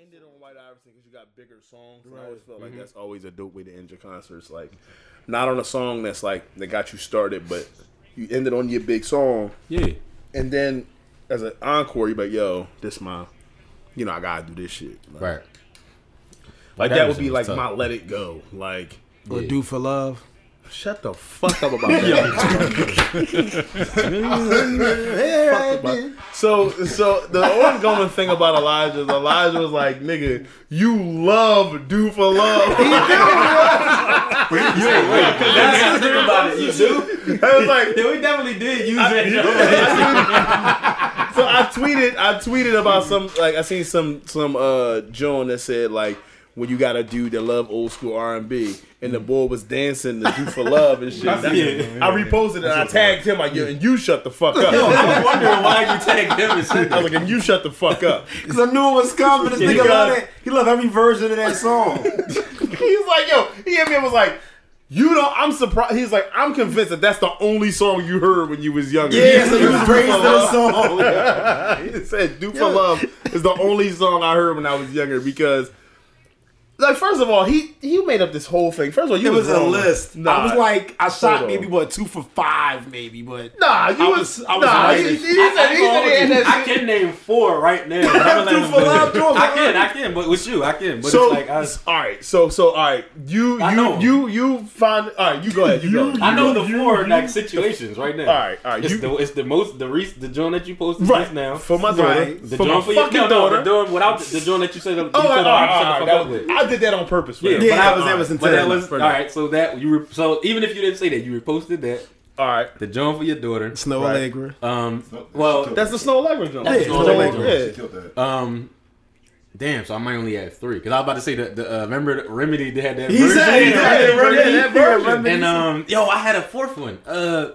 ended on White Iverson because you got bigger songs. And I always felt like mm-hmm. that's always a dope way to end your concerts. Like, not on a song that's like that got you started, but you ended on your big song, Yeah. and then as an encore, you be like, "Yo, this my, you know, I gotta do this shit." Like, Right. Like that would be like tough. my "Let It Go." Like, Or do for love. shut the fuck up about that. Fuck about- so, so the ongoing thing about Elijah is Elijah was like, "Nigga, you love do for love." That's the thing about it. You do? I was like, Yeah, we definitely did use it. so I tweeted, I tweeted about some like I seen some some uh Joan that said like when you got a dude that love old school R and B and the boy was dancing to do for love and shit. That- Yeah. I reposted it and I tagged him like, yo, and you shut the fuck up. I was wondering why you tagged him and said I was like, and you shut the fuck up. Because I knew it was coming. This Yeah, nigga he love got- that. He love every version of that song. He's like, yo, he hit me and was like, you know, I'm surprised. He's like, I'm convinced that that's the only song you heard when you was younger. yeah, so he was raised to the song. he said "Do for Love" is the only song I heard when I was younger because, like, first of all, he he made up this whole thing. First of all, you It was a wrong. list. Nah, I was like, I shot on. maybe what two for five, maybe, but nah, you I was, was- I was nah. right. He, he said, he I, said he had I can name four right now. but I'm gonna Do let for him- love, do it I can. I can, but with you, I can. But So, it's like I, all right, so so all right, you I you know. you you find all right, you go ahead, you, go. I know the four like situations right now. All right, all right, It's you- the it's the most the re- the joint that you posted right just now. for my daughter, The joint for your fucking daughter. the joint without the, the joint that you said. Oh, said all right, all shut the right, fuck that up was- with. I did that on purpose. Yeah. Yeah, but that I, was- that was but that intentional. was all right. So that you re- so even if you didn't say that, you reposted that all right. the joint for your daughter. Snow Right. Allegra. Um, well, That's the Snoh Aalegra joint. That's the Snoh Aalegra Yeah. She killed that. um, damn. So I might only have three because I was about to say that the uh, remember the Remedy they had that He version. said he Yeah, had it, yeah, that version. Remedy. And um, yo, I had a fourth one. Uh,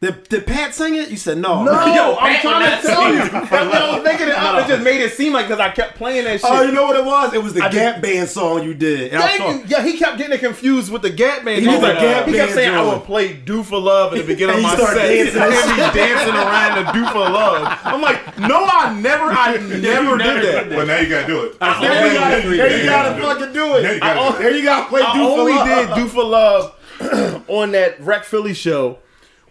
Did, did Pat sing it? You said no. No, Yo, I'm Pat trying to tell you. That's why I was making it up. It just made it seem like because I kept playing that oh, shit. Oh, you know what it was? It was the I did- Gap Band song you did. And I Thank thought. Yeah, he kept getting it confused with the Gap Band. He was was like, a Gap he kept Band saying, "I joint. would play Do for Love" at the beginning of And my he started set, dancing. and then be dancing around the Do for Love. I'm like, no, I never, I never did that. But now you gotta do it. I there you gotta, only, there you gotta fucking do it. Now you gotta I- do it. There you gotta play I only did Do for Love on that Wreck Philly show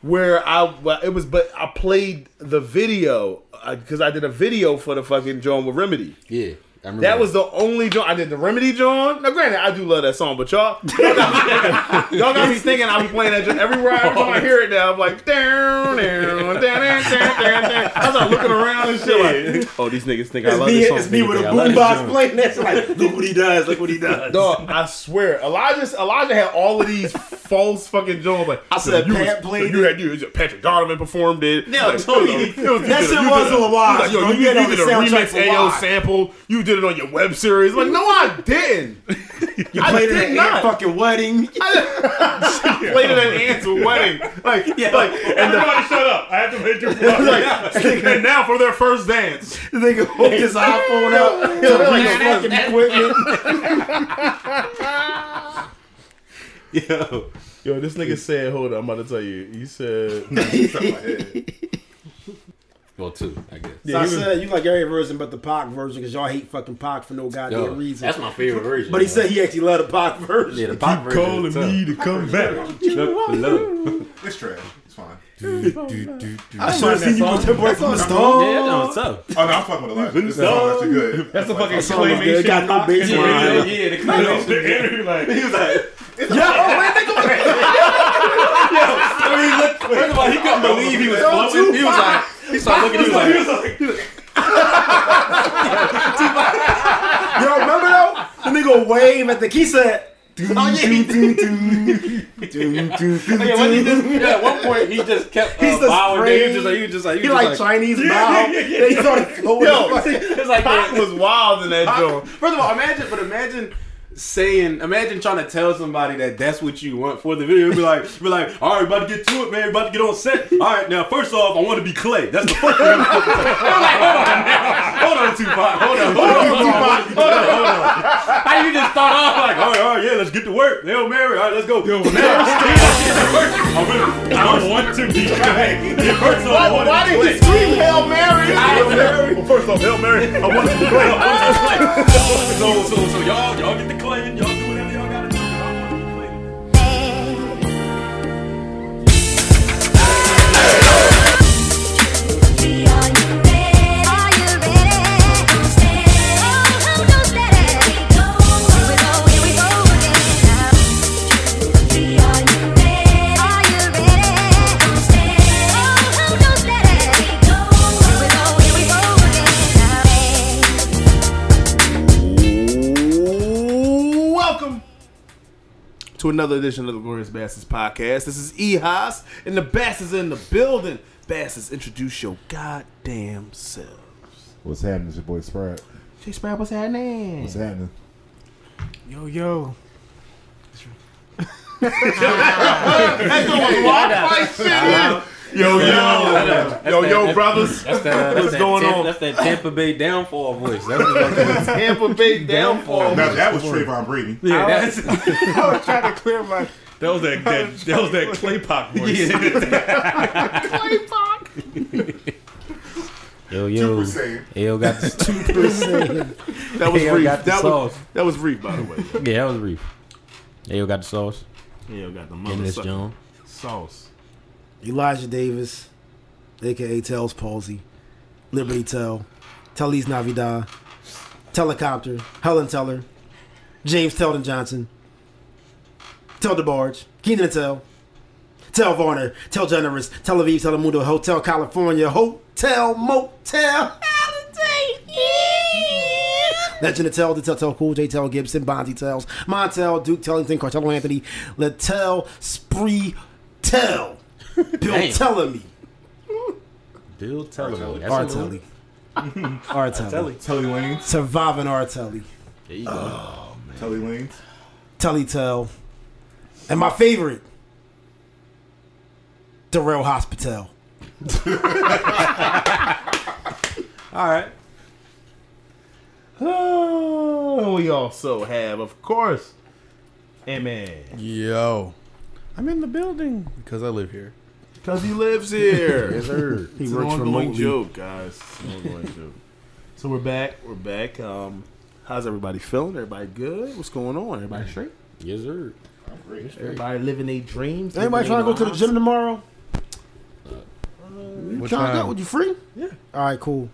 where I it was, but I played the video uh, because I did a video for the fucking John with Remedy. yeah, That was the only John I did the Remedy John. Now, granted, I do love that song, but y'all, y'all got me, y'all got me thinking I be playing that John everywhere. Every time I hear it now, I'm like, down, down, down, down, down, down. I start looking around and shit like, oh, these niggas think I love me, this song. it's me with a I love this boombox playing that shit like, look what he does, look what he does. Dog, I swear, Elijah, Elijah had all of these false fucking Jones. Like I said you Pat was, played you it. had you, Patrick Donovan performed it. Yeah, like, totally. you know, it That shit did was a- on Watch, Like, yo, you, You you had it on did a remix for AO sample. You did it on your web series. Like, no, I didn't. You I played it at not. Aunt fucking wedding. I played it at Ant's wedding. Like, like, and the, Everybody shut up. I have to make you laugh. like, and now for their first dance. The nigga hooked his iPhone out to read fucking equipment. yo. Yo, this nigga said, hold on, I'm about to tell you. He said, Well, two, I guess. So I said you like every version but the Pac version because y'all hate fucking Pac for no goddamn Yo, reason. that's my favorite version. but he said he actually loved the Pac version. yeah, the pop version. calling me to come back. Look. It's trash. It's fine. I should have seen you with your boy from the stone. Yeah, that was tough. Oh no, I'm fucking with Elijah. This That's is too good. That's the fucking Song was good. exclamation. Got no bass Yeah, line. yeah, the The claymation. interview, like, He was like, Yeah, I mean, look, first of all, he couldn't believe he was floating. He was like, he started looking, he was like, Yo, remember though? The nigga wave at the key set. oh yeah, he did. Yeah, when he just, yeah, at one point he just kept He's uh, the bowing there. He was just like, he was just like, he He was like Chinese bow. Then he started floating. Yo, It's like Pac was wild in that joint. First of all, imagine, but imagine saying, imagine trying to tell somebody that that's what you want for the video. Be like, be like, all right, about to get to it, man. About to get on set. All right, now first off, I want to be Clay. That's the first thing. I'm supposed to say. I'm like, hold on, now. hold on, Tupac, hold on, hold on, Tupac, hold on, hold on. How you just start off like, all right, all right, yeah, let's get to work. Hail Mary, all right, let's go. Yo, now, I really, I want to be Clay. First off, I want to Why be did Clay. you scream Hail Mary? Hail Mary. Well, first off, Hail Mary. I want to play. So, so, so y'all, y'all get the claim. Y'all do to another edition of the Glorious Bastards podcast. This is E Haas, and the Bastards in the building. Bastards, introduce your goddamn selves. What's happening? It's your boy Sprat. Jay Sprout, what's happening? What's happening? Yo, yo. Yo, yo, yo, yo, brothers. That's that, What's that going Tampa, on? That's that Tampa Bay downfall voice. That's what that's Tampa Bay downfall. Now that was Trayvon Brady. yeah, that's, I was trying to clear my. That was that, that, that was that clay pot voice. yo Two yo. percent. Yo got the two percent. That was Yo Reef. got the That was, that was Reef, by the way. Yeah, that was Reef. Yo got the sauce Yeah, got the in this mother John. sauce. Elijah Davis, aka Tell's Palsy, Liberty Tell, Telly's Navidad, Telecopter, Helen Teller, James Teldon Johnson, Tell DeBarge, Keenan Tell, Tell Varner, Tell Generous, Tel Aviv, Telemundo, Hotel California, Hotel Motel. Legend of Tell, the Tell Tell Cool, J Tell Gibson, Bonzi Tells, Montel, Duke Tellington, Cartello Anthony, Letell, Spree Tell, Bill Damn. telling me. Bill Teller. That's R. a little- Telly. R. Telly. Telly Lanes. Surviving R. Telly. There you go. Oh, Telly Lanes. Telly Tell. And my favorite, Darrell Hospital. All right. Oh, we also have, of course, Amen. Yo. I'm in the building because I live here. Because he lives here. Yes, sir. He It's works an ongoing remotely. joke, guys. It's an ongoing joke. So we're back. We're back. Um, how's everybody feeling? Everybody good? What's going on? Everybody straight? Yes, sir. I'm great. Everybody living their dreams? Anybody trying to go to the gym tomorrow? You What trying to go? time? Would you free? Yeah. All right, cool.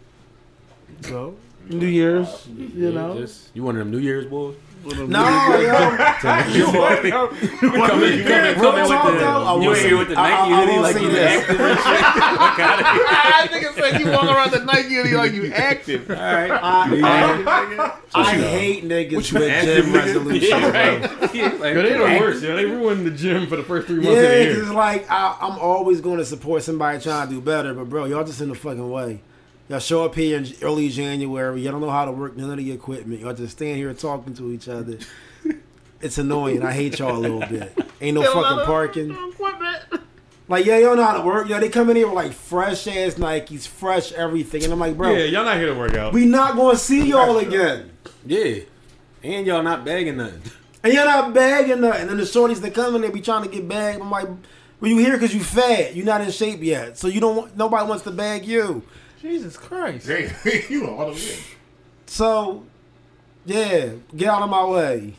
So, New Year's, you know. Just, you one of them New Year's boys? Little No, New Year's- yo. you come in, come in, come in, come in with the, you in here with the Nike I- I hoodie like you active and shit. Fuck outta here. I think it's like you walk around the Nike hoodie like you active. All right. I, I hate niggas with gym resolutions. Yeah, right. Yeah, like, Yo, they the active. worst. Yo, they ruined the gym for the first three months of the Yeah, year. it's like I, I'm always going to support somebody trying to do better, but bro, y'all just in the fucking way. Y'all show up here in early January. Y'all don't know how to work none of the equipment. Y'all just stand here talking to each other. It's annoying. I hate y'all a little bit. Ain't no fucking parking. Like, yeah, y'all know how to work. Yo, they come in here with like fresh ass Nikes, fresh everything, and I'm like, bro, Yeah, y'all not here to work out. we not going to see y'all again. Yeah. And y'all not bagging nothing. And y'all not bagging nothing. And then the shorties that come in, they be trying to get bagged. I'm like, well, you here because you fat. You're not in shape yet. So you don't want, nobody wants to bag you. Jesus Christ. Damn, you know all the way. So, yeah, get out of my way.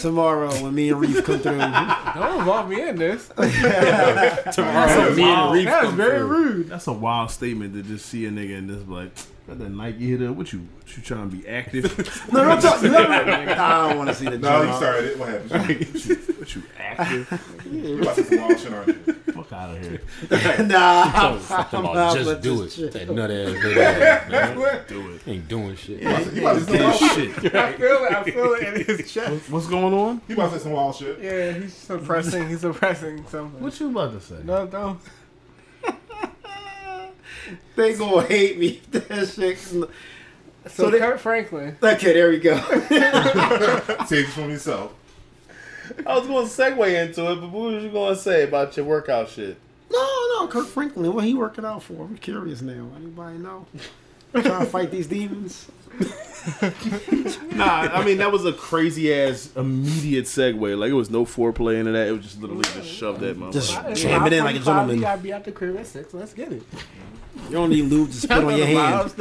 Tomorrow when me and Reef come through. Don't involve me in this. Tomorrow, me and Reef That's come very through. rude. That's a wild statement to just see a nigga and just like, got that Nike hitter. What you, what you trying to be active? no, don't talk. You never, I don't want to see the No, you started it. What happened? what you active? You about to say some wild shit, aren't you? Fuck out of here. Nah, I'm, Come I'm on, not just with do it. shit. That nut ass, nut ass, man. Do it. Ain't doing shit. You about to- you about to say shit. Shit. I feel it. I feel it in his chest. What's going on? He about to say some wild shit. Yeah, he's suppressing. He's suppressing something. What you about to say? No, don't. They gonna hate me. if That shit. So, So they- Kirk Franklin. Okay, there we go. Say it from yourself. I was going to segue into it, but what was you going to say about your workout shit? No, no, Kirk Franklin. What he working out for? I'm curious now. Anybody know? Trying to fight these demons. Nah, I mean that was a crazy ass immediate segue. Like it was no foreplay into that. It was just literally just shove that motherfucker. Just jam it in like a You gentleman. gotta be at the crib at six. Let's get it. You don't need lube to spit on your hand.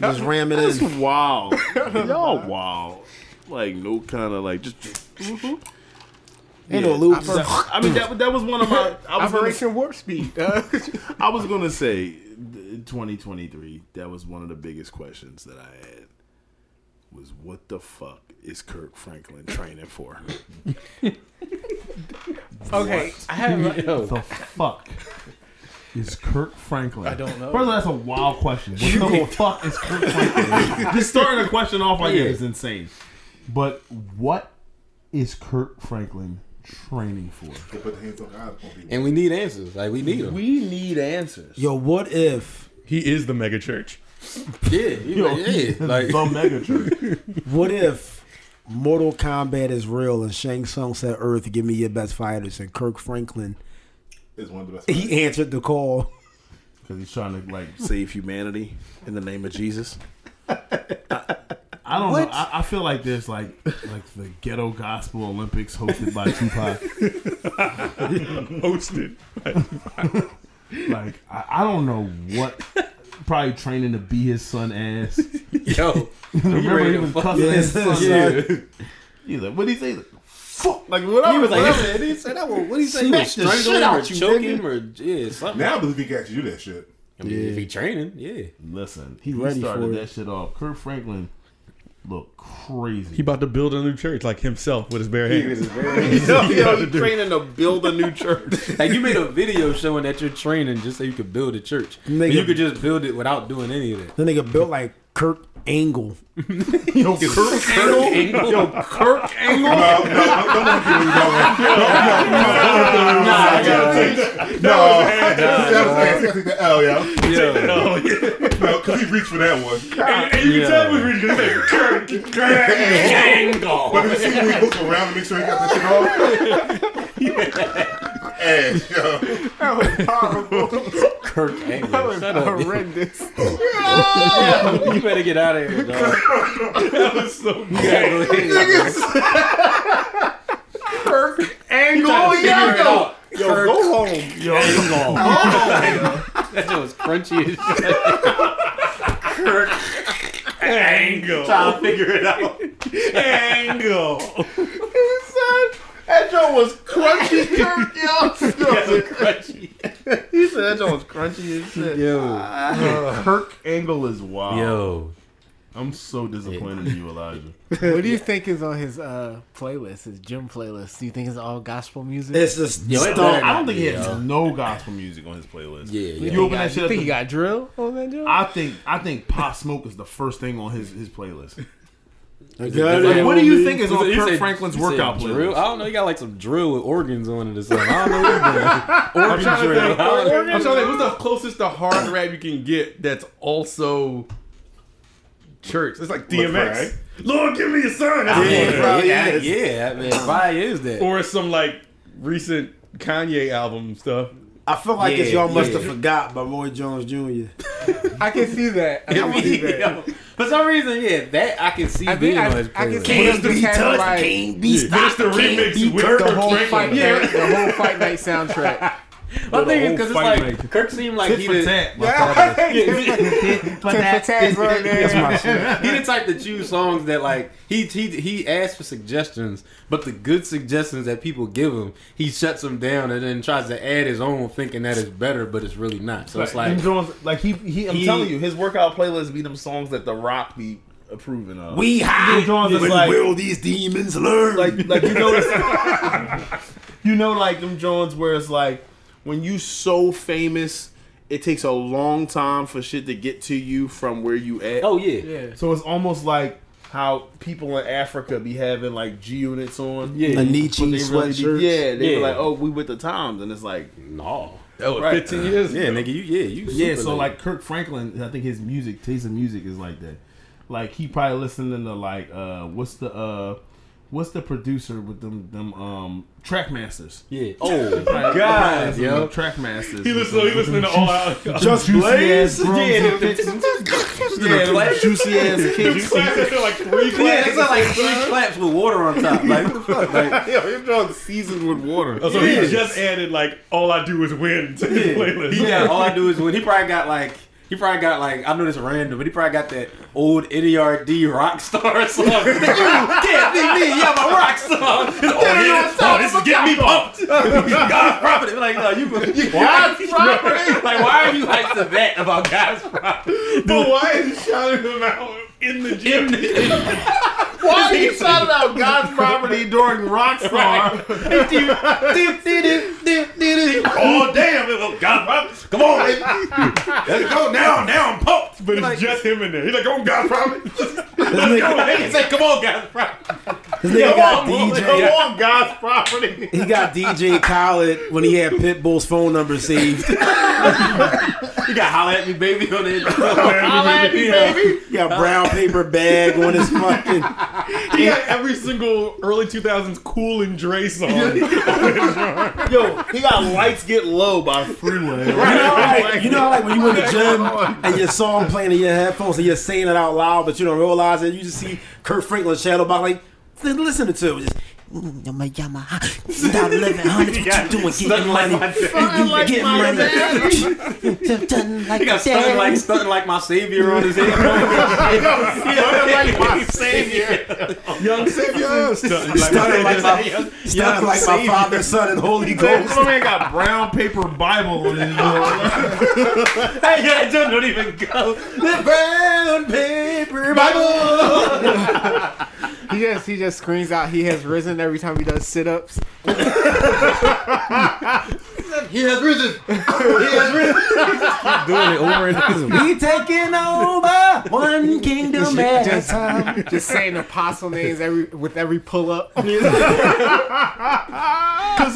Just ram it That's in. wild. Y'all wild. Like no kind of like just. Mm-hmm. Ain't no lube. I mean that that was one of my. I was gonna, Warp Speed. I was gonna say, 2023. That was one of the biggest questions that I had. Was what the fuck is Kirk Franklin training for? okay, I have. Yo, the fuck is Kirk Franklin? I don't know. First of all, that's a wild question. What the fuck is Kirk Franklin? Just starting a question off like that is insane. But what is Kirk Franklin training for? They put the hands on God and we need answers. Like we need them. We need answers. Yo, what if? He is the mega church. Yeah, you Yo, like, yeah. Like the mega church. What if Mortal Kombat is real and Shang Tsung said, "Earth, give me your best fighters," and Kirk Franklin Is one of the best. he answered the call. Because he's trying to like save humanity in the name of Jesus. I, I don't know. I, I feel like there's like like the ghetto gospel Olympics hosted by Tupac. Hosted. Like I, I don't know what. Probably training to be his son ass. yo, Remember he was cussing his his son. son. Yeah. He's like, what did he say? Like, Fuck. Like whatever. he was like, whatever. he said, he said that. What did he say? He was Smack the strangling shit him or you, choking him or yeah, something. Now I believe he can actually do that shit. I mean, if he training, yeah. Listen, He he, ready started for it. that shit off. Kirk Franklin looked crazy. He about to build a new church like himself with his bare hands. yo, yo, he training to build a new church. Like you made a video showing that you're training just so you could build a church. Nigga. you could just build it without doing any of that. The nigga built like Kirk Angle. Yo, Kurt Angle. Yo, Kirk Angle. No, no, no, don't want to get me going. No, that was nasty. I think that L, yeah. Yeah. No, because he reached for that one. And you can tell he was reading because Angle. But you see when he looked around to make sure he got that shit off? Ass, yo. That was horrible. Kirk Angle. That was Shut up. horrendous. you better get out of here, dog. that was so good. Kirk Angle. Oh, figure it Yo, out. yo, Kirk go home. Yo, Angle. That shit was crunchy as shit. Kirk Angle. Trying to figure it out. Angle. son, that joint was crunchy, Kirk. Yo, yo. crunchy. he said that joint was crunchy as shit. Yo. Kirk Angle is wild. Yo. I'm so disappointed in you, Elijah. What do you think is on his uh, playlist, his gym playlist? Do you think it's all gospel music? It's just Yo, it stuff. I don't think he has Yeah. no gospel music on his playlist. Yeah, you yeah. think, You open got, that shit you up think to- he got drill on that joint? I think I think Pop Smoke is the first thing on his his playlist. Like, Like, what do you think is on Kirk said- Franklin's workout drill? playlist? I don't know. You got like some drill with organs on it or something. I don't know what you're doing. Organ trying to drill. think. I don't know. I'm trying to think, what's the closest to hard rap you can get that's also church? It's like DMX. Lord, give me a son. That's Yeah, one. probably yeah, is. yeah, man. Why is that? Or some like recent Kanye album stuff. I feel like it's Yeah, y'all must yeah. have forgot by Roy Jones Jr. I can see that. I can see that. Yo, For some reason, yeah, that I can see I being think I, on his I can playlist. see him just having like be But it's the remix with the whole Franklin. fight Yeah. night, the whole fight night soundtrack. My thing is because it's like night. Kirk seemed like Tit he for the, tat. my Yeah. father. Tit for tat, bro, That's my shit. he the type to choose songs that like he he he asks for suggestions, but the good suggestions that people give him, he shuts them down and then tries to add his own, thinking that it's better, but it's really not. So it's like Them Jones, like he, he I'm He- telling you, his workout playlist be them songs that The Rock be approving of. We high. Jones is When like- will these demons learn? like like you know you know like them Jones where it's like when you so famous it takes a long time for shit to get to you from where you at. oh yeah, Yeah. So it's almost like how people in Africa be having like G units on. yeah. a Nietzsche But they really be, yeah, they be like, oh, we with the times, and it's like, no, That was Right. 15 years yeah, ago. nigga, you yeah you yeah. So late. like Kirk Franklin, I think his music, taste of music is like that. Like he probably listening to like, uh, what's the, uh, what's the producer with them, them, um, Trackmasters. yeah. Oh Probably- God, probably listening yo. Trackmasters. He listened, he listening to all out. Just Juicy Blaze. ass drums Yeah, and- claps. Yeah, juicy ass kicks. like three Yeah, it's like three claps with water on top. Like what the fuck? Like Yo, you're drawing seasoned with water. Oh, so he just added like all I do is win to his playlist. he got all I do is when he probably got like he probably got like I know this random, but he probably got that old NERD rock star song. you can't be me, yeah, my rock star. oh yeah, oh this is getting me pumped. God's property, like no, you, you God's property. like why are you hyped to that about God's property? But why is he shouting them out in the gym? Why are you shouting out God's property during Rockstar? oh damn, it was God's property. Come on, baby. let's go now. Now I'm pumped. But it's just him in there. He's like, oh, God's property." Let's go. He said, "Come on, God's property." This nigga got Come DJ. on, God's property. He got DJ Khaled when he had Pitbull's phone number saved. he got holla at me, baby, on it. He got brown paper bag on his fucking. He got every single early 2000s Cool and Dre song. Yo, he got Lights Get Low by Freeway. You know, like, you know, like when you in the gym and your song playing in your headphones and you're saying it out loud, but you don't realize it. You just see Kirk Franklin shadow box like listen to it. Just, mm, Yama yama, without living hundreds, what you doing? Getting money, like getting my money. Something like He got stunting like that. stunting like my savior on his head. like my savior. Young Savior. Stunting like my, Young stunting like my Father, Son, and Holy Ghost. my man got brown paper Bible on his door. Hey, yeah, don't even go. The brown paper Bible. He just he just screams out he has risen every time he does sit ups. He has risen. He has risen. doing it over and over. We taking over one kingdom at a time. just saying apostle names every with every pull up. Because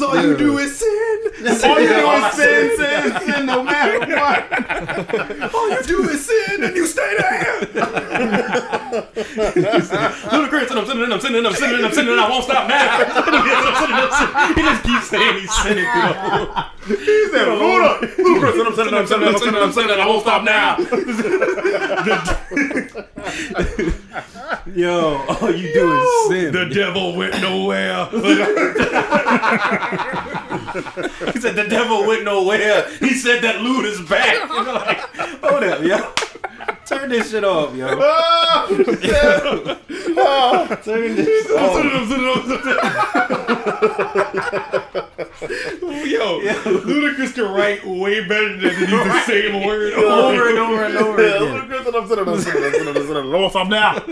all you do is sin. All you do is sin, sin, sin, no matter what. All you do is sin and you stay there. Ludacris, and I'm sinning, I'm sinning, I'm sinning, I'm sinning, I won't stop now. He just keeps saying he's sinning through the whole. He said, Luda. Ludacris, and I'm sinning, I'm sinning, I'm sinning, I'm sinning, I won't stop now. Yo, all you do is sin. The devil went nowhere. He said the devil went nowhere. He said that loot is back. And I'm like, hold up, yo. Turn this shit off, yo. Ah. Turn this off. Yo, Ludacris can write way better than to use the same word Over and over and over Yeah, again. Ludacris. Lord, stop now.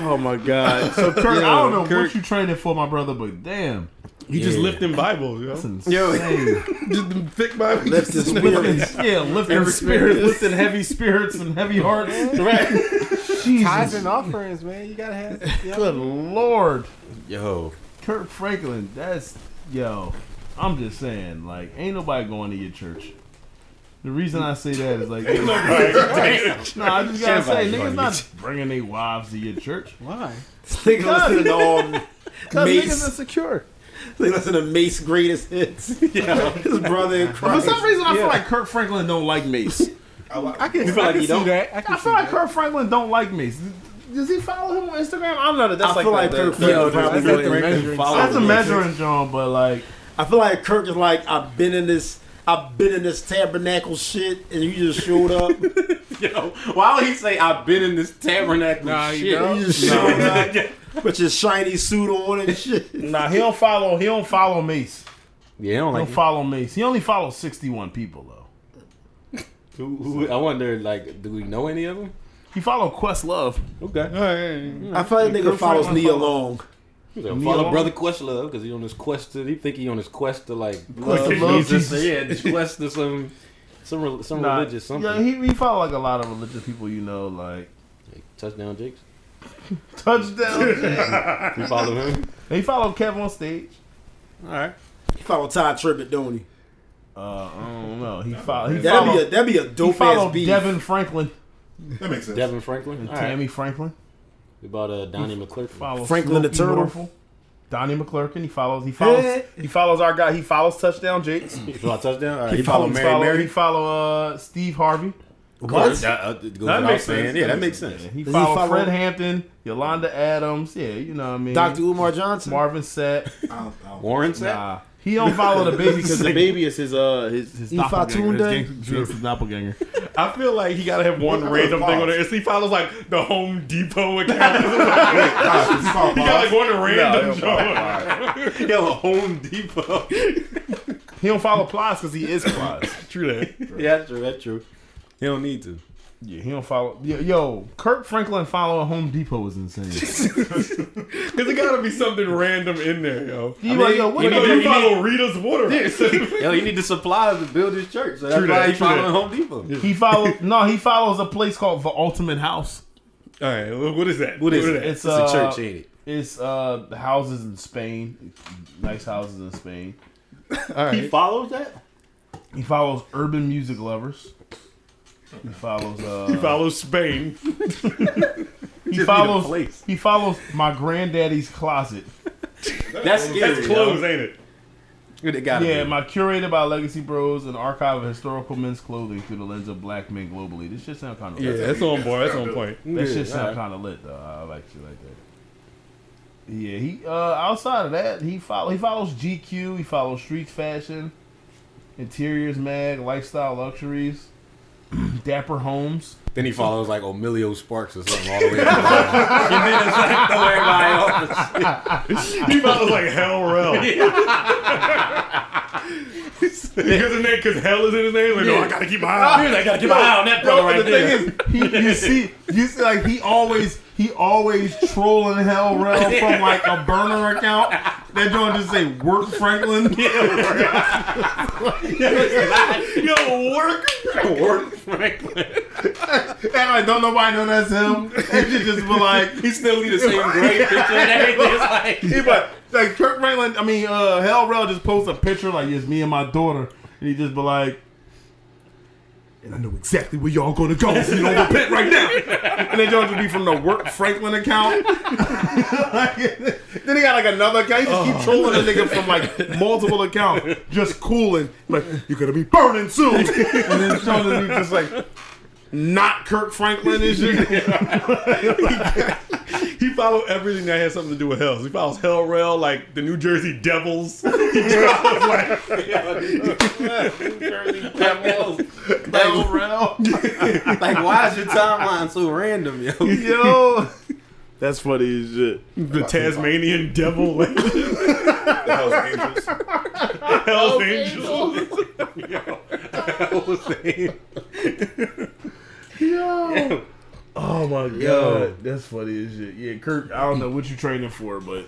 Oh my God! So Kurt, I don't know Kurt- what you training for, my brother, but damn, You just lifting Bible, yo. Yo, Just them thick Bible. Lift his spirits. yeah, lifting spirits, lifting heavy spirits and heavy hearts. Right? Tithes Jesus, and offerings, man. You gotta have. Yeah. good lord, yo. Kirk Franklin. That's yo. I'm just saying, like, ain't nobody going to your church. The reason I say that is like, no, I just gotta say, niggas not bringing their wives to your church. Why? Nigga listen to all Cause niggas Mase. insecure. They listen to Mase greatest hits. Yeah, His brother in For some reason, I feel like Kirk Franklin don't like Mase. I can, feel I like can you see don't? that. I can I feel like that. Kirk Franklin don't like Mase. Does he follow him on Instagram? I don't know that. That's I feel like the- Kurt the- Franklin probably that's looked like measuring That's a measuring John, but like, I feel like Kirk is like I've been in this. I've been in this tabernacle shit, and you just showed up. Yo, why would he say I've been in this tabernacle Nah, you shit? don't. You just showed up with your shiny suit on and shit. nah, he don't follow. He don't follow Mase. Yeah, I don't He like don't follow Mase. He only follows sixty-one people though. who, who, I wonder, like, do we know any of them? He followed Questlove. Okay. I feel like nigga follows Franklin Nia follow- Long. He's a Me follow alone? brother Questlove because he on his quest to. He think he on his quest to like Quest to love love Jesus. Jesus. Yeah, this quest to some some rel- some Nah, religious something. Yeah, he, he follow like a lot of religious people. You know, like Touchdown Jakes. touchdown. You follow him? he followed Kev on stage. All right. He followed Todd Tribbett, don't he? Uh, I don't know. He followed. He That'd followed. be a that'd be a he dope followed ass beef. Devin Franklin That makes sense. Devin Franklin. and All right. Tammy Franklin. We bought uh, Donnie McClurkin. Follows Franklin the Smokey Turtle. Norfolk. Donnie McClurkin. He follows. He follows. He follows our guy. He follows touchdown Jakes. You saw a touchdown. All right. He He followed follows Mary follow, Mary. He follow uh, Steve Harvey. What? That, uh, it goes That makes sense. Yeah, that makes sense. Yeah, he Does he follow- Fred Hampton, Yolanda Adams. Yeah, you know what I mean. Dr. Umar Johnson. Marvin Sapp. I don't, I don't, Warren said. Nah, he don't follow the baby because the baby is his uh his his doppelganger. His, gang- his doppelganger. I feel like he gotta have one random thing on there. If he follows like the Home Depot account, Nah, it's called he got like pause. one random joint. Yo, Home Depot. He don't follow Plies because he is Plies. True that. yeah, that's true. That's true. He don't need to. Yeah, he don't follow. Yo, yo Kirk Franklin following Home Depot is insane. Because it gotta be something random in there, yo. He like, yo, what You know, you follow Rita's water. Yo, he need the supplies to build his church. So that's True why that, he true following that. Home Depot. He follows no, he follows a place called the Ultimate House. All right, well, what is that? What is it? that? It's, It's uh, a church, ain't it? It's uh houses in Spain, nice houses in Spain. All right. He follows that. He follows urban music lovers. He follows uh He follows Spain. he follows he follows my granddaddy's closet. That's scary. That's clothes, ain't it? It Yeah, be. my curated by Legacy Bros, an archive of historical men's clothing through the lens of black men globally. This shit sound kind of Yeah, lit. that's on board. That's on point. That shit sound alright. kind of lit though. I like shit like that. Yeah, he uh outside of that, he follow he follows GQ, he follows Street Fashion, Interiors Mag, Lifestyle Luxuries, Dapper Holmes. Then he follows like Emilio Sparks or something all the way. to the bottom. and then it's like throw everybody off. He follows like Hell Rell. because his name, because Hell is in his name. Like, no, I gotta keep my eye. I gotta keep my eye on that brother Yo, right the there. thing is, he, you see, you see, like he always, he always trolling hell rell from like a burner account. That joint just say work Franklin. Yo, work. Work Franklin. And like don't know nobody know that's him. And she just be like, He still need the same great picture and everything. It's like, he but like Kirk Franklin. I mean, uh, hell rell just posts a picture like it's me and my daughter, and he just be like. And I know exactly where y'all gonna go, so you don't repent right now. And then y'all just be from the work Franklin account. Like, then he got like another account. He just keep oh. trolling the nigga from like multiple accounts, just cooling. Like you're gonna be burning soon. and then Sean just be just like not Kirk Franklin and shit. He followed everything that had something to do with Hell. He follows Hell Rell, like the New Jersey Devils. He follows like Hell rell. like, why is your timeline so random, yo? Yo, that's funny as shit. the Tasmanian Devil, like, The Hell's Angels. Hell's Angels. Yo. Oh my god, that's funny as shit. Yeah, Kirk, I don't know what you're training for, but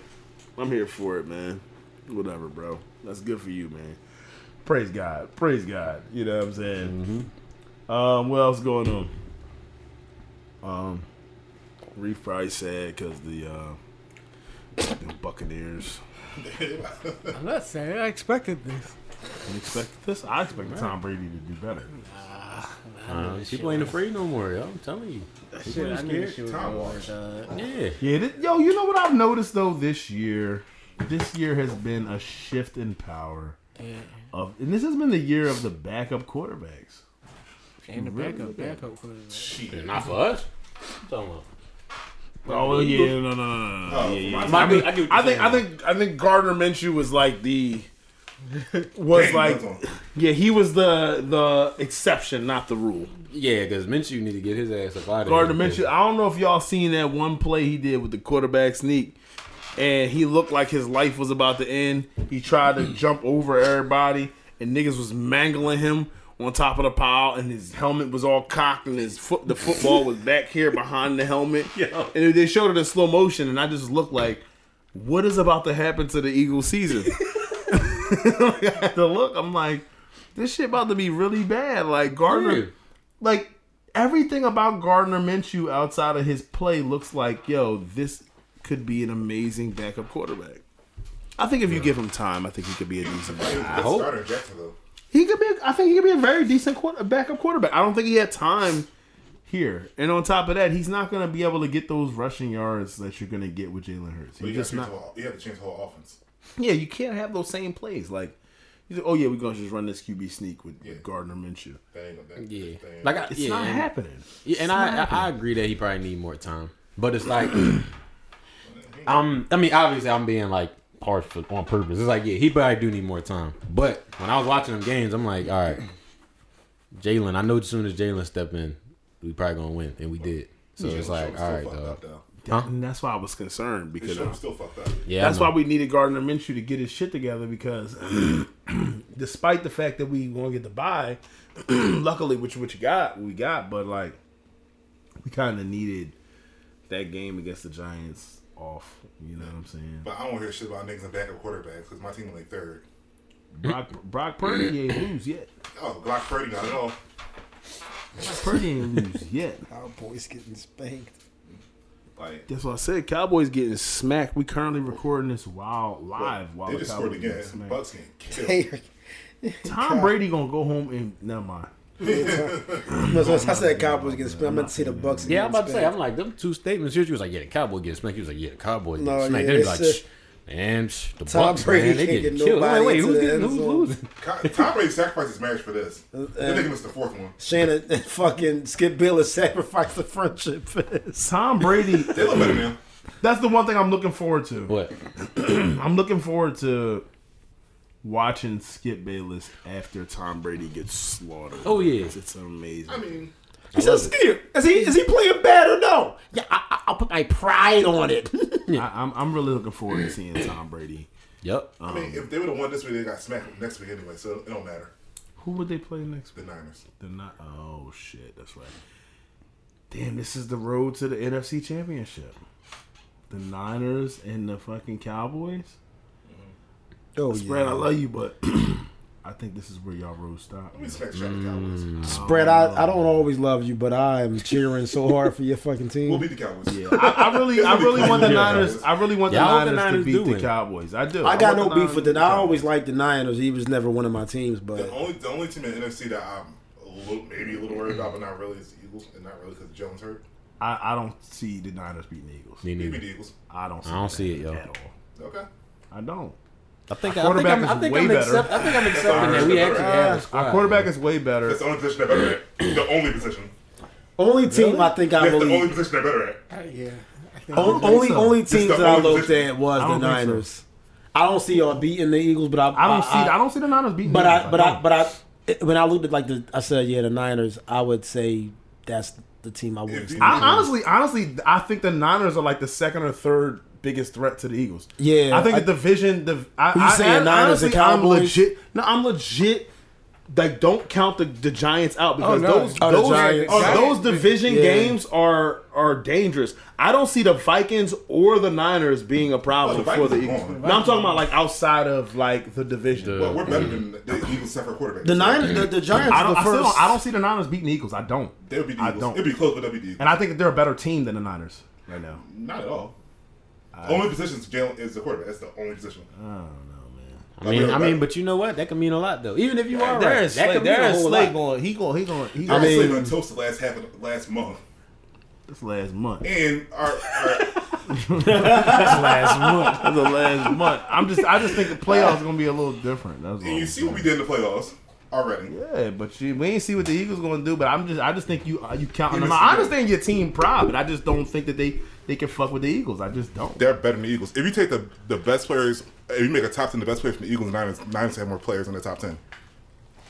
I'm here for it, man. Whatever, bro. That's good for you, man. Praise God. Praise God. You know what I'm saying? Um, what else going on? Um, Reef probably sad because the uh, the Buccaneers. I'm not saying I expected this. You expected this? I expected Tom Brady to do better. Uh, people ain't afraid no more, yo. I'm telling you. Shit, I knew scared. she was Tom going Yeah. Yeah, th- yo, you know what I've noticed though this year? This year has been a shift in power of, and this has been the year of the backup quarterbacks. and the Really backup, backup for the Not for us. Talking about. Oh yeah, no, no, no, no, no. Oh, yeah, yeah. my- My- I, mean, I get I think, I think, I think Gardner Minshew was like the was Dang, like, yeah, he was the the exception, not the rule. Yeah, because Minshew need to get his ass up out of Gardner here. Minshew. I don't know if y'all seen that one play he did with the quarterback sneak, and he looked like his life was about to end. He tried to jump over everybody, and niggas was mangling him on top of the pile, and his helmet was all cocked, and his foot, the football was back here behind the helmet. And they showed it in slow motion, and I just looked like, what is about to happen to the Eagles season? I had to look. I'm like, this shit about to be really bad. Like Gardner Yeah. like everything about Gardner Minshew outside of his play looks like, yo, this could be an amazing backup quarterback. I think if you give him time, I think he could be a decent. I hope. Starter Jacksonville. He could be. I think he could be a very decent quarter, backup quarterback. I don't think he had time here, and on top of that, he's not going to be able to get those rushing yards that you're going to get with Jalen Hurts. But He's you, just have not. to change the whole- you have to change the whole offense. Yeah, you can't have those same plays. Like He's like, oh yeah, we're gonna just run this QB sneak with Yeah. Gardner Minshew. That ain't, Yeah, that like I, It's yeah, not and, happening. yeah, and I, I I agree that he probably need more time, but it's like, I'm I mean obviously I'm being like harsh for, on purpose. It's like yeah, he probably do need more time, but when I was watching them games, I'm like, all right, Jalen. I know as soon as Jalen step in, we probably gonna win, and we did. So it's like, all right, all still right, fucked dog. up, though. Huh? And that's why I was concerned His because shoulder's still fucked up. Yeah, that's why we needed Gardner Minshew to get his shit together because despite the fact that we want to get the buy, luckily which what you got, we got, but like we kind of needed that game against the Giants off. You know what I'm saying? But I don't want to hear shit about niggas and backup quarterbacks because my team is like third. Brock, Brock Purdy ain't lose yet. Oh, Glock Purdy not at all. Brock Purdy ain't lose yet. Our boys getting spanked. Like That's what I said. Cowboys getting smacked. We currently recording this while live while they the just scored again. Bucks getting killed. Tom Brady gonna go home and never mind. No, so I said Cowboys getting spanked. I meant to say the Bucks. Yeah, I'm getting about to say, I'm like them two statements here. She was like, "Yeah, the Cowboy gets smacked." He was like, "Yeah, the Cowboys get No, smacked." yeah, They're like, a- "Man, shh, the Tom Bucks, Brady man, they can't getting get killed." I'm like, nobody wait, who's getting who's losing? Tom Brady sacrificed his marriage for this. Uh, They're making this the fourth one. Shannon and fucking Skip Bayless sacrificed the friendship for this. Tom Brady. They look better now. That's the one thing I'm looking forward to. What? I'm looking forward to watching Skip Bayless after Tom Brady gets slaughtered. Oh, yeah. it's, it's amazing. I mean, He said, Skip, is he is he playing bad or no? Yeah, I, I, I'll put my pride on it. I, I'm I'm really looking forward to seeing Tom Brady. Yep. I mean, if they would have won this week, they got smacked next week anyway, so it don't matter. Who would they play next The week? Niners. The not. Oh shit, that's right. Damn, this is the road to the NFC Championship. The Niners and the fucking Cowboys. Oh Spread, I love you, but I think this is where y'all road stop. Let me smack the shot at the Cowboys. Spread, I, I don't always love you, but I am cheering so hard for your fucking team. We'll beat the Cowboys. Yeah, I, I really, I really want the Niners. I really want the Yeah, I the Niners, Niners to do beat the win. Cowboys. I do. I got no beef with it. I always Cowboys. liked the Niners. He was never one of my teams, but The but only the only team in NFC that I'm a little, maybe a little worried about, but not really, is the Eagles, and not really because Jones hurt. I, I don't see the Niners beating the Eagles. Me Maybe the Eagles. I don't. See I don't see it, yo. at all. Okay. I don't. I think Our I think quarterback I'm, is I think way I'm, better. accept, I think I'm accepting that we actually have a squad. Our quarterback is way better. That's the only position they're better at. The only position. only team I think I That's the only position they're better at. yeah. I only so. only This teams the that I looked position. at was the don't so. Niners. I don't see y'all beating the Eagles, but I I don't see. I, don't see the Niners beating. But the I but I don't. but I it- when I looked at like the I said yeah the Niners I would say that's the team I would. I, honestly, honestly, I think the Niners are like the second or third biggest threat to the Eagles. Yeah, I think I- the division. The I, Who you I, saying, I, Niners and honestly, I'm legit. No, I'm legit. Like, don't count the, the Giants out because oh, no. those Oh, those, Giants. Uh, oh, Giants. those division Yeah. games are are dangerous. I don't see the Vikings or the Niners being a problem Oh, the for the Eagles. gone. No, I'm talking about like outside of like the division. Well, we're better than the Eagles except for quarterback. the Niners the, the Giants I don't. the I, don't I don't see the Niners beating the Eagles. I don't. They'll be the I Eagles. don't. It'd be close, but they'd be the Eagles. And I think that they're a better team than the Niners right now. Not at all. Only position is Jalen is the quarterback. That's the only position. I don't know mean, I mean, but you know what? That can mean a lot though. Even if you are There right, is that Slay. can mean a is whole Slay lot. going. He going. He going. He I going. mean, mean- been toast the last half of the last month, This last month. and our, our last month. That's the last month. I'm just. I just think the playoffs are gonna be a little different. That's and you see what we did in the playoffs already. Yeah, but you, we ain't see what the Eagles gonna do. But I'm just. I just think you. uh, You counting them. but out. see, I understand your team pride, but I just don't think that they they can fuck with the Eagles. I just don't. They're better than the Eagles. If you take the the best players, if you make a top ten, the best players from the Eagles and Niners, Niners have more players in the top ten.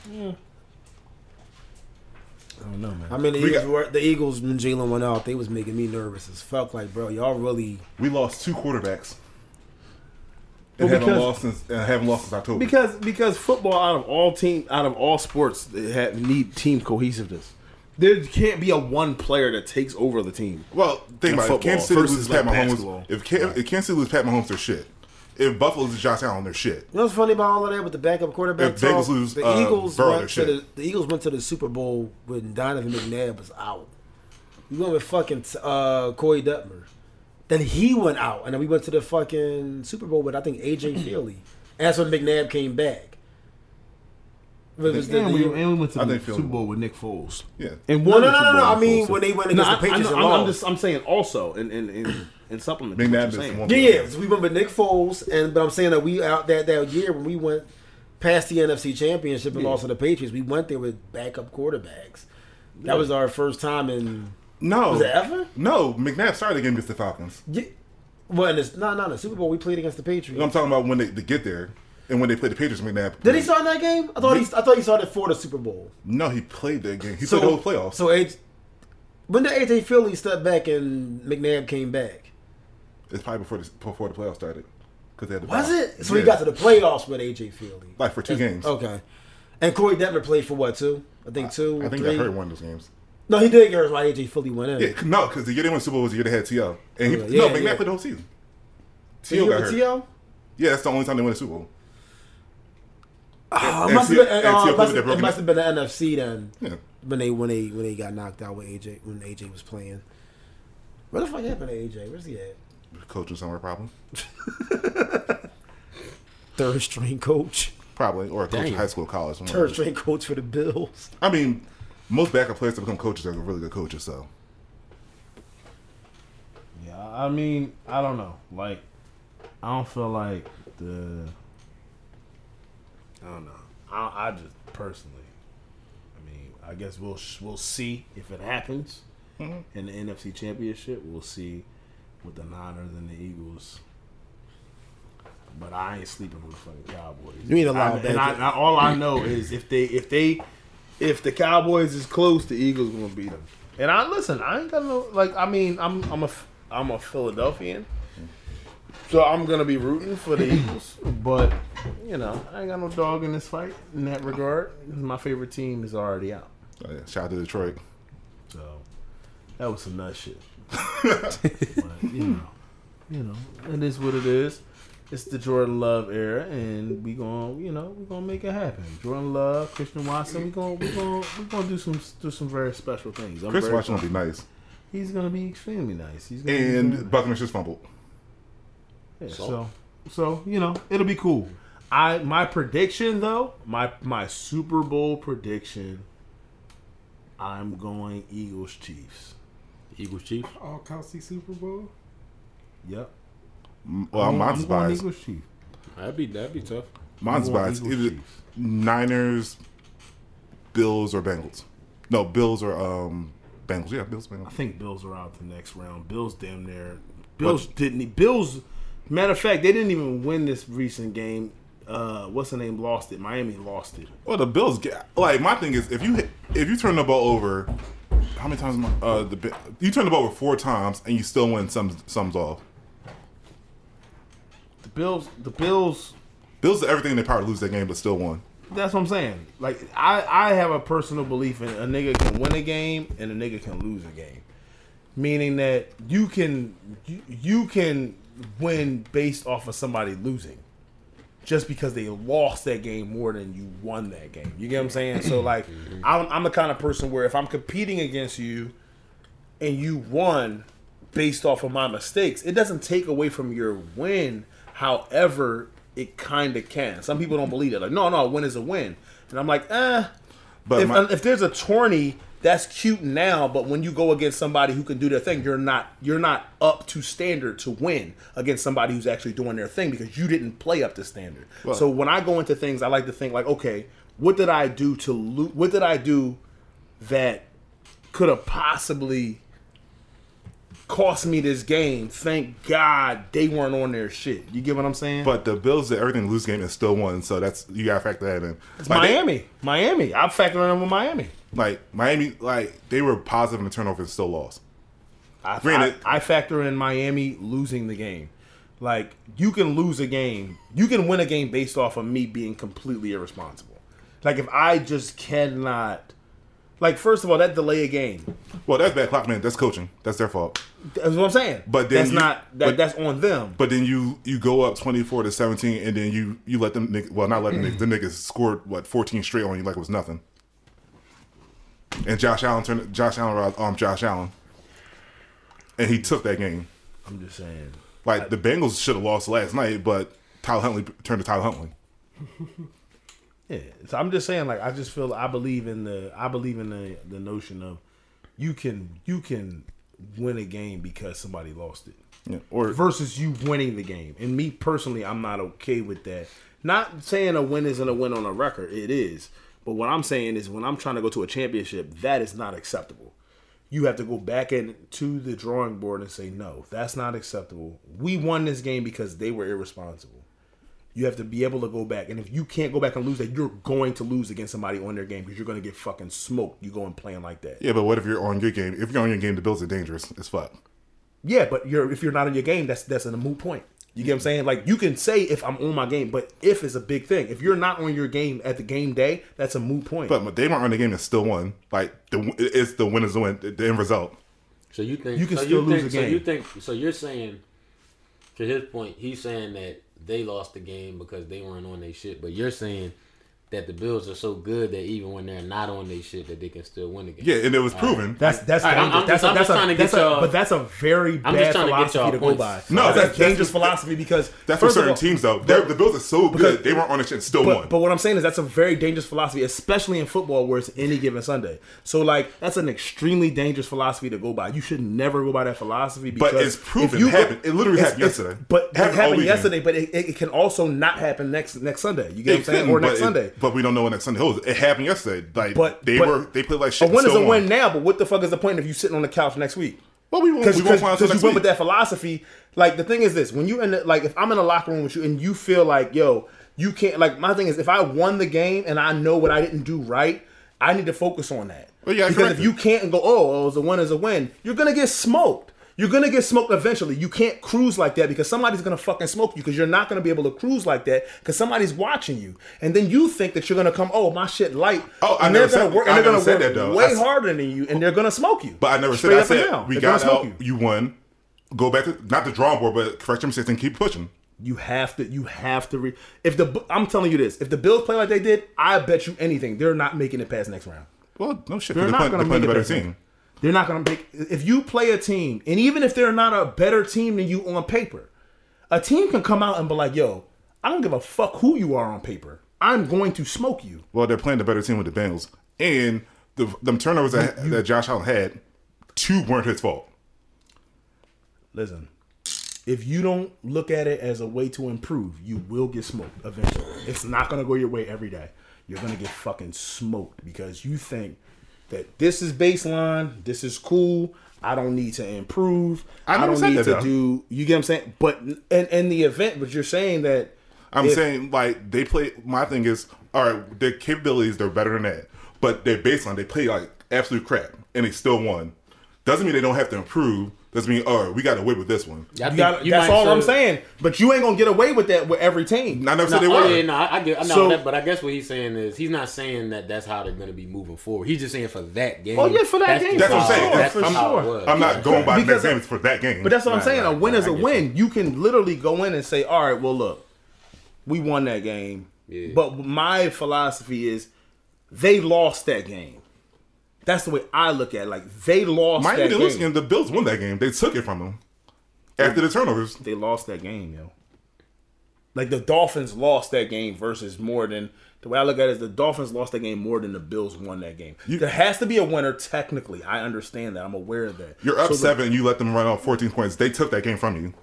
I don't know, man. I mean the We Eagles got- were the Eagles when Jalen went out they was making me nervous as fuck like bro y'all really We lost two quarterbacks. Well, And haven't lost since and haven't lost since October. Because because football out of all team out of all sports they have, need team cohesiveness. There can't be a one player that takes over the team. well, think about it. If football Kansas City loses Pat like Mahomes, basketball. if, Can, if Kansas City loses Pat Mahomes, they're shit. If Buffalo loses Josh Allen, they're shit. You know what's funny about all of that with the backup quarterback If Bengals lose, the uh, Eagles Burrow, went to the, shit. the Eagles went to the Super Bowl when Donovan McNabb was out. We went with fucking uh, Corey Detmer. Then he went out, and then we went to the fucking Super Bowl with I think AJ Feeley. And that's when McNabb came back. It was the- And the- we, and we went to I the Super Bowl with Nick Foles. Yeah. And no, won no, no, no, no. I mean Foles. when they went against I, the Patriots I, I, I'm just I'm saying also in in in, in supplement. to what McNabb you're is saying. one- Yeah, yeah. So we went with Nick Foles, and but I'm saying that we out that that year when we went past the NFC Championship and lost to the Patriots, we went there with backup quarterbacks. That was our first time in. No, Was it ever? no. McNabb started the game against the Falcons. Yeah. Well, in this, not no, the Super Bowl we played against the Patriots. I'm talking about when they, they get there and when they played the Patriots. McNabb. Did he start in that game? I thought he, I thought he started for the Super Bowl. No, he played that game. He played the whole playoffs. So AJ, when did AJ Feeley step back and McNabb came back? it's probably before the before the playoffs started because they had the Was it? So Yeah. he got to the playoffs with AJ Feeley. like for two games. Okay. And Corey Detmer played for what two? I think two. I think three. I heard one of those games. No, he did get hurt while AJ Feeley went in. Yeah, no, because the year they won the Super Bowl was the year they had TL, and he, Yeah, no, McNabb yeah. played the whole season. TL got hurt. T.O.? Yeah, that's the only time they won the Super Bowl. Oh, it must have been. uh, it must put have- that it must have been the NFC then Yeah, when they when they when they got knocked out with AJ when AJ was playing. What the fuck happened to AJ? Where's he at? coaching somewhere problem, Third string coach. probably, or a coach in high school, college. one Third those. string coach for the Bills. I mean, most backup players that become coaches are really good coaches. So Yeah, I mean, I don't know. Like, I don't feel like the. I don't know. I, I just personally. I mean, I guess we'll we'll see if it happens mm-hmm. in the NFC Championship. We'll see with the Niners and the Eagles. But I ain't sleeping on the fucking Cowboys. You ain't allowed I- that And I, I, all I know is if they if they if the Cowboys is close, the Eagles gonna beat them. And I listen. I ain't got no like. I mean, I'm I'm a I'm a Philadelphian, so I'm gonna be rooting for the Eagles. But you know, I ain't got no dog in this fight in that regard. My favorite team is already out. uh, yeah, shout out to Detroit. So that was some nut shit. but you know, you know, it is what it is. It's the Jordan Love era, and we gonna, you know, we gonna make it happen. Jordan Love, Christian Watson, we gonna, we gonna, we gonna do some, do some very special things. I'm Chris very Watson will be nice, He's gonna be extremely nice. He's gonna and nice. Buckner just fumbled. Yeah, so, so you know, it'll be cool. I my prediction though, my my Super Bowl prediction. I'm going Eagles Chiefs. Eagles Chiefs. All Kelce Super Bowl. Yep. Well, I'm, mine's I'm going biased. Eagles Chiefs. That'd be that'd be tough. Mine's I'm biased. Either Niners, Bills, or Bengals. No, Bills or um Bengals. Yeah, Bills, Bengals. I think Bills are out the next round. Bills damn near. Bills didn't. Bills. Matter of fact, they didn't even win this recent game. Uh, what's the name? Lost it. Miami lost it. Well, the Bills get like my thing is if you hit- if you turn the ball over, how many times? Uh, the you turn the ball over four times and you still win some sums off. The Bills. The Bills. Bills did everything in their power to lose that game, but still won. That's what I'm saying. Like I, I have a personal belief in a nigga can win a game and a nigga can lose a game. Meaning that you can you, you can win based off of somebody losing. Just because they lost that game more than you won that game. You get what I'm saying? So like I'm, I'm the kind of person where if I'm competing against you and you won based off of my mistakes, it doesn't take away from your win. However, it kind of can. Some people don't believe that. Like, no, no, a win is a win. And I'm like, eh. But if, my- if there's a tourney, that's cute now. But when you go against somebody who can do their thing, you're not you're not up to standard to win against somebody who's actually doing their thing because you didn't play up to standard. so when I go into things, I like to think like, okay, what did I do to lo- What did I do that could have possibly cost me this game? Thank God they weren't on their shit. You get what I'm saying? But the Bills did everything to lose game and still won, so that's you gotta factor that in. it's Like, they- Miami, Miami. I'm factoring in with Miami. Like Miami, like they were positive in the turnover and still lost. I, Granted- I, I factor in Miami losing the game. Like you can lose a game, you can win a game based off of me being completely irresponsible. Like if I just cannot, like first of all, that delay a game. Well, that's bad clock man. That's coaching. That's their fault. That's what I'm saying. But then that's you- not that. but- that's on them. But then you you go up twenty four to seventeen, and then you you let them well not let them the niggas scored what fourteen straight on you like it was nothing. And Josh Allen turned Josh Allen um Josh Allen, and he took that game. I'm just saying. Like the Bengals should have lost last night, but Tyler Huntley turned to Tyler Huntley. Yeah. So I'm just saying, like, I just feel I believe in the I believe in the the notion of you can you can win a game because somebody lost it. Yeah. Or versus you winning the game. And me personally, I'm not okay with that. Not saying a win isn't a win on a record. It is. But what I'm saying is when I'm trying to go to a championship, that is not acceptable. You have to go back into the drawing board and say, no, that's not acceptable. We won this game because they were irresponsible. You have to be able to go back. And if you can't go back and lose that, you're going to lose against somebody on their game because you're going to get fucking smoked. You go and playing like that. Yeah, but what if you're on your game? If you're on your game, the Bills are dangerous as fuck. Yeah, but you're if you're not on your game, that's that's a moot point. You get what I'm saying? Like you can say if I'm on my game, but if is a big thing. If you're not on your game at the game day, that's a moot point. But they weren't on the game and still won. Like the it's the win is the win. The end result. So you think You can so still you lose think, a So game. you think so? You're saying to his point, he's saying that they lost the game because they weren't on their shit. But you're saying that the Bills are so good that even when they're not on their shit, that they can still win the game. Yeah, and it was proven. that's that's All right, I'm- dangerous. I'm that's just- a, I'm that's just a, trying to that's get a- y'all- but that's a very I'm bad just trying to get philosophy y'all to go by. No, that's, that's- a dangerous that's- philosophy because That's for certain all- teams though. They're, the Bills are so because- good. They weren't on the shit and still But, won. but what I'm saying is that's a very dangerous philosophy, especially in football where it's any given Sunday. So like that's an extremely dangerous philosophy to go by. You should never go by that philosophy because But it's proven. you It happened. It literally happened yesterday. But It it happened all happened weekend. yesterday. But it, it can also not happen next next Sunday. You get what I'm saying? Or next Sunday. But we don't know when next Sunday holds. It happened yesterday. Like But they but were, they played like A shit. win and is a win now, but what the fuck is the point if you sitting on the couch next week? Well, we won't. Because We won't find you went week. with that philosophy. Like the thing is this: when you in the, like, if I'm in a locker room with you and you feel like, yo, you can't. Like my thing is, if I won the game and I know what I didn't do right, I need to focus on that. Well, yeah, because if you can't go, oh, oh, it's a win is a win, you're gonna get smoked. You're gonna get smoked eventually. You can't cruise like that because somebody's gonna fucking smoke you because you're not gonna be able to cruise like that because somebody's watching you. And then you think that you're gonna come, oh, my shit light. Oh, I and never they're gonna said- work, I they're never gonna said work that, though. way I harder than you, and they're gonna smoke you. But I never Straight said. I said down. we They're got out. you. You won. Go back to not the drawing board, but correct your mistakes and keep pushing. You have to. You have to. Re- if the I'm telling you this, if the Bills play like they did, I bet you anything they're not making it past next round. Well, no shit. They're They're, not gonna they're make a it better team. They're not going to make. If you play a team, and even if they're not a better team than you on paper, a team can come out and be like, "Yo, I don't give a fuck who you are on paper. I'm going to smoke you." Well, they're playing the better team with the Bengals, and the them turnovers that, that Josh Allen had, two weren't his fault. Listen, if you don't look at it as a way to improve, you will get smoked eventually. It's not gonna go your way every day. You're gonna get fucking smoked because you think that this is baseline, this is cool. I don't need to improve. I I, don't need to though. do. You get what I'm saying? But in, in the event, but you're saying that I'm if- saying like they play. My thing is, all right, their capabilities they're better than that, but their baseline they play like absolute crap, and they still won. Doesn't mean they don't have to improve. Doesn't mean, all right, we got away with this one. Yeah, you think got, you that's might all I'm saying. But you ain't gonna get away with that with every team. I never No, said they oh, were. yeah, no, I I get, I know So- that, but I guess what he's saying is he's not saying that that's how they're going to be moving forward. He's just saying for that game. Oh, yeah, for that that's game, just That's what I'm saying. That's for how it sure. was. I'm not going by the Because- next game. It's for that game. But that's what I'm Right, saying. a win right, is a get win. You. can literally go in and say, "All right, well, look, we won that game." Yeah. But my philosophy is, they lost that game. That's the way I look at. it. Like they lost Miami that didn't lose game. The Bills won that game. They took it from them after the turnovers. They lost that game, yo. Like the Dolphins lost that game versus more than the way I look at it is the Dolphins lost that game more than the Bills won that game. You- there has to be a winner technically. I understand that. I'm aware of that. You're up So the- seven. and You let them run off 14 points. They took that game from you.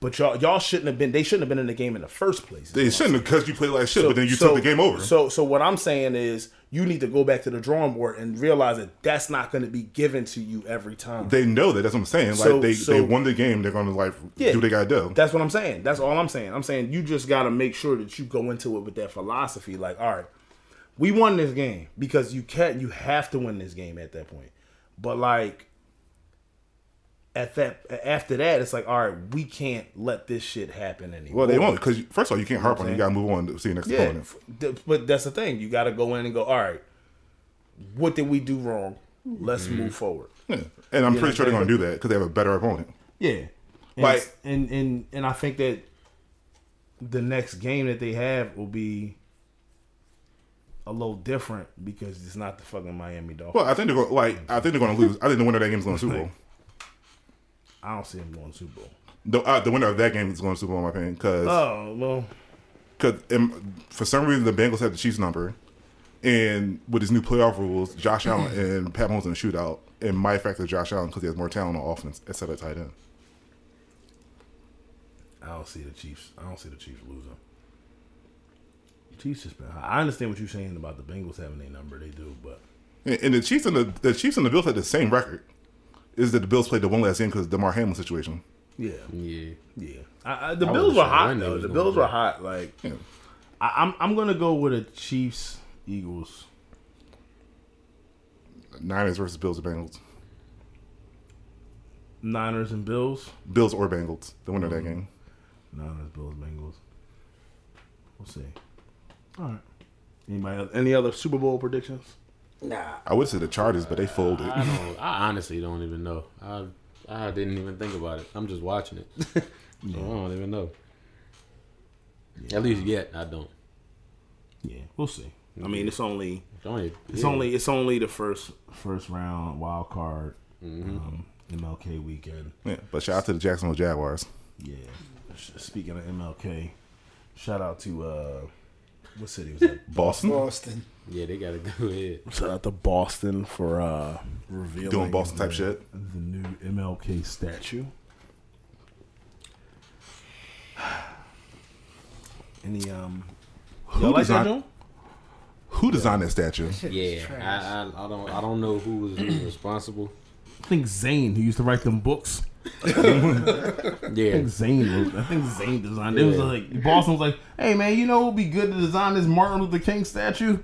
but y'all y'all shouldn't have been. They shouldn't have been in the game in the first place. They shouldn't have because you played like shit. So- but then you so- took the game over. So, so what I'm saying is, you need to go back to the drawing board and realize that that's not going to be given to you every time. they know that. That's what I'm saying. Like they, so- they won the game. They're gonna like Yeah. do what they gotta do. That's what I'm saying. That's all I'm saying. I'm saying you just got to make sure that you go into it with that philosophy. Like, all right, we won this game because you can't. You have to win this game at that point. But like, at that after that, it's like, all right, we can't let this shit happen anymore. well, they won't because first of all, you can't harp on. it. You gotta move on to see the next Yeah, opponent. but that's the thing. You got to go in and go. All right, what did we do wrong? Let's Mm-hmm. move forward. Yeah. And I'm Yeah, pretty sure they're gonna do that because they have a better opponent. Yeah, and, Like- and and and I think that the next game that they have will be a little different because it's not the fucking Miami Dolphins. Well, I think they're going like I think they're gonna lose. I think the winner of that game is going to Super Bowl. I don't see them going to Super Bowl. The, uh, the winner of that game is going to Super Bowl, in my opinion, because Oh well, because for some reason the Bengals had the Chiefs number, and with his new playoff rules, Josh Allen and Pat Mahomes in a shootout, and my factor Josh Allen because he has more talent on offense instead of tight end. I don't see the Chiefs. I don't see the Chiefs losing. The Chiefs just been. hot. I understand what you're saying about the Bengals having a number. They do, but And, and the Chiefs and the the Chiefs and the Bills had the same record. Is that the Bills played the one last game because of the Damar Hamlin situation? yeah, Yeah. yeah. I, I, the I Bills wasn't were sure hot when they though. The Bills were hot. Like Yeah. I, I'm, I'm gonna go with a Chiefs Eagles. Niners versus Bills or Bengals. Niners and Bills. Bills or Bengals. The winner of that mm-hmm. game. Niners, Bills, Bengals. We'll see. All right. Anybody? Else, any other Super Bowl predictions? I would say the Chargers, but they folded. I don't. I honestly don't even know. I I didn't even think about it. I'm just watching it. so I don't even know. At least yet, I don't. Yeah, we'll see. I mean, it's only It's only. it's yeah. only it's only the first first round wild card Mm-hmm. um, MLK weekend. Yeah, but shout out to the Jacksonville Jaguars. Yeah. Speaking of MLK, shout out to uh, what city was that? Boston Boston. Yeah, they gotta go ahead. Shout out to Boston for uh, revealing doing Boston type the- shit. The new MLK statue. Any um, Who y'all like designed, Joe? who designed that statue? Yeah, I, I I don't I don't know who was responsible. I think Zane, who used to write them books. I Yeah, think Zane wrote. I think Zane designed. It It was like Boston was like, "Hey man, you know it would be good to design this Martin Luther King statue?"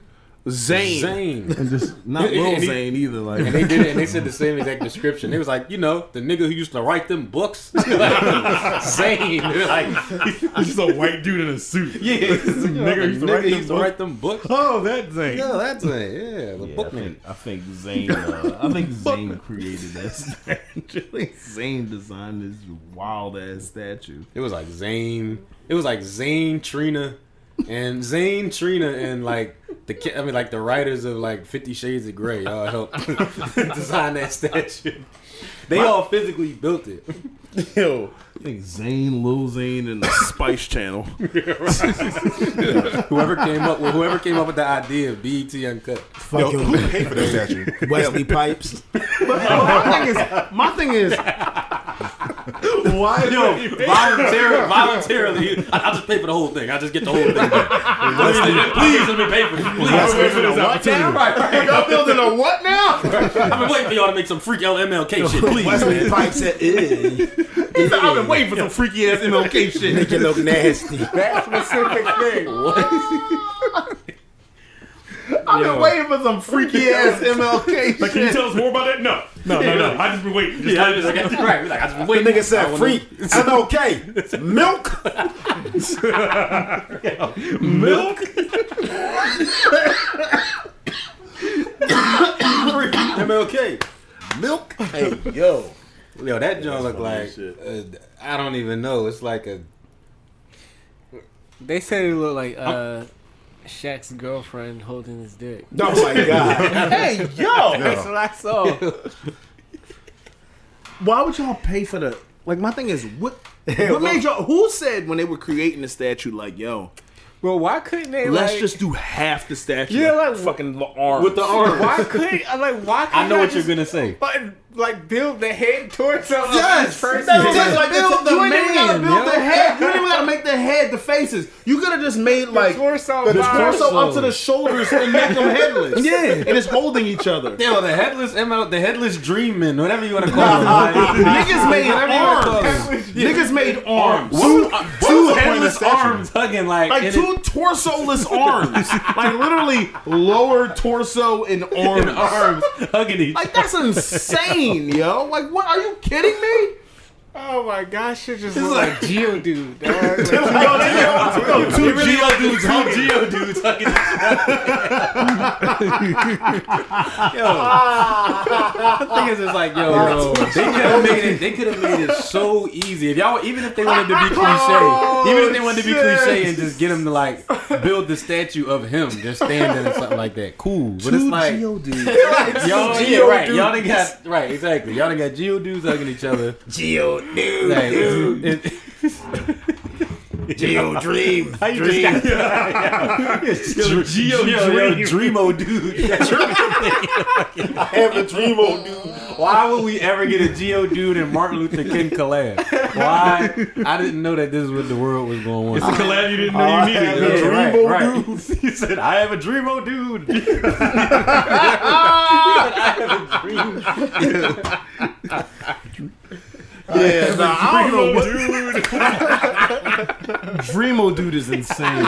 Zane, Zane. and just not Lil And he- Zane either. Like And they did it, and they said the same exact description. It was like, you know, the nigga who used to write them books, Zane. They're like, it's just a white dude in a suit. yeah, nigga nigga used to write them used to write them books. Oh, that Zane. Yeah, that's it. Yeah, the Yeah, I book man. think, I think Zane. Uh, I think Zane created that statue. I Zane designed this wild ass statue. It was like Zane. It was like Zane, Trina, and Zane, Trina, and like the I mean, like the writers of like Fifty Shades of Grey. Y'all helped design that statue. They all physically built it. Yo, I think Zane, Lil Zane, and the Spice Channel. Whoever came up with whoever came up with the idea of BET Uncut. Yo, Fucking who paid for that statue? Wesley Pipes. my thing is, my thing is, why? Yo, voluntarily, voluntarily, I, I'll just pay for the whole thing. I'll just get the whole thing. Done. Let me- please let me pay for this. Please. What now? Right, right. Y'all building a what now? I've been waiting for y'all to make some freak LMLK shit. Please, Wesley man. Pipes said, eh. "Ew, I've been waiting for some freaky ass MLK shit. make it look nasty." That specific thing. I've been waiting for some freaky ass MLK shit. Can you tell us more about that? No, no, no, no. I just been waiting. Just Yeah, I let just, it- like, right, like, I just been waiting. Nigga said, I "Freak." MLK. Milk. Milk? MLK. Milk. Hey, yo. Yo, that joint look funny like as uh, I don't even know. It's like a They said it looked like uh, Shaq's girlfriend holding his dick. Oh my god. Hey, yo. That's what I saw. Why would y'all pay for the? Like, my thing is, what? What made y'all? Who said when they were creating the statue, like, yo, Bro, why couldn't they let's like, just do half the statue? Yeah, like, fucking the arm with the arm. Why couldn't I like why couldn't I know what just, you're gonna say. But like build the head torso of Yes, each person. that's just like build the, you ain't even gotta build yo. the head. You ain't even gotta make the head, the faces. You could have just made like torso the by torso up to the shoulders and make them headless. Yeah. and it's holding each other. Yo, the headless ML, the headless dream man, whatever you want to call him. like, Niggas made whatever you wanna call arms. him. Niggas made arms. Two, two the point of headless arms hugging like, Like two torso-less arms. like literally lower torso and it- and arms. arms hugging each. Like that's insane, yo. Like what? Are you kidding me? Oh my gosh, shit just look like Geodude. dog. Like, Yo, Two Geo dudes, two Geo dudes hugging each other. yo, the thing is, it's like, yo, they could have made it. They could have made it so easy. If y'all, even if they wanted to be cliche, even if they wanted to be cliche and just get him to like build the statue of him just standing or something like that, cool. But it's like. Geodude. Y'all, yeah, right. Y'all done got right, exactly. Y'all done got Geo dudes hugging each other. Geo dude. Like, it- it- Geo dream. How you just got Geo, Geo, Geo, Dreamo dude. I have a Dreamo dude, Why would we ever get a Geo dude and Martin Luther King collab? Why? I didn't know that this is what the world was going on. It's a collab you didn't know you oh, have needed. a Yeah, right, Dreamo right. dude. He said, "I have a Dreamo dude." Yeah, nah, I don't know what dude. Dreamo dude is insane.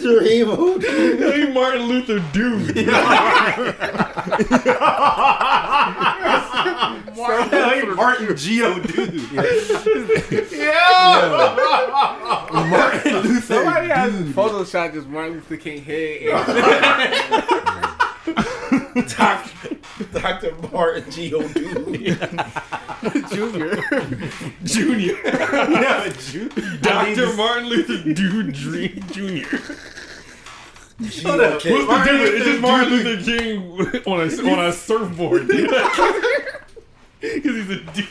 Dreamo dude. Hey, Martin Luther dude. Martin Luther. Dude. Yeah. Martin Geodude. Somebody has Photoshop just Martin Luther King head. and Dr. Martin Geo dude. Junior. Junior. Yeah, Ju- Dr. Martin Luther Dude Dream Jr. Up. What's the difference? It's just Martin Luther King on a, on a surfboard. Because he's a dude.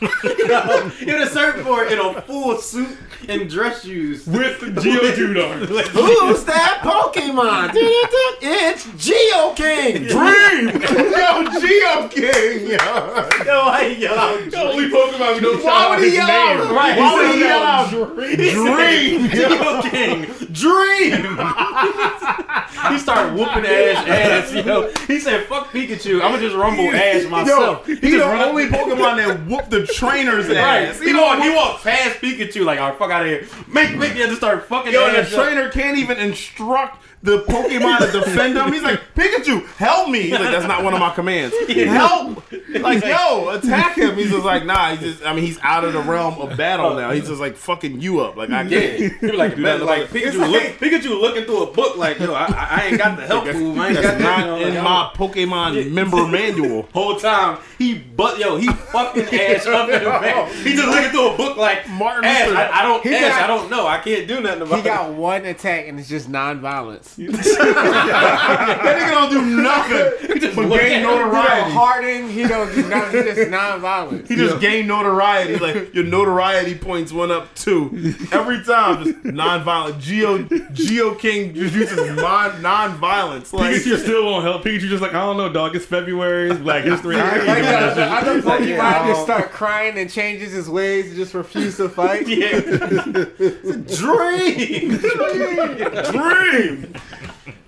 In a surfboard in a full suit and dress shoes. With the Geodude arms. Who's that Pokemon? it's Geo King. Dream, yo, Geo King, yo. Yo, I yell out The only Pokemon we know Why would he yell out? Right, Why he would he yell out? Dream. Geo King. Dream. he started whooping Ash ass, yo. He said, fuck Pikachu. I'm gonna just rumble Ash Yo, myself. he, the only Pokemon that whooped the trainer's Right. ass. He walked, he walked past Pikachu like, all right, fuck out of here. Make, make, yeah, just start fucking Yo, the ass up. trainer can't even instruct the Pokemon to defend him. He's like, Pikachu, help me. He's like, that's not one of my commands. Help! Like, yo, attack him. He's just like, nah. He's just, I mean, he's out of the realm of battle now. He's just like fucking you up. Like, I Yeah, can't. be like, that like, like- Pikachu, look, Pikachu looking through a book like, yo, I, I ain't got the help move. I ain't got That's not in like, my Pokemon member manual. whole time he but yo he fucking ass up in the back. He just looking through a book like Martin Luther- I, I don't Ash, got- I don't know. I can't do nothing about it. He got one attack and it's just non-violence. That nigga don't do nothing. it. Just but gain at him. He don't notoriety. harden. He don't do nothing. He's just non-violence. He just gained notoriety. Like your notoriety points went up two every time. Just non-violent. Geo Geo King just uses non non-violence. Like Pikachu still won't help. Pikachu just like, I don't know, dog. It's February. It's Black History. I ain't Like, doing that the shit. other Pokemon yeah. just start crying and changes his ways and just refuse to fight. Yeah. Dream. dream.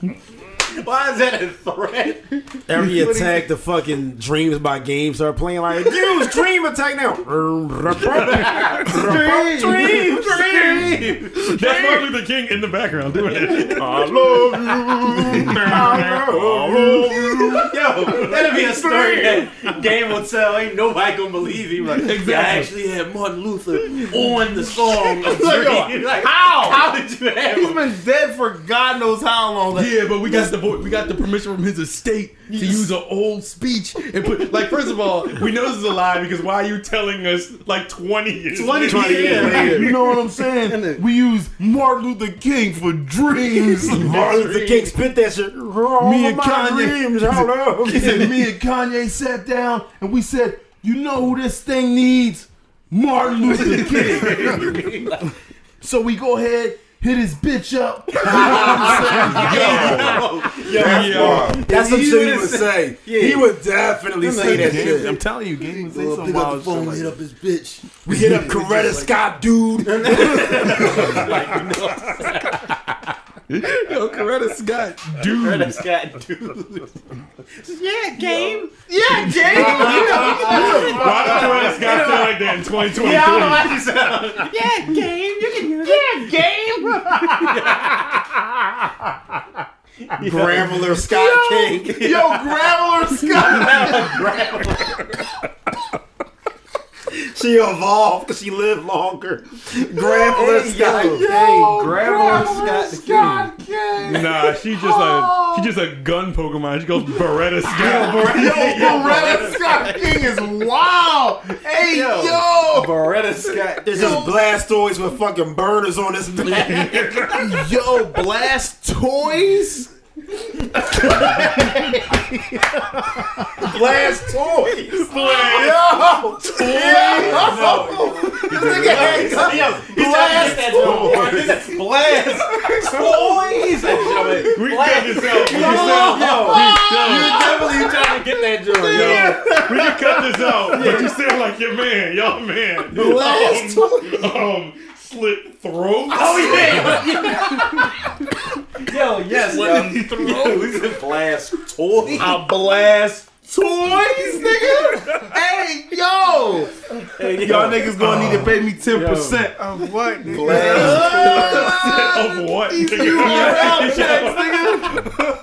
ねっ。Why is that a threat? Every attack, the fucking Dreams by Game start playing like, use Dream Attack now. Dream. Dream. Dream. That's Martin Luther King in the background doing it. I love you. I love you. Yo, that'd be a story that Game will tell. Ain't nobody gonna believe him. Like, exactly. I actually had Martin Luther on the song of Like, Dream. Like, how? how did you have He's him? been dead for God knows how long. Like, Yeah, but we got the vo- we got the permission from his estate to use an old speech and put like first of all we know this is a lie because why are you telling us like twenty years 20 later? years later. You know what I'm saying? We use Martin Luther King for dreams. Martin Luther King spit that shit. Me and Kanye. Dreams, hold up. He said, me and Kanye sat down and we said, you know who this thing needs? Martin Luther King. so we go ahead, hit his bitch up. Yo, That's some He shit he would would say- say. He would definitely say that shit. I'm telling you, Game would say some Pick up the phone, shit. hit up his bitch. We hit up Coretta Scott, dude. yo, Coretta Scott, dude. Coretta Scott, dude. yeah, Game. Yeah, Game. Why did Coretta Scott sound like that in 2023? Yeah, I don't know why you sound. yeah, Game. You can use it. Yeah, Game. Graveler Scott King. Yo, Graveler Scott. She evolved because she lived longer. Graveler Scott Hey, King. Graveler Scott, King. Nah, she just a oh. she just a gun Pokemon. She goes Beretta Scott. Yo, Beretta Scott King is wild. Hey, Yo. yo. Beretta Scott. There's just Blastoise with fucking burners on his back. Yo, Blast Toys? Blast toys. Yo, this nigga had blast toys. Blast toys. We cut this out. We can You definitely trying to get that joint, yo. we can cut this out. But you sound like your man, your man. Blast um, um, slit throat. Oh yeah. yo, yes, yo. We said blast toys. I blast toys, nigga. hey, yo. Y'all niggas gonna need to pay me 10% of what, nigga? of what? You out, nigga?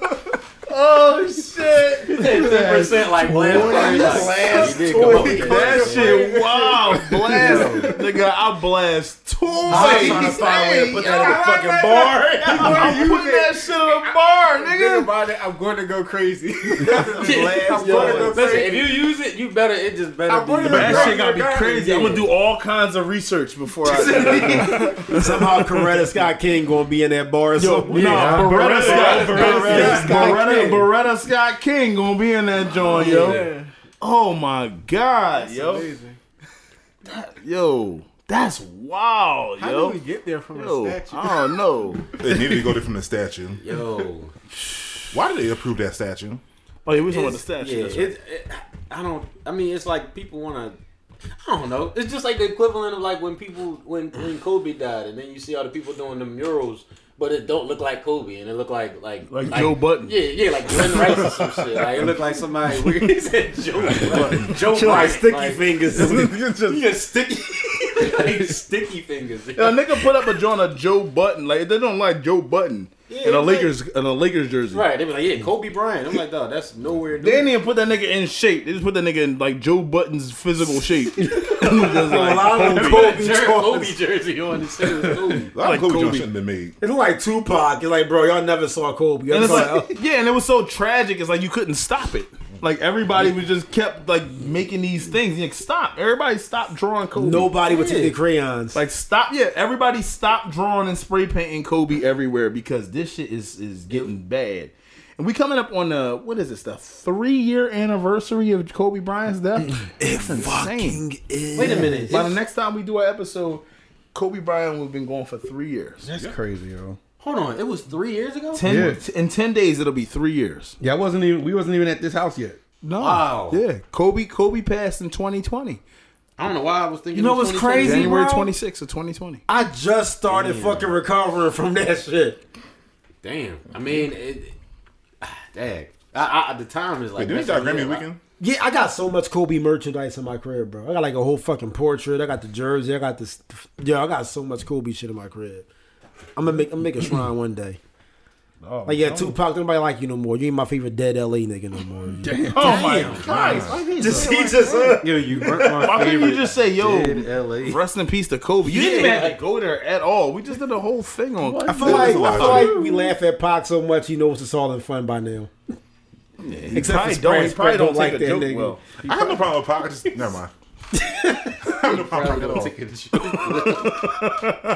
Oh, shit. Ten percent like blast toys. Blast You did come up with that. That shit, wow. Blast. nigga, I blast toys. I was trying to find a way to put that in the fucking bar. I'm putting that shit in a bar, nigga. about it, I'm going to go crazy. Blast toys. Listen, if you use it, you better. It just better be. That shit gotta be crazy. I'm gonna do all kinds of research before I do that. Somehow Coretta Scott King gonna be in that bar or Yo, something. nah, Beretta Scott, Beretta Beretta, Scott Beretta, King. Beretta Scott King gonna be in that joint, yo. Oh my god, yo, That- yo, that's wild, How yo. do we get there from Yo, a statue? I don't know. It needed to go there from the statue. Yo, Why did they approve that statue? Oh, yeah, we talking about the statue. Yeah, that's right. it, it, I don't. I mean, it's like people want to. I don't know. It's just like the equivalent of like when people when when Kobe died, and then you see all the people doing the murals, but it don't look like Kobe, and it look like like Like Joe Budden. Yeah, yeah, like Glen Rice or some shit. Like it looked like somebody. He said Joe Budden. Joe Like Rice. sticky like, fingers. He got sticky, like sticky fingers. Yo, nigga put up a joint of Joe Budden. Like they don't like Joe Budden Yeah, in a it's Lakers in a Lakers jersey. Right, they be like, yeah, Kobe Bryant. I'm like, dog, that's nowhere. They didn't even put that nigga in shape. They just put that nigga in like Joe Budden's physical shape. Just like, Kobe, jer- Kobe jersey on the shit was Kobe. A lot Like of Kobe, Kobe. Jones shouldn't been made. It's like Tupac. It's like, bro, y'all never saw Kobe. And it's like, yeah, and it was so tragic. It's like you couldn't stop it. Like everybody was just kept like making these things. Like stop. Everybody stop drawing Kobe. nobody would take the crayons. Like stop. Yeah, everybody stop drawing and spray painting Kobe everywhere because this shit is is getting bad. And we coming up on the what is this? The three year anniversary of Kobe Bryant's death. It's insane. Wait a minute. By the next time we do an episode, Kobe Bryant will have been going for three years. That's crazy, yo. Hold on, it was three years ago. Ten Yeah. in ten days, it'll be three years. Yeah, I wasn't even. We wasn't even at this house yet. No. Wow. Yeah. Kobe Kobe passed in 2020. I don't know why I was thinking. You know it was what's 2020. crazy? January bro? 26th of 2020. I just started fucking recovering from that shit. Damn. I mean, it. ah, Dang. I, I, at the time is like. Wait, did we messing die me Grammy up. weekend? Yeah, I got so much Kobe merchandise in my crib, bro. I got like a whole fucking portrait. I got the jersey. I got this. Yeah, I got so much Kobe shit in my crib. I'm gonna make. I'm gonna make a shrine one day. like yeah, Tupac. Nobody like you no more. You ain't my favorite dead LA nigga no more. Damn. Oh my Christ. Just he just. Uh, Yo, you burnt my Why couldn't favorite. you just say, yo, LA. rest in peace to Kobe? You didn't even have to go there at all. We just did a whole thing on I feel like that's a lot I feel like we laugh at Pac so much. He knows it's all in fun by now. Yeah, Except probably for don't. He probably don't don't like take that joke nigga. well. I have no problem with Pac. Just never mind. I have no problem Probably with don't Pac take a.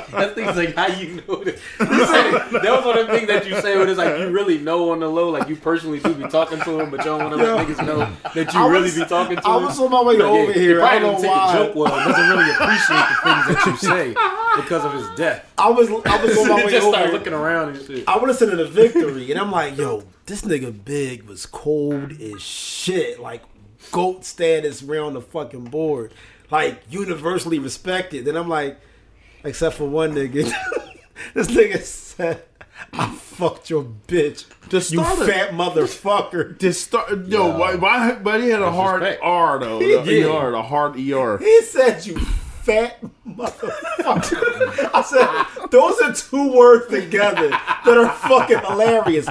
That thing's like how you know that. You said that was one of the things that you say when it's like you really know on the low, like you personally do be talking to him, but you don't want to let niggas know that you I really was- be talking to I him. was on my way Like, over he here. I probably don't don't know take why. a joke well. and Doesn't really appreciate the things that you say because of his death. I was I was on my way just over. start looking around and shit. I was listening to Victory, and I'm like, yo, this nigga Big was cold as shit. Like, GOAT status around the fucking board. Like, universally respected. Then I'm like, except for one nigga. this nigga said, I fucked your bitch. Just you fat motherfucker. Just start, yo, why, why, but he had a hard respect. R though. He The did. ER, the hard ER. He said, you fat motherfucker. I said, those are two words together that are fucking hilarious.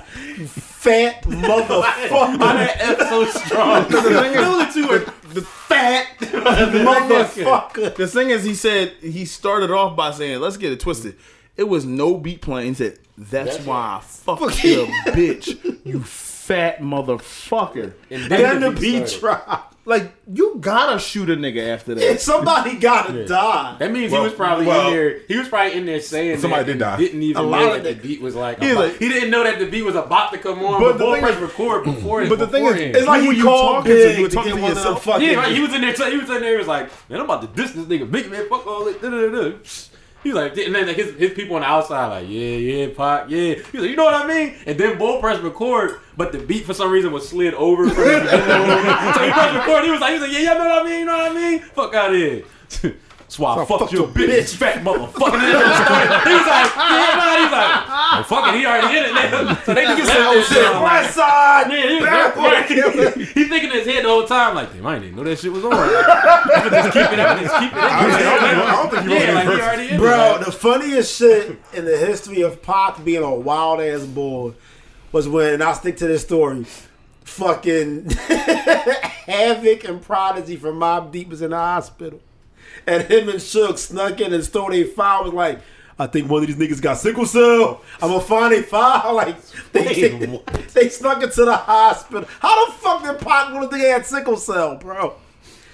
Fat motherfucker. Why that F so strong? The thing is, Those are two are the fat motherfucker. the thing is, he said he started off by saying, "Let's get it twisted." It was no beat playing. He said, "That's, That's why I fucked your bitch, you fat motherfucker." And Then the beat beat started. drop. Like you gotta shoot a nigga after that. Yeah, Somebody gotta die. That means Well, he was probably well- in there. He was probably in there saying Somebody that did and die. Didn't even A know lot that of the beat was like. He's about- like- he didn't know that the beat was about to come on. But But the thing is- record before. but the thing is- It's like Who he you called talking to? You Big to talking get to one of them yourself? fucking. Yeah, right. He was in there. He was in there. He was like, "Man, I'm about to diss this nigga, big man. Fuck all that." He's like, and then like, his his people on the outside like, "Yeah, yeah, Pac, yeah." He's like, "You know what I mean?" And then Bull pressed record, but the beat for some reason was slid over. From his so he pressed record. He was like, "He was like, yeah, y'all know what I mean? You know what I mean? Fuck out of here." That's why I fucked your bitch, fat motherfucker. he was like, yeah, nah, he's like, oh, fuck it, he already hit it, nigga. So they just left that shit. I'm West side. yeah, he was Bad he thinking in his head the whole time, like, damn, I didn't know that shit was on. I could just keep it out, just keep it in. I don't think- I don't think he wrote Yeah, like he already in Bro, it. the funniest shit in the history of Pac being a wild ass boy was when, and I'll stick to this story, fucking Havoc and Prodigy from Mobb Deep was in the hospital. And him and Suge snuck in and stole their file. Was like, I think one of these niggas got sickle cell. I'm gonna find a file. Like, they, they, they snuck into the hospital. How the fuck did Pac know they had sickle cell, bro?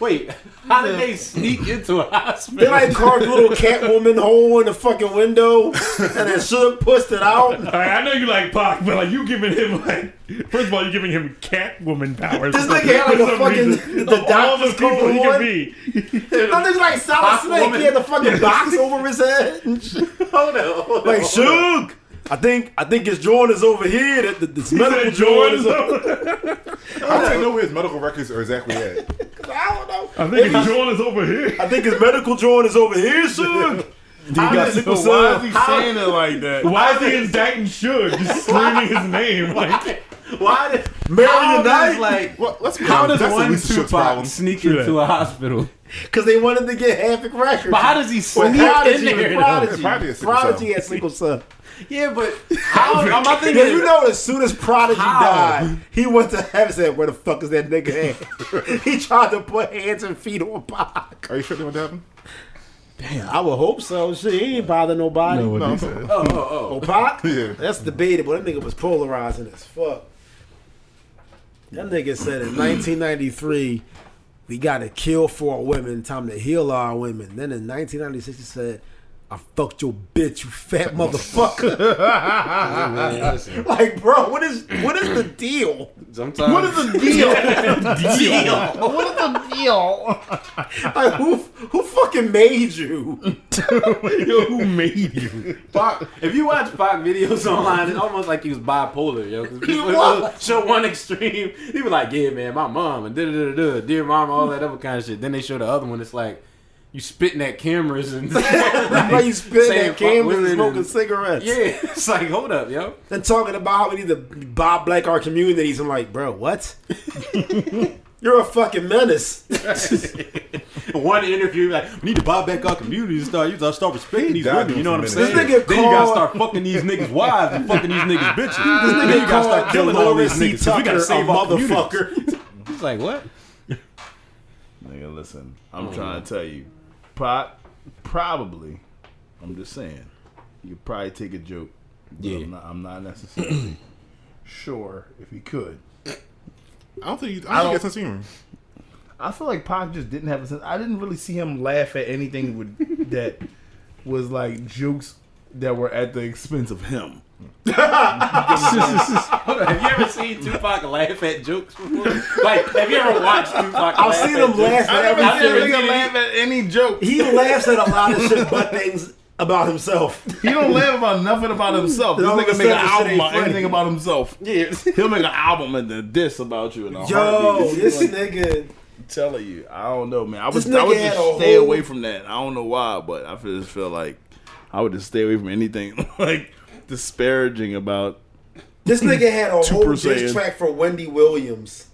Wait, how did they sneak into a hospital? They hospital? like carved a little Catwoman hole in the fucking window, and then Suge pushed it out. All right, I know you like Pac, but like you giving him like first of all, you're giving him Catwoman powers. This nigga had like For a fucking reason. the Of all the doctor's people coat he could be. That nigga like Solid Snake. He had the fucking box over his head. Hold on, hold on. Like Suge. I think I think his joint is over here. That the, this medical joint is over. How do they know where his medical records are exactly at? I don't know. I think his John is over here. I think his medical joint is over here, Suge. He got sickle Why is he saying it like that? Why is he indicting Suge? Just screaming his name like Why did Marion how Knight. does like Well, let's be how honest. does That's one least Suge's Tupac problem. sneak True into that. a hospital? Because they wanted to get Havoc records. But how does he With sneak in Prodigy, there? with though? Prodigy. Prodigy Prodigy cell. had sickle cell. Yeah, but how? I'm not thinking. Yeah, you know, as soon as Prodigy How? died, he went to heaven and said, Where the fuck is that nigga at? he tried to put hands and feet on Pac. Are you sure that would happen? Damn, I would hope so. Shit, he ain't bother nobody. No, what No, he said. Oh, oh, Oh, Pac? Yeah. That's debatable. That nigga was polarizing as fuck. That nigga said in 1993, we got to kill four women, time to heal our women. Then in 1996, he said, I fucked your bitch, you fat motherfucker. Man, listen, like, bro, what is what is the deal? sometimes What is the deal? Deal. what is the deal? Like, who who fucking made you? Yo, who made you? Pac, if you watch Pac videos online, it's almost like he was bipolar, yo. 'cause people was. show one extreme, he was like, "Yeah, man, my mom and da da da da, dear mom, all that other kind of shit." Then they show the other one, it's like you spitting at cameras and Why you spitting at cameras and smoking and- cigarettes? yeah, it's like hold up, yo. and talking about how we need to Bob Black our communities. I'm like, bro, what? You're a fucking menace. One interview, like, we need to buy back our communities. and start, you start respecting these women. You know what I'm saying? some. This nigga then you gotta start fucking these niggas' wives and fucking these niggas' bitches. This then nigga you gotta start killing all these Dolores C. niggas. 'cause we gotta save our communities. motherfucker. He's like, what? Nigga, listen. I'm trying to tell you, Pac, probably. I'm just saying, you could probably take a joke. but Yeah. I'm not, I'm not necessarily sure if he could. I don't think. He, I I don't don't- think sense of humor. I feel like Pac just didn't have a sense. I didn't really see him laugh at anything with, that was like jokes that were at the expense of him. Hold on, have you ever seen Tupac laugh at jokes before? Like, have you ever watched Tupac? I've laugh seen at him jokes? laugh at I never seen a everything. nigga laugh at any joke. He laughs at a lot of shit but things about himself. He don't laugh about nothing about himself. This All of a nigga make an album about funny. anything about himself. Yeah. He'll make an album and then diss about you in a Yo, heartbeat. this Like, nigga. I'm telling you, I don't know, man. I This would, I would just stay whole- away from that. I don't know why, but I just feel like I would just stay away from anything like disparaging about This nigga had a Two whole percent. diss track for Wendy Williams.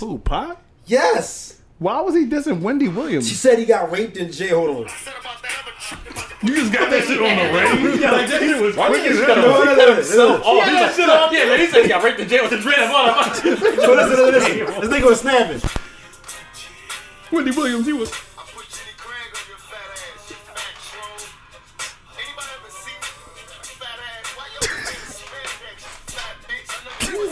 who Pac. Yes. Why was he dissing Wendy Williams? She said he got raped in jail. Hold on. You just got that shit on the range. Like that shit was quick as No, hell. no, no, no, no. Oh, he's like, shut up. Yeah, man, he said he got raped in jail with the dread of all of us. Listen, listen, listen. This nigga was snapping. Wendy Williams, he was.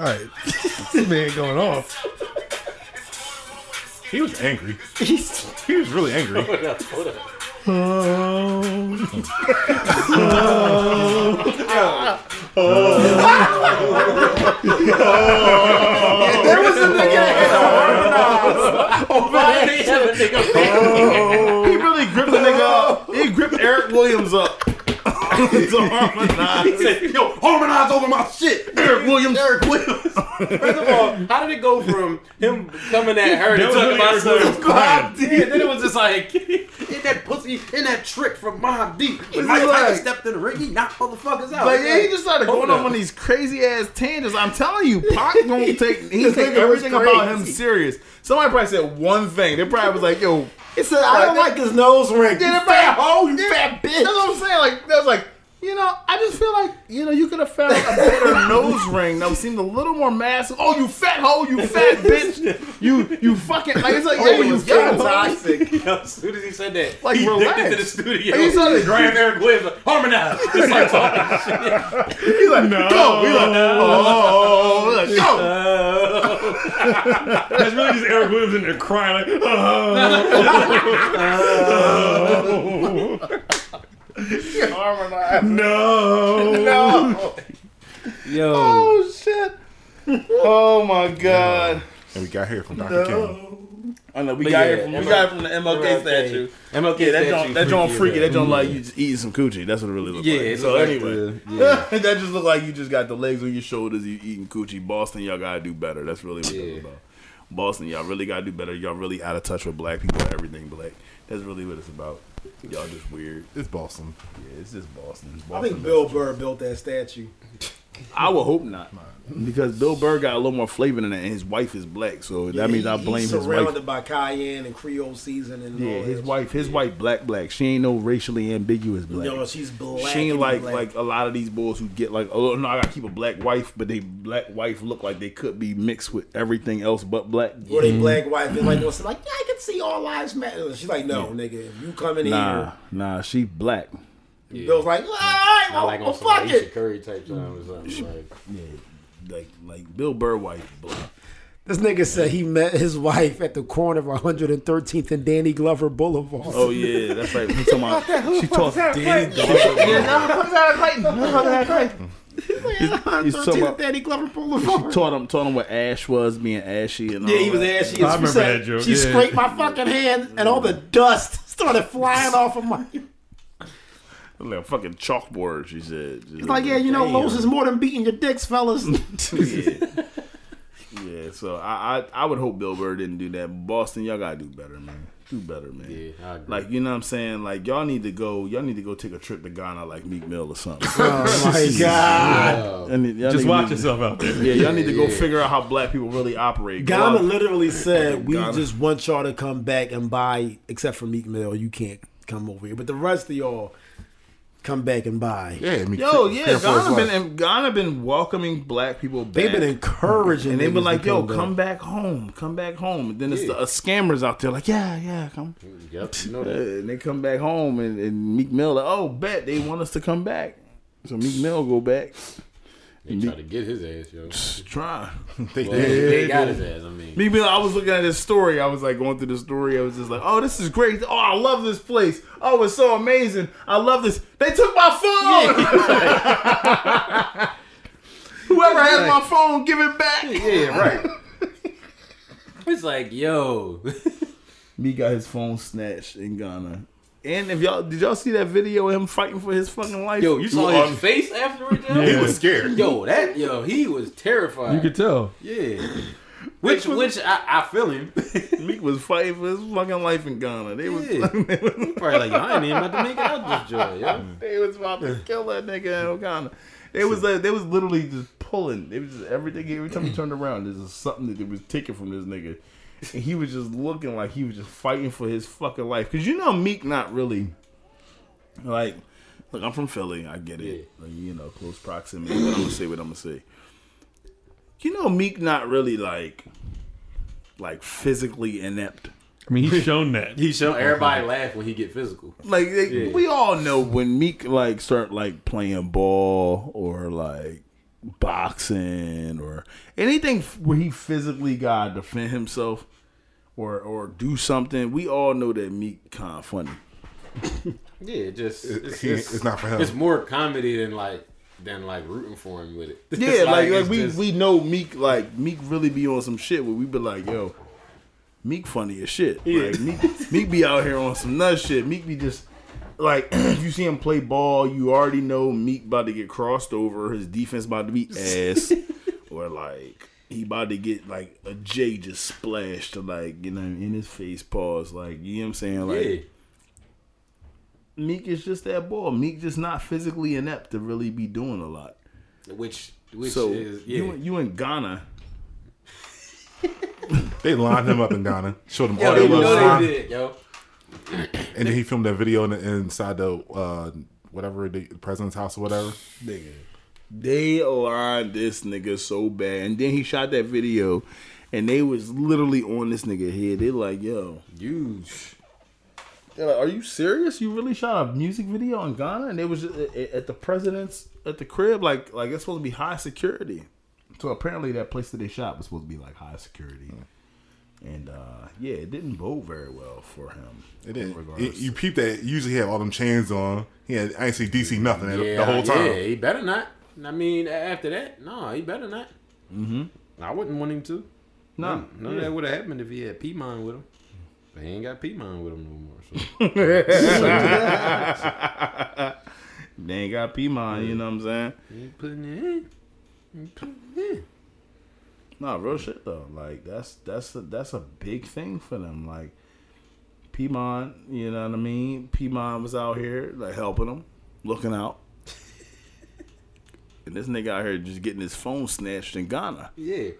All right, this man going off. He was angry. he was really angry. Hold up, hold up. There was a nigga that Why do they have a nigga He really gripped the nigga up. He gripped Eric Williams up. To harmonize. He said, "Yo, harmonize over my shit." Eric Williams. Eric Williams. First of all, how did it go from him coming at her to talking about some crying. Yeah, then it was just like, in that pussy, in that trick from Mobb Deep. When Mike like? Tyson stepped in the ring, he knocked motherfuckers out. But It's yeah, he just started going off up. on these crazy ass tangents. I'm telling you, Pac don't take he take everything about him serious. Somebody probably said one thing. They probably was like, "Yo, He said, I don't like his nose ring. Yeah, you they fat hoe, you fat bitch. That's what I'm saying. Like that was like, you know, I just feel like you know you could have found a better nose ring that seemed a little more massive. Oh, you fat hoe, you fat bitch, you you fucking like it's like Oh, yeah, it you was young getting hoe. toxic. Yo, as soon as he said that, Like, he dipped into the studio. Like, he started- grabbed Eric Williams, like, harmonize. Just like talking shit. He's like, No. go. He's like, oh, he's like, go. That's really just Eric Williams in there crying like, Harmonize. no. No. Yo, Oh shit. Oh my god. And we got here from Dr. King. I know we But got yeah, it from we MLK got it from the MLK, MLK. statue. MLK Yeah, that statue joint that joint freaky freaky. as That joint hell. like you mm-hmm. just eating some coochie. That's what it really looks Yeah, like. it So look like anyway, the- yeah. that just look like you just got the legs on your shoulders. You eating coochie. Boston, y'all gotta do better. That's really what Yeah. it's about. Boston, y'all really gotta do better. Y'all really out of touch with black people. and Everything black. That's really what it's about. Y'all just weird. It's Boston. Yeah, it's just Boston. I think Bill Burr built that statue. I would hope not, because Bill Burr got a little more flavor than that, and his wife is black, so that means I blame he's his surrounded by cayenne and Creole seasoning. and Yeah, all his wife, his wife, black, black. She ain't no racially ambiguous black. No, she's black. she ain't like black. like a lot of these boys who get like, oh no, I gotta keep a black wife, but they black wife look like they could be mixed with everything else but black. Or they mm-hmm. black wife is like, like, yeah, I can see all lives matter. She's like, no, nigga, if you come in Nah, here, nah, she black. Bill's like, all right, well, like well on some fuck Aisha it. Curry type time or something. Like, Yeah, like like Bill Burr wife black. This nigga said he met his wife at the corner of 113th and Danny Glover Boulevard. Oh yeah, that's right. He talking about she talks Danny. He's talking 113th about and Danny Glover She Boulevard. taught him, taught him what ash was, being ashy and all Yeah, he was that. ashy. I as remember said that joke, She yeah. scraped my fucking hand, and all the dust started flying off of my. Like a fucking chalkboard, she said. She's It's like, yeah, you know, damn. Lowe's is more than beating your dicks, fellas. yeah. yeah, so I, I I would hope Bill Burr didn't do that. Boston, y'all gotta do better, man. Do better, man. yeah, I agree. Like you know what I'm saying? Like y'all need to go. Y'all need to go take a trip to Ghana, like Meek Mill or something. oh my god. And y'all Just need- watch yourself out there. Yeah, y'all need to go Yeah. figure out how black people really operate. Ghana out- literally said, "We Ghana. just want y'all to come back and buy, except for Meek Mill. You can't come over here, but the rest of y'all come back and buy." Yeah, I mean, Yo, yeah, fear for his Ghana life. been Ghana been welcoming black people back. They've been encouraging, and they've been like, "Yo, come come back. back home, come back home." And then it's the uh, scammers out there like, "Yeah, yeah, come." yep, you know Uh, that. and they come back home, and, and Meek Mill, like, "Oh, bet they want us to come back." So Meek Mill go back. They try to get his ass, yo. Try. They Well, did. they got his ass. I mean, me, Mill, I was looking at this story. I was like going through the story. I was just like, "Oh, this is great. Oh, I love this place. Oh, it's so amazing. I love this. They took my phone. Whoever has my phone, give it back." Yeah, right. it's like, yo, Meek got his phone snatched in Ghana. And if y'all did y'all see that video of him fighting for his fucking life? yo, you saw You his un- face afterwards, yo. He was scared. Yo, that yo, he was terrified. You could tell. yeah. Which, which I, I feel him. Meek was fighting for his fucking life in Ghana. They was Yeah. Probably like, yo, I ain't even about to make it out this joy, yo. they was about to kill that nigga in Ghana. It was like they was literally just pulling. It was just everything. Every time he turned around, there's just something that they was taken from this nigga, and he was just looking like he was just fighting for his fucking life. Cause you know Meek not really like. Look, I'm from Philly. I get it. Like, you know, close proximity. But I'm gonna say what I'm gonna say. You know, Meek not really like like physically inept. I mean, he's shown that. He show everybody laugh when he get physical. Like they, Yeah. we all know when Meek like start like playing ball or like boxing or anything where he physically got to defend himself or or do something, we all know that Meek kind of funny. Yeah, it just It- it's, he- it's not for him. It's more comedy than like than like rooting for him with it. Yeah, like, like it's we just- we know Meek like Meek really be on some shit where we be like, yo, Meek funny as shit. Like Meek, Meek be out here on some nut shit. Meek be just like you see him play ball, you already know Meek about to get crossed over. His defense about to be ass, or like he about to get like a J just splashed to like you know in his face. Pause. Like you know what I'm saying. Like yeah. Meek is just that ball. Meek just not physically inept to really be doing a lot. Which which so is yeah. you you in Ghana. They lined him up in Ghana, showed him Yo, all they that know love, they did, yo. And then he filmed that video in, inside the uh, whatever the president's house or whatever. Nigga. They lined this nigga so bad. And then he shot that video and they was literally on this nigga head. They like, yo. Huge. They're like, are you serious? You really shot a music video in Ghana? And it was just at at the president's at the crib, like like it's supposed to be high security. So apparently that place that they shot was supposed to be like high security. And uh yeah, it didn't bode very well for him. It did. Regardless. You peep that. Usually he have all them chains on. He had. I ain't see DC nothing the- Yeah, the whole time. Yeah, he better not. I mean, after that, no, he better not. Mm-hmm. I wouldn't want him to. No, none, none of that would have happened if he had Piedmont with him. But he ain't got Piedmont with him no more. So. They ain't got Piedmont, you know what I'm saying? He ain't putting it in. He ain't putting it in. No, real shit though. Like that's that's a, that's a big thing for them. Like Piedmont, you know what I mean? Piedmont was out here like helping them, looking out. and this nigga out here just getting his phone snatched in Ghana. Yeah.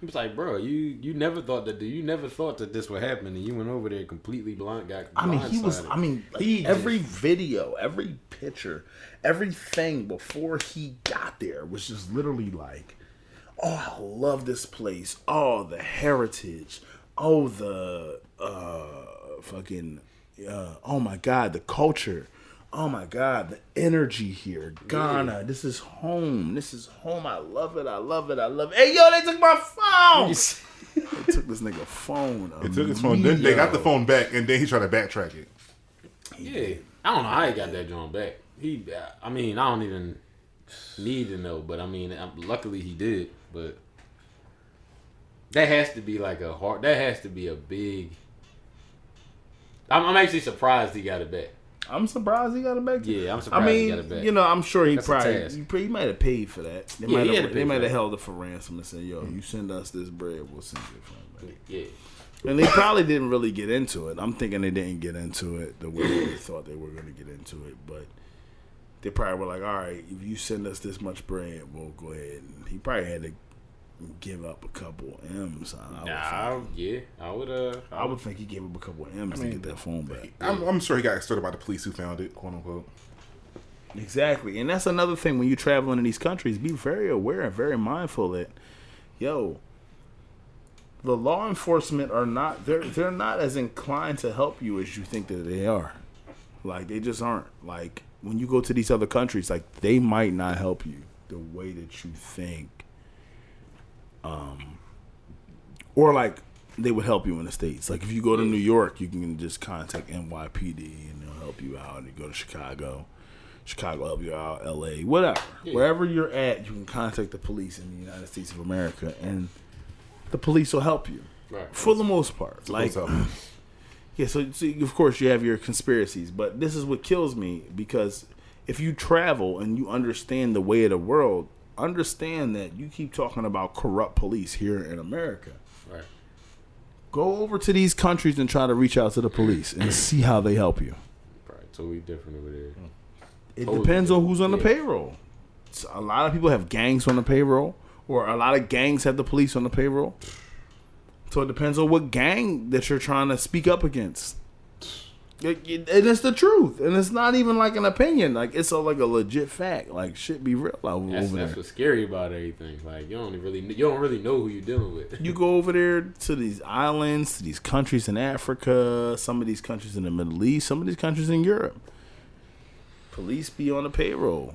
He was like, bro, you you never thought that you never thought that this would happen, and you went over there completely blind. Got I mean, he was. I mean, like, He every just- video, every picture, everything before he got there was just literally like, "Oh, I love this place. Oh, the heritage. Oh, the uh, fucking. Uh, oh my God, the culture. Oh my God, the energy here. Ghana. This is home. This is home. I love it. I love it. I love it. Hey, yo, they took my phone. they took this nigga phone. They took his phone. Then they got the phone back, and then he tried to backtrack it. Yeah, I don't know how he got that joint back. He, I mean, I don't even need to know, but I mean, luckily he did. But that has to be like a hard. That has to be a big. I'm, I'm actually surprised he got it back. I'm surprised he got it back. Yeah, I'm I surprised he mean, got it back. you know, I'm sure he That's probably he, he might have paid for that. They Yeah, might he have they might have held it for ransom and said, "Yo, you send us this bread, we'll send you phone back." Yeah, And they probably didn't really get into it. I'm thinking they didn't get into it the way they thought they were going to get into it, but they probably were like, "All right, if you send us this much bread, we'll go ahead." And he probably had to give up a couple M's. I would, nah, think. yeah, I would. Uh, I would think he gave up a couple M's mean, to get that phone back. I'm, I'm sure he got extorted by the police who found it, quote unquote. Exactly. And that's another thing when you're traveling in these countries, be very aware and very mindful that yo, the law enforcement are not they're they're not as inclined to help you as you think that they are. Like they just aren't. Like when you go to these other countries, like they might not help you the way that you think. Um or like they would help you in the states. Like if you go to New York, you can just contact NYPD and they'll help you out. And you go to Chicago, Chicago will help you out. L.A. Whatever, wherever you're at, you can contact the police in the United States of America, and the police will help you Right. for the most part. Like, to help. Yeah. So, so of course you have your conspiracies, but this is what kills me because if you travel and you understand the way of the world, understand that you keep talking about corrupt police here in America. right. Go over to these countries and try to reach out to the police and see how they help you. Probably totally different over there. Hmm. It Totally depends on who's on the Yeah. payroll. a lot of people have gangs on the payroll, or a lot of gangs have the police on the payroll. So it depends on what gang that you're trying to speak up against. It- it- and it's the truth, and it's not even like an opinion. Like it's a, like a legit fact. Like shit, be real That's, over that's there. what's scary about everything. Like you don't really you don't really know who you're dealing with. You go over there to these islands, to these countries in Africa, some of these countries in the Middle East, some of these countries in Europe. Police be on the payroll,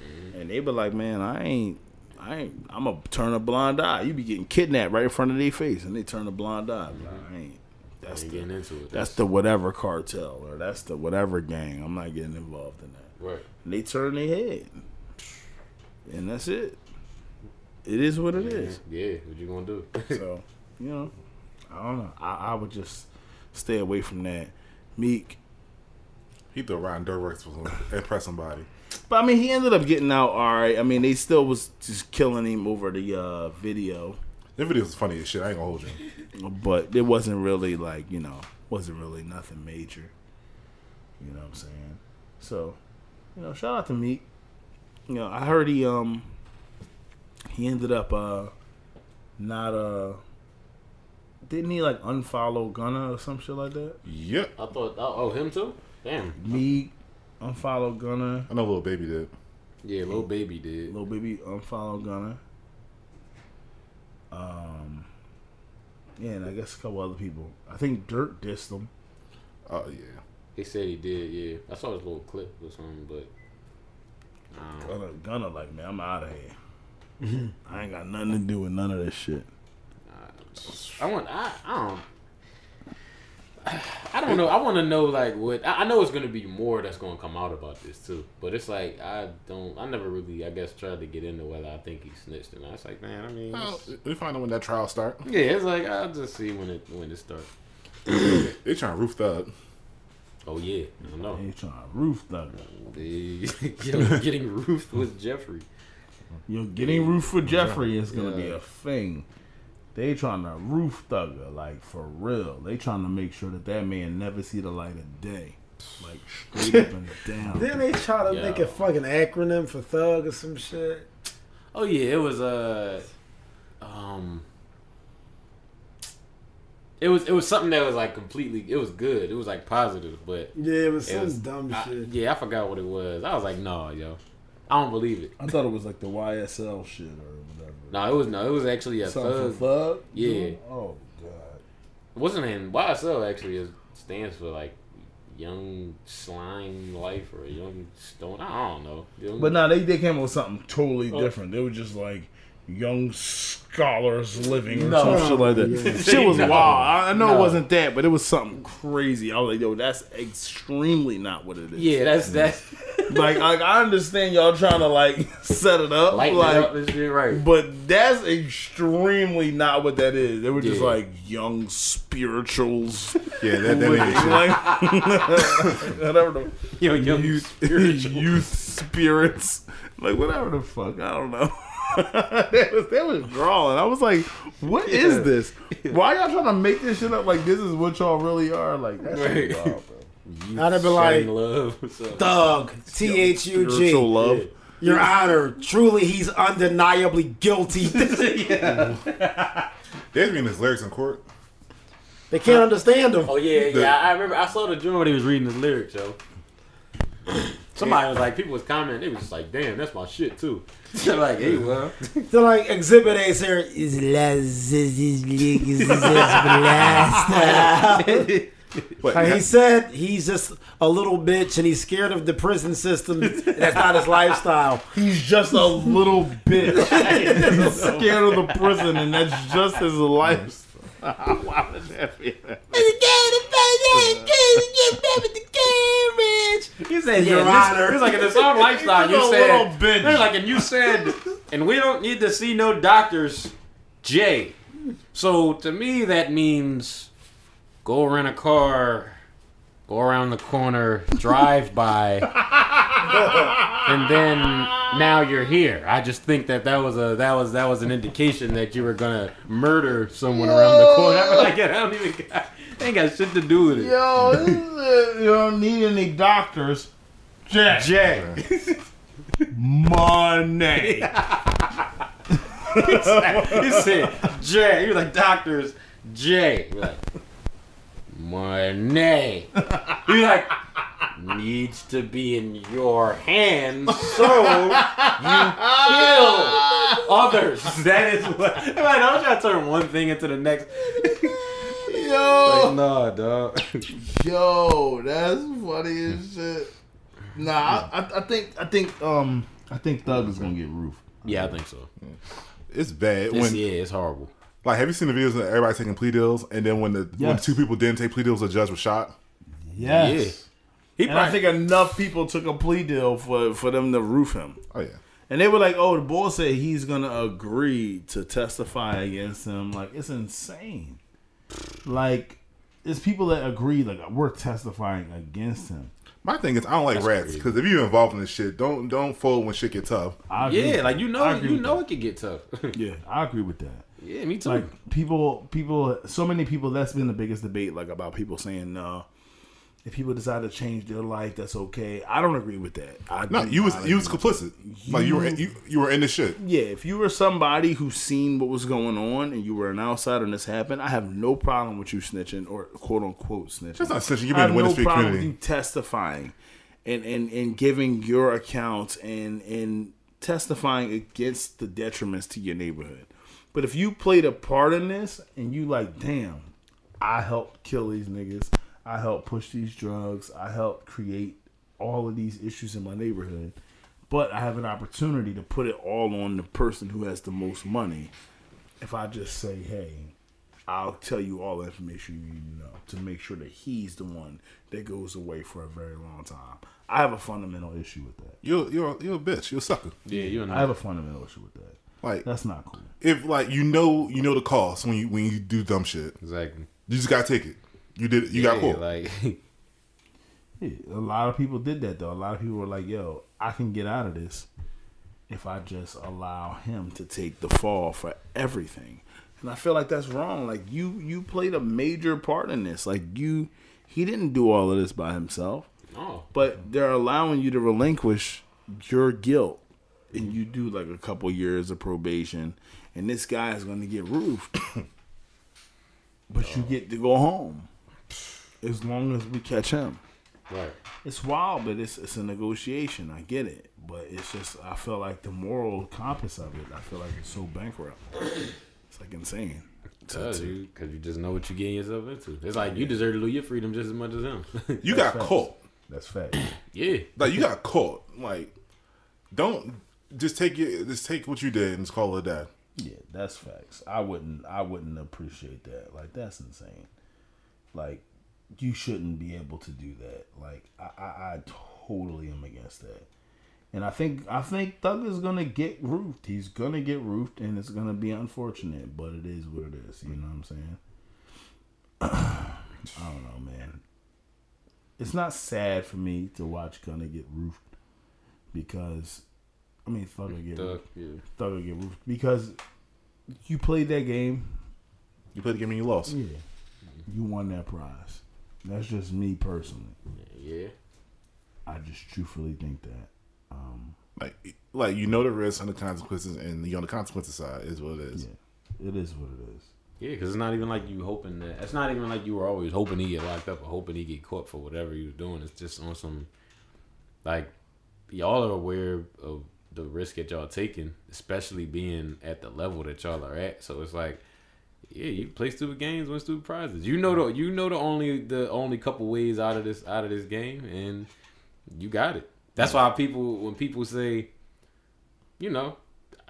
mm-hmm. and they be like, "Man, I ain't, I ain't, I'm gonna turn a blind eye. You be getting kidnapped right in front of their face, and they turn a blind eye. Be like, I ain't. That's the, getting into it. That's the whatever cartel or that's the whatever gang. I'm not getting involved in that. Right. And they turn their head, and that's it. It is what it is. Yeah, what you gonna do? So, you know, I don't know. I, I would just stay away from that. Meek. He thought riding dirt works was gonna impress somebody. But I mean, he ended up getting out all right. I mean, they still was just killing him over the uh, video, The video was funny as shit. I ain't gonna hold you. but it wasn't really like you know, wasn't really nothing major. You know what I'm saying? So, you know, shout out to Meek. You know, I heard he um he ended up uh not uh didn't he like unfollow Gunna or some shit like that? Yep. I thought oh, oh him too. Damn. Meek unfollow Gunna. I know Lil Baby did. Yeah, Lil Baby did. Lil Baby unfollow Gunna. Um, yeah, and I guess a couple other people. I think Durk dissed them. Oh yeah. He said he did. Yeah, I saw his little clip or something, but. Um, Gunna, Gunna like, man, I'm out of here. I ain't got nothing to do with none of this shit. I want. I. I don't. I don't know. I want to know like what. I I know it's gonna be more that's gonna come out about this too. But it's like I don't. I never really. I guess tried to get into whether I think he snitched or not. It's like man. I mean. Well, it's- we find out when that trial start. yeah, it's like I'll just see when it when it starts. They trying to roof thug. Oh yeah, I know. They trying to roof thug. The yo, getting roofed with Jeffrey. Yo, getting roofed with Jeffrey is gonna be a thing. They trying to roof thugger like for real. They trying to make sure that that man never see the light of day, like straight up and down. Then they try to Yeah. make a fucking acronym for thug or some shit. Oh yeah, it was uh um it was it was something that was like completely it was good. It was like positive, but Yeah, it was it some was dumb I- shit. Yeah, I forgot what it was. I was like, no, yo. I don't believe it. I thought it was like the YSL shit or whatever. No, it was no, it was actually a Something thug. for thug. Yeah. Oh god. It wasn't in YSL actually is, stands for like young slime life or young stone. I don't know. Young- But no, they, they came up with something totally Oh. different. They were just like young scholars living or No. some shit like that. Yeah. Shit was No. wild. I I know No. it wasn't that, but it was something crazy. I was like, yo, that's extremely not what it is. yeah, that's that's Like, like I understand y'all trying to like set it up, lighten like, it up and shit, right? but that's extremely not what that is. They were just Yeah. like young spirituals. Yeah, that, that ain't like, whatever the Yo, young youth, youth spirits. Like whatever the fuck. I don't know. they was they was drawing. I was like, what is this? Why y'all trying to make this shit up like this is what y'all really are? Like that's Right. wild, bro. I'd have been like, love. Thug, T H U G. Spiritual love. Your Honor, truly he's undeniably guilty. They was reading his lyrics in court. they can't understand him. Oh yeah, The- yeah. I remember. I saw the joint when he was reading his lyrics, yo. Somebody was like, people was commenting. They was just like, "Damn, that's my shit too." They're like, "Hey, well, They're like Exhibit A here. Is last is. But Like he said he's just a little bitch and he's scared of the prison system. That's not his lifestyle. He's just a little bitch. He's scared of the prison, and that's just his lifestyle. Why would that be? you said Your yeah, Honor. this, it's like in the song lifestyle. You said, little bitch. They're like, and you said, and we don't need to see no doctors, Jay. So to me, that means go rent a car, go around the corner, drive by, and then now you're here. I just think that that was a that was that was an indication that you were gonna murder someone around the corner. I'm like, I don't even got, ain't got shit to do with it. Yo, this is, uh, you don't need any doctors. Jack. Jay. money. he said J. He was like doctors Jay. Like money. He like needs to be in your hands so you kill others. That is what. I'm like, I'm trying to turn one thing into the next. Yo, Like, nah, dog. yo, that's funny as shit. Nah, I, I, I think, I think, um, I think Thug is gonna get roof. Yeah, I think so. It's bad It's, when yeah, it's horrible. Like have you seen the videos of everybody taking plea deals and then when the when two people didn't take plea deals, the judge was shot. Yes. He And I probably, think enough people took a plea deal for for them to roof him. Oh yeah. And they were like, "Oh, the boy said he's gonna agree to testify against him." Like it's insane. Like it's people that agree, like we're testifying against him. My thing is I don't like That's rats because if you're involved in this shit, don't don't fold when shit get tough. I agree yeah, like you know, you know that. it could get tough. Yeah, I agree with that. Yeah, me too. Like people, people, so many people. That's been the biggest debate. Like about people saying, uh, if people decide to change their life, that's okay. I don't agree with that. I No, you was you was agree. complicit. Like you were in, you you were in the shit. Yeah, if you were somebody who's seen what was going on and you were an outsider and this happened, I have no problem with you snitching or quote unquote snitching. That's not snitching. You've I been have in the no Winter problem community. with you testifying and, and, and giving your accounts and, and testifying against the detriments to your neighborhood. But if you played a part in this and you like, damn, I helped kill these niggas, I helped push these drugs, I helped create all of these issues in my neighborhood, but I have an opportunity to put it all on the person who has the most money. If I just say, hey, I'll tell you all the information you need to know to make sure that he's the one that goes away for a very long time. I have a fundamental issue with that. You're you're you're a bitch. You're a sucker. yeah, you are. I have a fundamental issue with that. Like That's not cool. if like you know you know the cost when you when you do dumb shit. exactly. You just gotta take it. You did. You got Yeah, caught. Like, Yeah, a lot of people did that though. A lot of people were like, "Yo, I can get out of this if I just allow him to take the fall for everything." And I feel like that's wrong. Like you, you played a major part in this. Like you, he didn't do all of this by himself. oh, but they're allowing you to relinquish your guilt and you do like a couple years of probation and this guy is going to get roofed but you get to go home as long as we catch him right. it's wild but it's, it's a negotiation i get it but it's just i feel like the moral compass of it i feel like it's so bankrupt it's like insane Cause you, you just know what you're getting yourself into. It's like you deserve to lose your freedom just as much as him. You got facts. caught. that's fact yeah, Like you got caught. Like don't just take it. Just take what you did and just call it that. Yeah, that's facts. I wouldn't I wouldn't appreciate that. Like that's insane. Like you shouldn't be able to do that. Like I, I, I totally am against that. And I think I think Thug is gonna get roofed. He's gonna get roofed and it's gonna be unfortunate, but it is what it is, you know what I'm saying? I don't know, man. It's not sad for me to watch Gunna get roofed because I mean Thug will get Duh, yeah. Thug will get roofed because you played that game, You played the game and you lost. yeah, you won that prize. That's just me personally. yeah. I just truthfully think that. Um, Like like you know the risks and the consequences, and you on the consequences side is what it is. yeah, it is what it is. Yeah, because it's not even like you hoping that. It's not even like you were always hoping he get locked up or hoping he get caught for whatever he was doing. It's just on some, like, y'all are aware of the risk that y'all taking, especially being at the level that y'all are at. So it's like, yeah, you play stupid games, win stupid prizes. You know the you know the only the only couple ways out of this out of this game, and you got it. That's why people when people say, you know,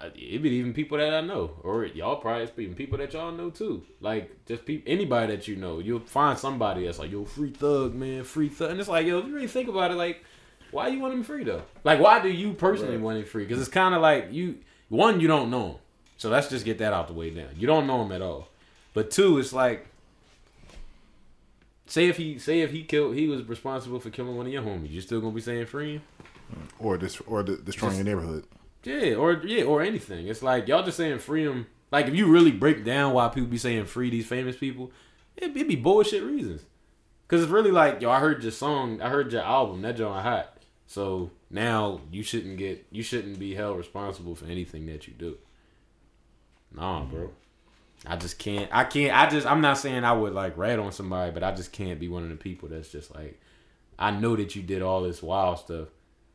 it be even people that I know, or y'all probably even people that y'all know too. Like just people, anybody that you know, you'll find somebody that's like, yo, free thug, man, free thug, and it's like, yo, if you really think about it, like, why you want him free though? Like, why do you personally want him free? Because it's kind of like you, one, you don't know him, so let's just get that out the way now. You don't know him at all, but two, it's like. Say if he say if he killed he was responsible for killing one of your homies, you still gonna be saying free him? Or this or the, destroying your neighborhood. Yeah, or yeah, or anything. It's like y'all just saying free them. Like if you really break down why people be saying free these famous people, it it be bullshit reasons. Cause it's really like yo, I heard your song, I heard your album, that joint hot. So now you shouldn't get you shouldn't be held responsible for anything that you do. Nah, mm-hmm. bro. I just can't. I can't. I just. I'm not saying I would like rat on somebody, but I just can't be one of the people that's just like, I know that you did all this wild stuff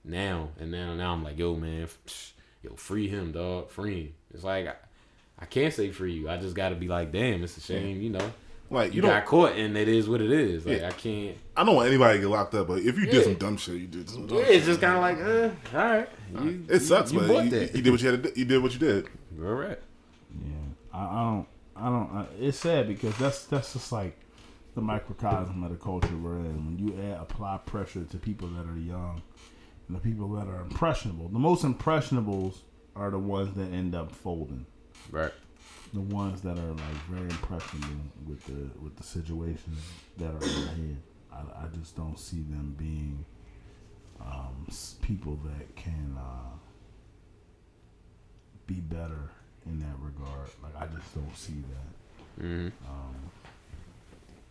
now, and now now I'm like, yo, man, psh, yo, free him, dog, free him. It's like I, I can't say free you. I just got to be like, damn, it's a shame, you know. Like You you got don't. caught, and it is what it is. Like Yeah. I can't. I don't want anybody to get locked up, but if you Yeah. did some dumb shit, you did some dumb Yeah, shit. it's just kind of like, uh, all right. You, It sucks, you, but bought you, that. you did what you had to do. You did what you did. All right. Yeah, I, I don't, I don't. I, it's sad because that's that's just like the microcosm of the culture we're in. When you add, apply pressure to people that are young and the people that are impressionable, the most impressionables are the ones that end up folding. Right. The ones that are like very impressionable with the with the situations that are in head. I, I just don't see them being um, people that can uh, be better in that regard. Like I just don't see that. Mm-hmm. Um,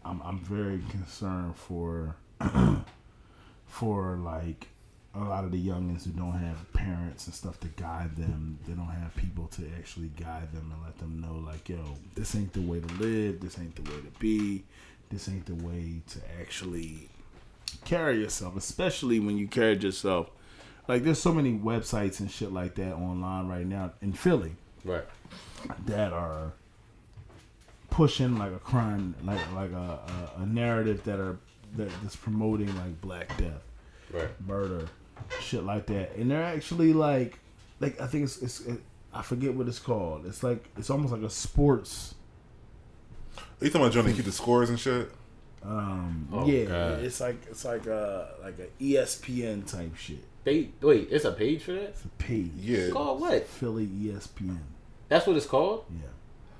I'm I'm very concerned for for like a lot of the youngins who don't have parents and stuff to guide them. They don't have people to actually guide them and let them know like, yo, this ain't the way to live. This ain't the way to be. This ain't the way to actually carry yourself, especially when you carried yourself. Like there's so many websites and shit like that online right now in Philly Right. that are pushing like a crime, like like a, a, a narrative that are that is promoting like Black Death, Right. murder, shit like that, and they're actually like like I think it's it's it, I forget what it's called. It's like it's almost like a sports. Are you talking about trying to keep the scores and shit? Um, Oh, yeah, God. it's like it's like a like a ESPN type shit. They wait. It's a page for that. It's a page. Yeah. It's called what? Philly ESPN. That's what it's called. Yeah,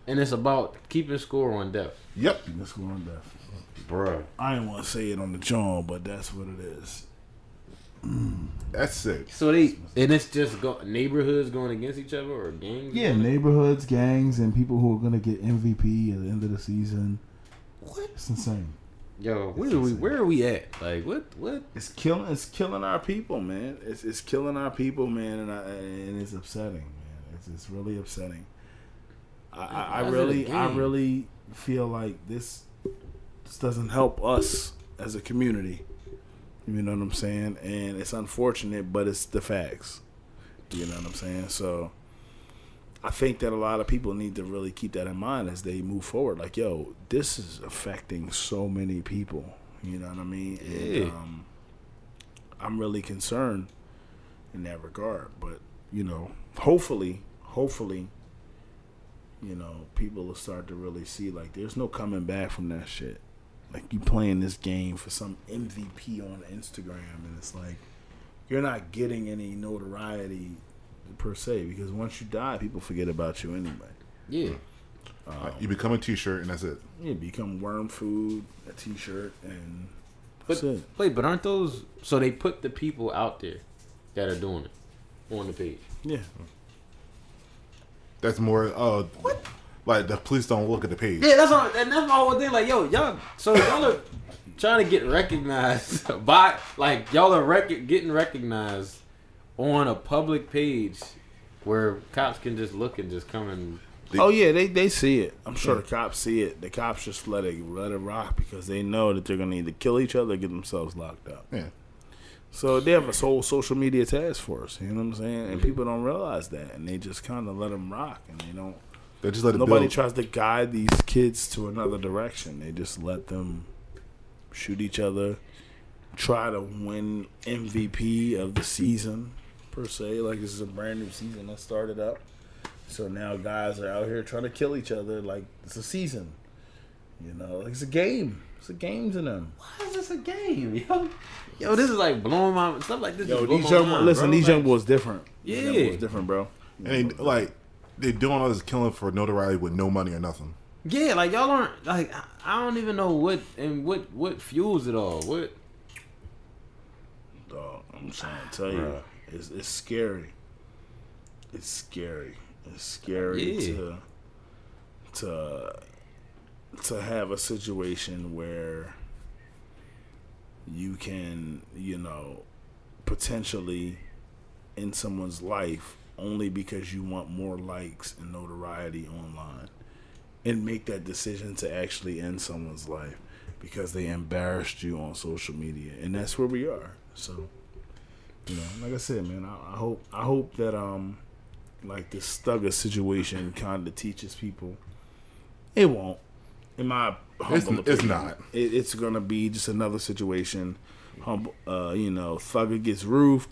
And it's about keeping score on death. Yep. that's going death. Bruh. I didn't want to say it on the jaw, but that's what it is. That's sick. So they and it's just go, neighborhoods going against each other or gangs. Yeah, neighborhoods, gangs, and people who are gonna get MVP at the end of the season. What? It's insane. Yo, where are we? Where are we at? Like what? What? It's killing. It's killing our people, man. It's it's killing our people, man, and I, and it's upsetting, man. It's it's really upsetting. I, I, I How's it a really I really feel like this this doesn't help us as a community. You know what I'm saying? And it's unfortunate, but it's the facts. You know what I'm saying? So I think that a lot of people need to really keep that in mind as they move forward. Like, yo, this is affecting so many people. You know what I mean? Yeah. And, um, I'm really concerned in that regard. But you know, hopefully, hopefully, you know, people will start to really see like there's no coming back from that shit. Like you playing this game for some MVP on Instagram, and it's like you're not getting any notoriety per se because once you die, people forget about you anyway. Yeah. you become a T-shirt and that's it. You become worm food, a T-shirt, and But that's it. wait, but aren't those? So they put the people out there that are doing it on the page. Yeah, That's more. Uh, what? Like the police don't look at the page. Yeah, that's all, and that's my whole thing. Like, yo, y'all, so y'all are trying to get recognized by, like, y'all are rec- getting recognized on a public page where cops can just look and just come and. oh yeah, they they see it. I'm sure the cops see it. The cops just let it let it rock because they know that they're gonna either kill each other or get themselves locked up. Yeah. So they have a whole social media task force. You know what I'm saying? And people don't realize that, and they just kind of let them rock, and they don't. They just let it Nobody build. tries to guide these kids to another direction. They just let them shoot each other, try to win MVP of the season per se. Like this is a brand new season that started up. So now guys are out here trying to kill each other like it's a season. You know, like it's a game. It's a game to them. Why is this a game, yo? Yo, this is like blowing my stuff like this. Yo, just these young mind, listen, bro. these Like, young boys different. These young Yeah. boys different, bro. and they, like they doing all this killing for notoriety with no money or nothing. Yeah, like y'all aren't like I- I don't even know what and what what fuels it all. What Dog, I'm trying to tell you, it's it's scary. It's scary. It's scary Yeah. to to to have a situation where you can, you know, potentially in someone's life only because you want more likes and notoriety online. And make that decision to actually end someone's life because they embarrassed you on social media. And that's where we are. So you know like i said man i, I hope i hope that um like this thugger situation kind of teaches people. It won't in my humble It's- it's not. it, it's gonna be just another situation. Humble uh you know thugger gets roofed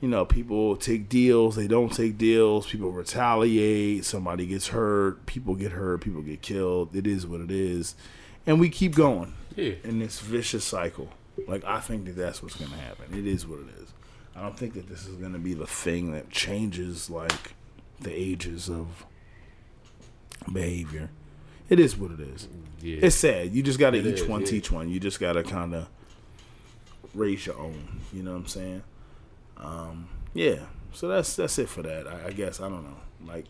you know, people take deals, they don't take deals, people retaliate, somebody gets hurt, people get hurt, people get killed. It is what it is. And we keep going Yeah. in this vicious cycle. Like, I think that that's what's going to happen. It is what it is. I don't think that this is going to be the thing that changes, like, the ages of behavior. It is what it is. Yeah. It's sad. You just got to each is, one yeah. teach one. You just got to kind of raise your own. You know what I'm saying? Um, yeah. So that's that's it for that. I, I guess I don't know. Like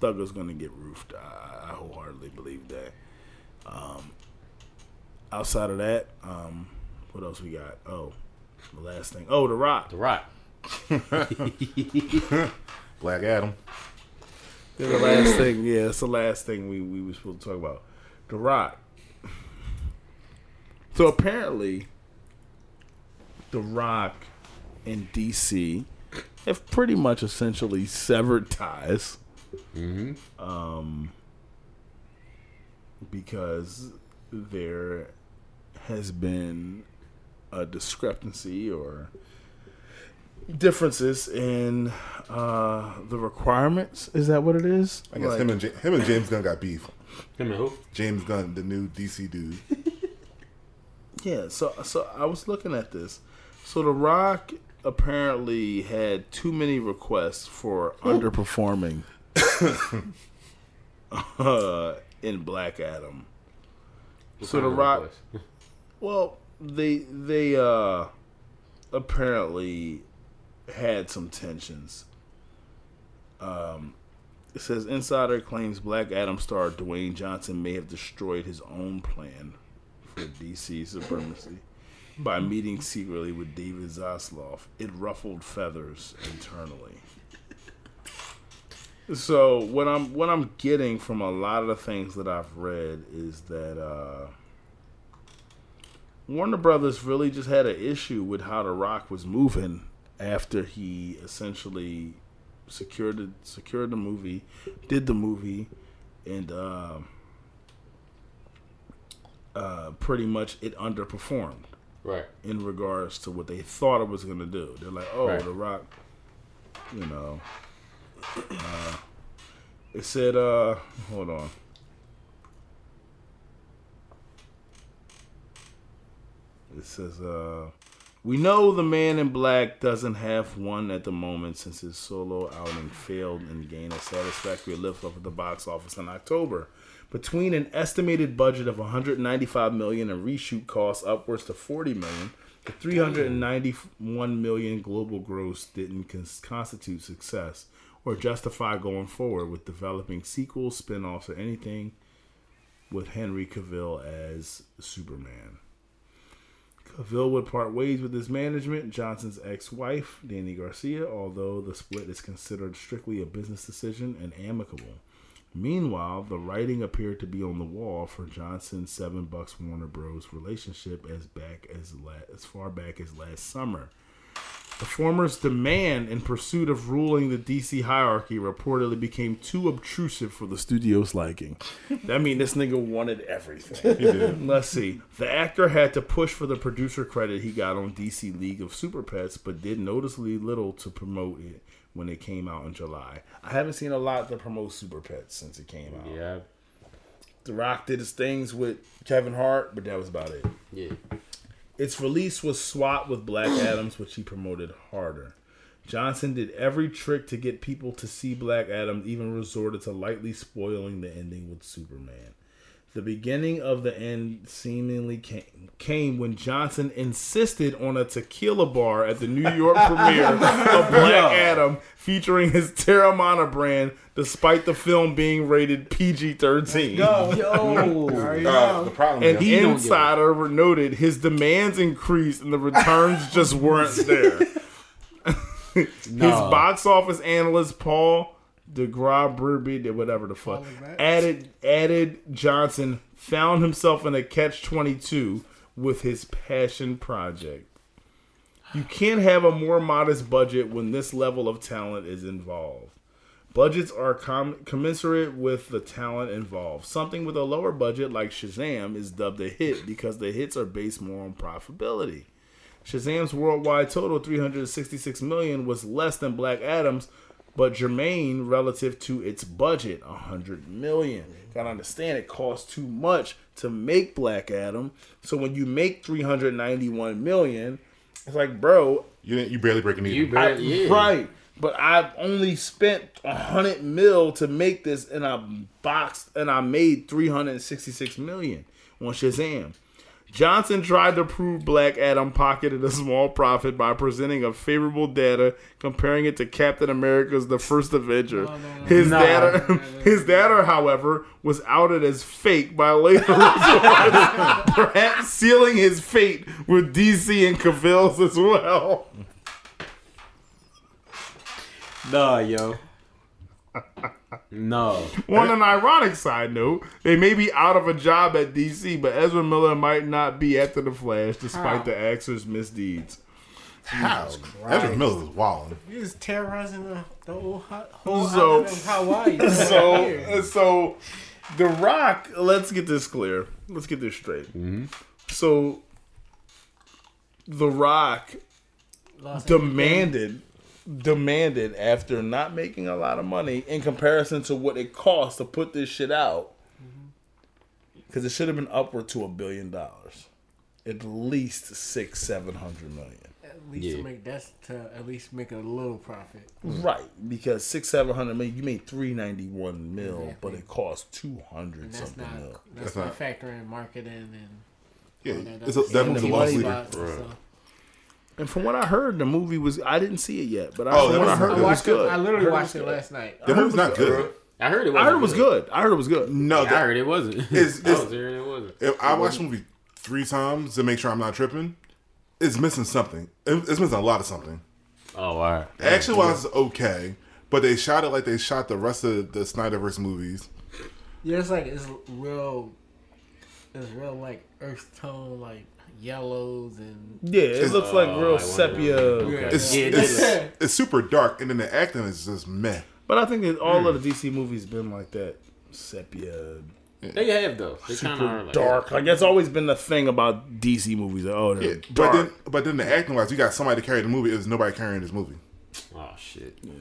Thugger's gonna get roofed. I, I wholeheartedly believe that. Um, outside of that, um, what else we got? Oh, the last thing. Oh, the Rock. The Rock. Black Adam. the last thing. Yeah, it's the last thing we we were supposed to talk about. The Rock. So apparently, The Rock and DC have pretty much essentially severed ties. Mm-hmm. Um, because there has been a discrepancy or differences in uh, the requirements. Is that what it is? I guess Like- him and Ja- him and James Gunn got beef. Him and who? James Gunn, the new DC dude. Yeah, so so I was looking at this. So The Rock apparently had too many requests for underperforming uh, in Black Adam. What So The of Rock, well, they they uh apparently had some tensions. Um, it says Insider claims Black Adam star Dwayne Johnson may have destroyed his own plan for DC supremacy by meeting secretly with David Zaslav. It ruffled feathers internally. So what I'm what I'm getting from a lot of the things that I've read is that uh, Warner Brothers really just had an issue with how The Rock was moving after he essentially secured the, secured the movie, did the movie, and uh, uh, pretty much it underperformed Right. in regards to what they thought it was going to do. They're like, oh, Right. The Rock, you know. Uh, it said, uh, hold on. It says, uh, we know the man in black doesn't have one at the moment since his solo outing failed and gained a satisfactory lift off at the box office in October. Between an estimated budget of 195 million and reshoot costs upwards to 40 million, the 391 million global gross didn't cons- constitute success or justify going forward with developing sequels, spin-offs, or anything with Henry Cavill as Superman. Cavill would part ways with his management, Johnson's ex-wife, Dany Garcia, although the split is considered strictly a business decision and amicable. Meanwhile, the writing appeared to be on the wall for Johnson's Seven Bucks Warner Bros. relationship as back as la- as far back as last summer. The former's demand in pursuit of ruling the DC hierarchy reportedly became too obtrusive for the studio's liking. That mean this nigga wanted everything. Let's see. The actor had to push for the producer credit he got on DC League of Super Pets, but did noticeably little to promote it when it came out in July. I haven't seen a lot to promote Super Pets since it came out. Yeah. The Rock did his things with Kevin Hart, but that was about it. Yeah. Its release was swapped with Black Adams, which he promoted harder. Johnson did every trick to get people to see Black Adam, even resorted to lightly spoiling the ending with Superman. The beginning of the end seemingly came, came when Johnson insisted on a tequila bar at the New York premiere of Black Adam featuring his Teremana brand, despite the film being rated PG 13. Uh, the problem An is, insider noted his demands increased and the returns just weren't there. His box office analyst Paul DeGraw Ruby, whatever the fuck, added added Johnson found himself in a catch twenty two with his passion project. You can't have a more modest budget when this level of talent is involved. Budgets are com- commensurate with the talent involved. Something with a lower budget, like Shazam, is dubbed a hit because the hits are based more on profitability. Shazam's worldwide total 366 million was less than Black Adam's, but germane relative to its budget 100 million. Mm-hmm. Gotta understand it costs too much to make Black Adam. So when you make 391 million, it's like, bro, you you barely breaking even. You I- yeah. right. But I've only spent a hundred mil to make this, and I boxed and I made three hundred and sixty-six million on Shazam. Johnson tried to prove Black Adam pocketed a small profit by presenting a favorable data comparing it to Captain America's The First Avenger. His data, his data, however, was outed as fake by later reports, perhaps sealing his fate with DC and Cavill's as well. Nah, yo. No. On an ironic side note, they may be out of a job at DC, but Ezra Miller might not be after the Flash, despite the actor's misdeeds. How? Ezra Miller is wilding. You just terrorizing the, the whole, hot, whole So- island of Hawaii. So, uh, so The Rock. Let's get this clear. Let's get this straight. Mm-hmm. So, The Rock Lost demanded demanded after not making a lot of money in comparison to what it cost to put this shit out because it should have been upward to a billion dollars at least six seven hundred million At least Yeah. to make that's to at least make a little profit. right because six seven hundred million you made 391 mil Exactly. but it cost 200 And that's something not mil that's, That's not, not- factoring marketing and Yeah, all that it's a, other that stuff. movie's a The lost money leader. box and from what i heard the movie was i didn't see it yet but I, Oh, from what i heard I it was watched it. good I literally heard it watched was it last night. The movie's not good. I heard it. i heard it wasn't was good i heard it was good No, I that, heard it wasn't. It's- I it's- was hearing it wasn't. if I watched the movie three times to make sure I'm not tripping, it's missing something. It- It's missing a lot of something. Oh, all right. Action wise, it's okay, but they shot it like they shot the rest of the Snyderverse movies. Yeah, it's like it's real. It's real like earth tone, like yellows and yeah it looks like Oh, real I sepia Okay. It's, Yeah, it's, yeah. it's super dark, and then the acting is just meh. But I think that all of the DC movies been like that sepia, They have though. They kind of super are like dark. Like that's always been the thing about DC movies. Like, oh, they're Yeah, but then, but then the acting wise, you got somebody to carry the movie. It was nobody carrying this movie. Oh shit. Yeah.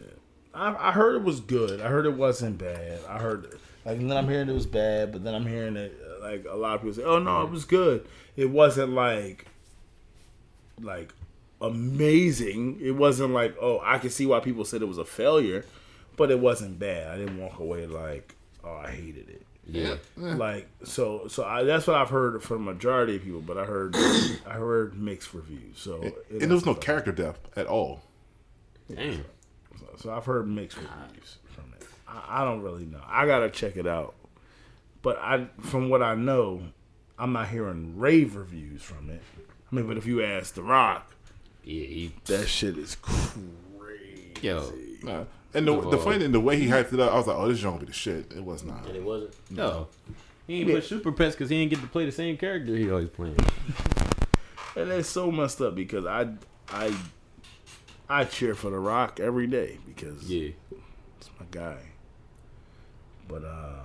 I, I heard it was good. I heard it wasn't bad. I heard like and then I'm hearing it was bad, but then I'm hearing it uh, like a lot of people say, oh no, it mm. was good. It wasn't like like amazing. It wasn't like oh I can see why people said it was a failure, but it wasn't bad. I didn't walk away like oh I hated it. Yeah. like so so I, that's what I've heard from a majority of people but I heard I heard mixed reviews so And there was no character depth at all. Damn. so, so I've heard mixed reviews from it I, I don't really know I gotta check it out but I from what I know I'm not hearing rave reviews from it I mean but if you ask The Rock Yeah. He, that shit is crazy yo. Nah. And the, the funny thing, the way he hyped it up, I was like, "Oh, this is gonna be the shit." It was not. And it wasn't. No. He ain't put Super Pets because he didn't get to play the same character he always playing. and that's so messed up because I I I cheer for The Rock every day because Yeah. It's my guy. But uh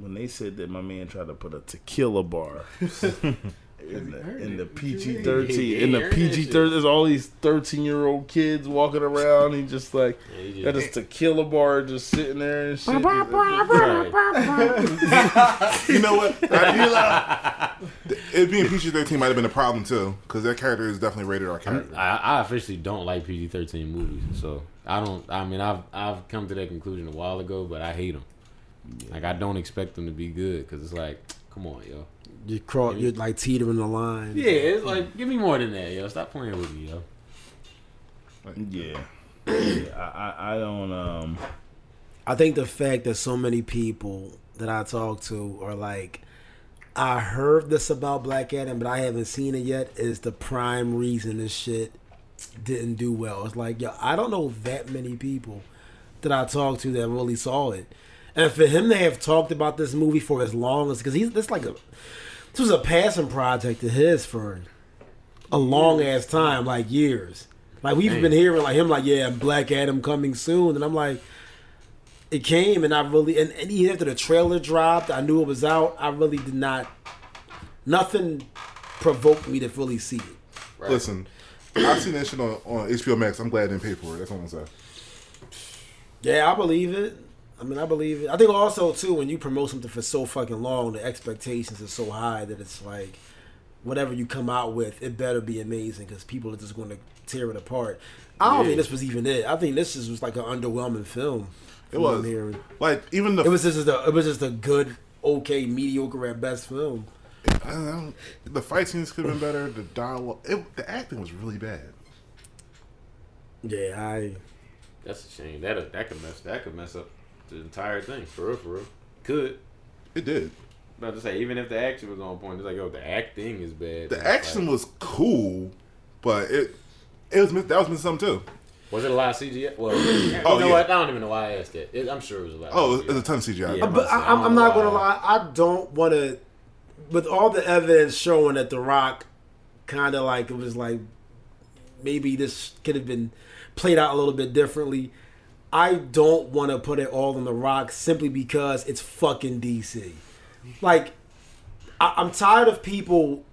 when they said that my man tried to put a tequila bar in the, PG thirteen in the Yeah, heard that PG shit. thirteen, there's all these thirteen year old kids walking around. He just like Yeah, he got just- his tequila bar just sitting there and shit. Right. You know what? I, it being PG thirteen might have been a problem too, because that character is definitely rated R character. I, I officially don't like PG thirteen movies, so I don't. I mean, I've I've come to that conclusion a while ago, but I hate them. Like I don't expect them to be good because it's like, come on, yo. You cross, you're like teetering the line. Yeah, it's like give me more than that, yo. Stop playing with me, yo. Yeah. yeah I, I, I don't um I think the fact that so many people that I talk to are like, I heard this about Black Adam, but I haven't seen it yet, is the prime reason this shit didn't do well. It's like, yo, I don't know that many people that I talked to that really saw it. And for him to have talked about this movie for as long as, because he's, this like a, this was a passing project of his for a long ass time, like years. Like we've Damn. been hearing like him like, yeah, Black Adam coming soon, and I'm like, it came, and I really, and, and even after the trailer dropped, I knew it was out. I really did not, nothing provoked me to fully see it. Right? Listen, I've seen that shit on, on HBO Max. I'm glad I didn't pay for it. That's all I'm gonna say. Yeah, I believe it. I mean, I believe it. I think also too when you promote something for so fucking long, the expectations are so high that it's like, whatever you come out with, it better be amazing because people are just going to tear it apart. I don't Yeah. think this was even it. I think this is, was like an underwhelming film. It was I'm like even the It was just a, it was just a good, okay, mediocre at best film. I don't know, the fight scenes could have been better. The dialogue, it, the acting was really bad. Yeah, I. That's a shame. That that could mess that could mess up the entire thing. For real, for real. Could. It did. About to say, even if the action was on point, it's like, oh, the acting is bad. The action like- was cool, but it it was miss- that was missing something too. Was it a lot of CGI? Well, you oh, know Oh, yeah. what? I don't even know why I asked that. It, I'm sure it was a lot. Oh, of it was a ton of CGI. Yeah. Uh, but I, I'm, I'm not gonna lie. I don't want to. With all the evidence showing that The Rock, kind of like it was like, maybe this could have been played out a little bit differently. I don't want to put it all on The Rock simply because it's fucking DC. Like, I, I'm tired of people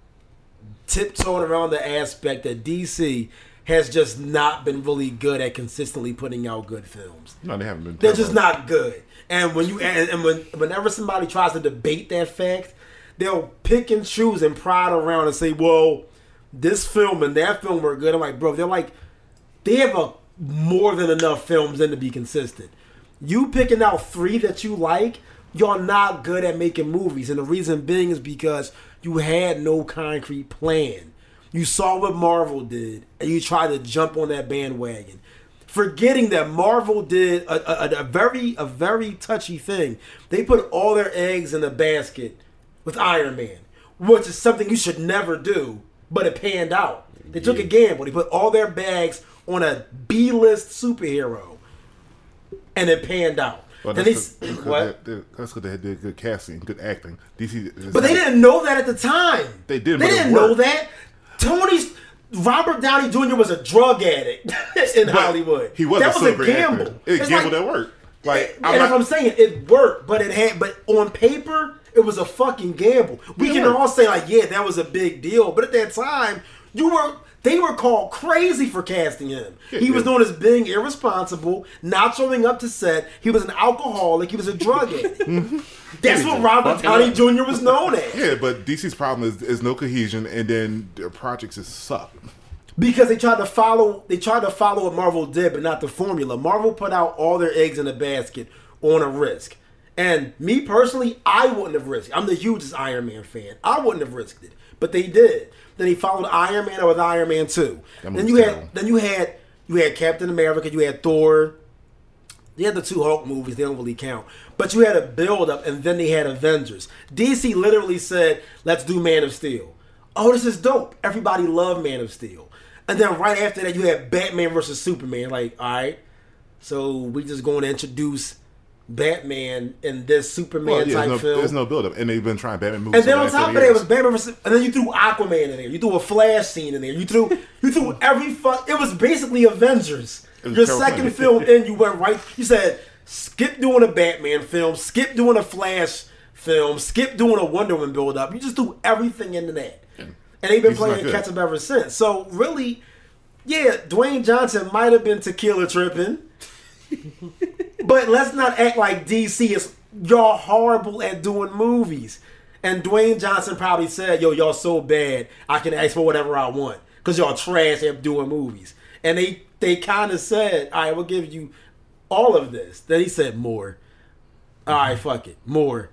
tiptoeing around the aspect that DC has just not been really good at consistently putting out good films. No, they haven't been. They're just not good. And when you and, and when whenever somebody tries to debate that fact, they'll pick and choose and prod around and say, "Well, this film and that film were good." I'm like, bro, they're like, they have a more than enough films in to be consistent. You picking out three that you like, you're not good at making movies, and the reason being is because you had no concrete plan. You saw what Marvel did, and you tried to jump on that bandwagon forgetting that Marvel did a, a, a very a very touchy thing. They put all their eggs in a basket with Iron Man, which is something you should never do, but it panned out. They took a gamble. They put all their bags on a B list superhero, and it panned out. Well, and that's they, what? they, that's because they did good casting, good acting. DC, But they didn't know that at the time. They did. They didn't know that. Tony's Robert Downey Jr. was a drug addict in But Hollywood. He was that a was a gamble. actor. It It's gambled like- at work. Like and I'm what not, I'm saying. It worked, but it had, but on paper, it was a fucking gamble. We can all say like, yeah, that was a big deal, but at that time, you were. They were called crazy for casting him. He was known as being irresponsible, not showing up to set. He was an alcoholic. He was a drug addict. That's what Robert Downey Jr. was known as. yeah, but DC's problem is is no cohesion, and then their projects just suck. Because they tried to follow, they tried to follow what Marvel did, but not the formula. Marvel put out all their eggs in a basket on a risk, and me personally, I wouldn't have risked. I'm the hugest Iron Man fan. I wouldn't have risked it, but they did. Then he followed Iron Man with Iron Man Two. Then you had, then you had, you had Captain America. You had Thor. They had the two Hulk movies. They don't really count. But you had a build up, and then they had Avengers. DC literally said, "Let's do Man of Steel." Oh, this is dope. Everybody loved Man of Steel. And then right after that, you had Batman versus Superman. Like, all right, so we just going to introduce Batman in this Superman Well, yeah, type there's no, film. there's no build up, and they've been trying Batman movies. And then on top of that, it was. Batman versus, and then you threw Aquaman in there. You threw a Flash scene in there. You threw, you threw every fuck. It was basically Avengers. Was Your second film in, you went right. You said skip doing a Batman film, skip doing a Flash film, skip doing a Wonder Woman build up. You just threw everything into that, and they've been playing catch up ever since. So really, yeah, Dwayne Johnson might have been tequila tripping. But let's not act like DC is y'all horrible at doing movies. And Dwayne Johnson probably said, "Yo, y'all so bad, I can ask for whatever I want because y'all trash at doing movies." And they they kind of said, "All right, we'll give you all of this." Then he said more. All right, fuck it, more.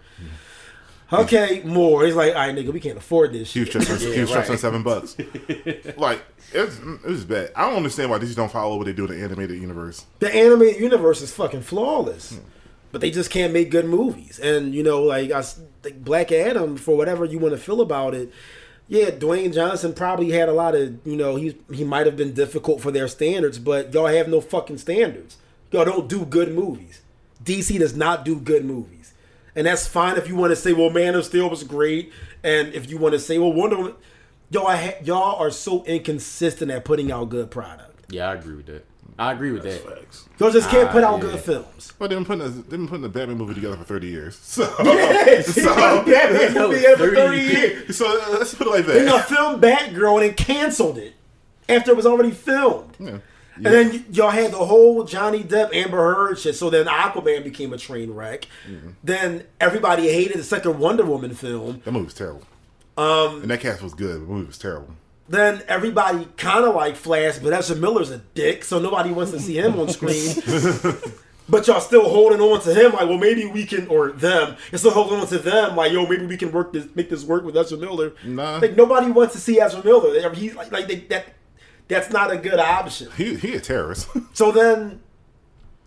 Okay, more. He's like, all right, nigga, we can't afford this. Was just on, was just on seven bucks. like it's was, it was bad. I don't understand why DC don't follow what they do in the animated universe. the animated universe is fucking flawless, hmm. but they just can't make good movies. And you know, like I like Black Adam, for whatever you want to feel about it, yeah, Dwayne Johnson probably had a lot of you know he he might have been difficult for their standards, but y'all have no fucking standards. Y'all don't do good movies. DC does not do good movies, and that's fine if you want to say, well, Man of Steel was great, and if you want to say, well, Wonder Woman, y'all ha- y'all are so inconsistent at putting out good product. Yeah, I agree with that. I agree with that. Y'all just can't put out yeah. good films. Well, they've been putting a, they've been putting a Batman movie together for thirty years. So, so Batman movie for 30 years. so uh, let's put it like They that. gonna film Batgirl and canceled it after it was already filmed. Yeah. And then y'all had the whole Johnny Depp Amber Heard shit. So then Aquaman became a train wreck. Then everybody hated the second Wonder Woman film. That movie was terrible. Um, and that cast was good. The movie was terrible. Then everybody kind of like Flash, but Ezra Miller's a dick, so nobody wants to see him on screen. but y'all still holding on to him, like, well, maybe we can, or them, you're still holding on to them, like, yo, maybe we can work this, make this work with Ezra Miller. Nah. Like nobody wants to see Ezra Miller. He's like, like they, that. That's not a good option. He he a terrorist. So then,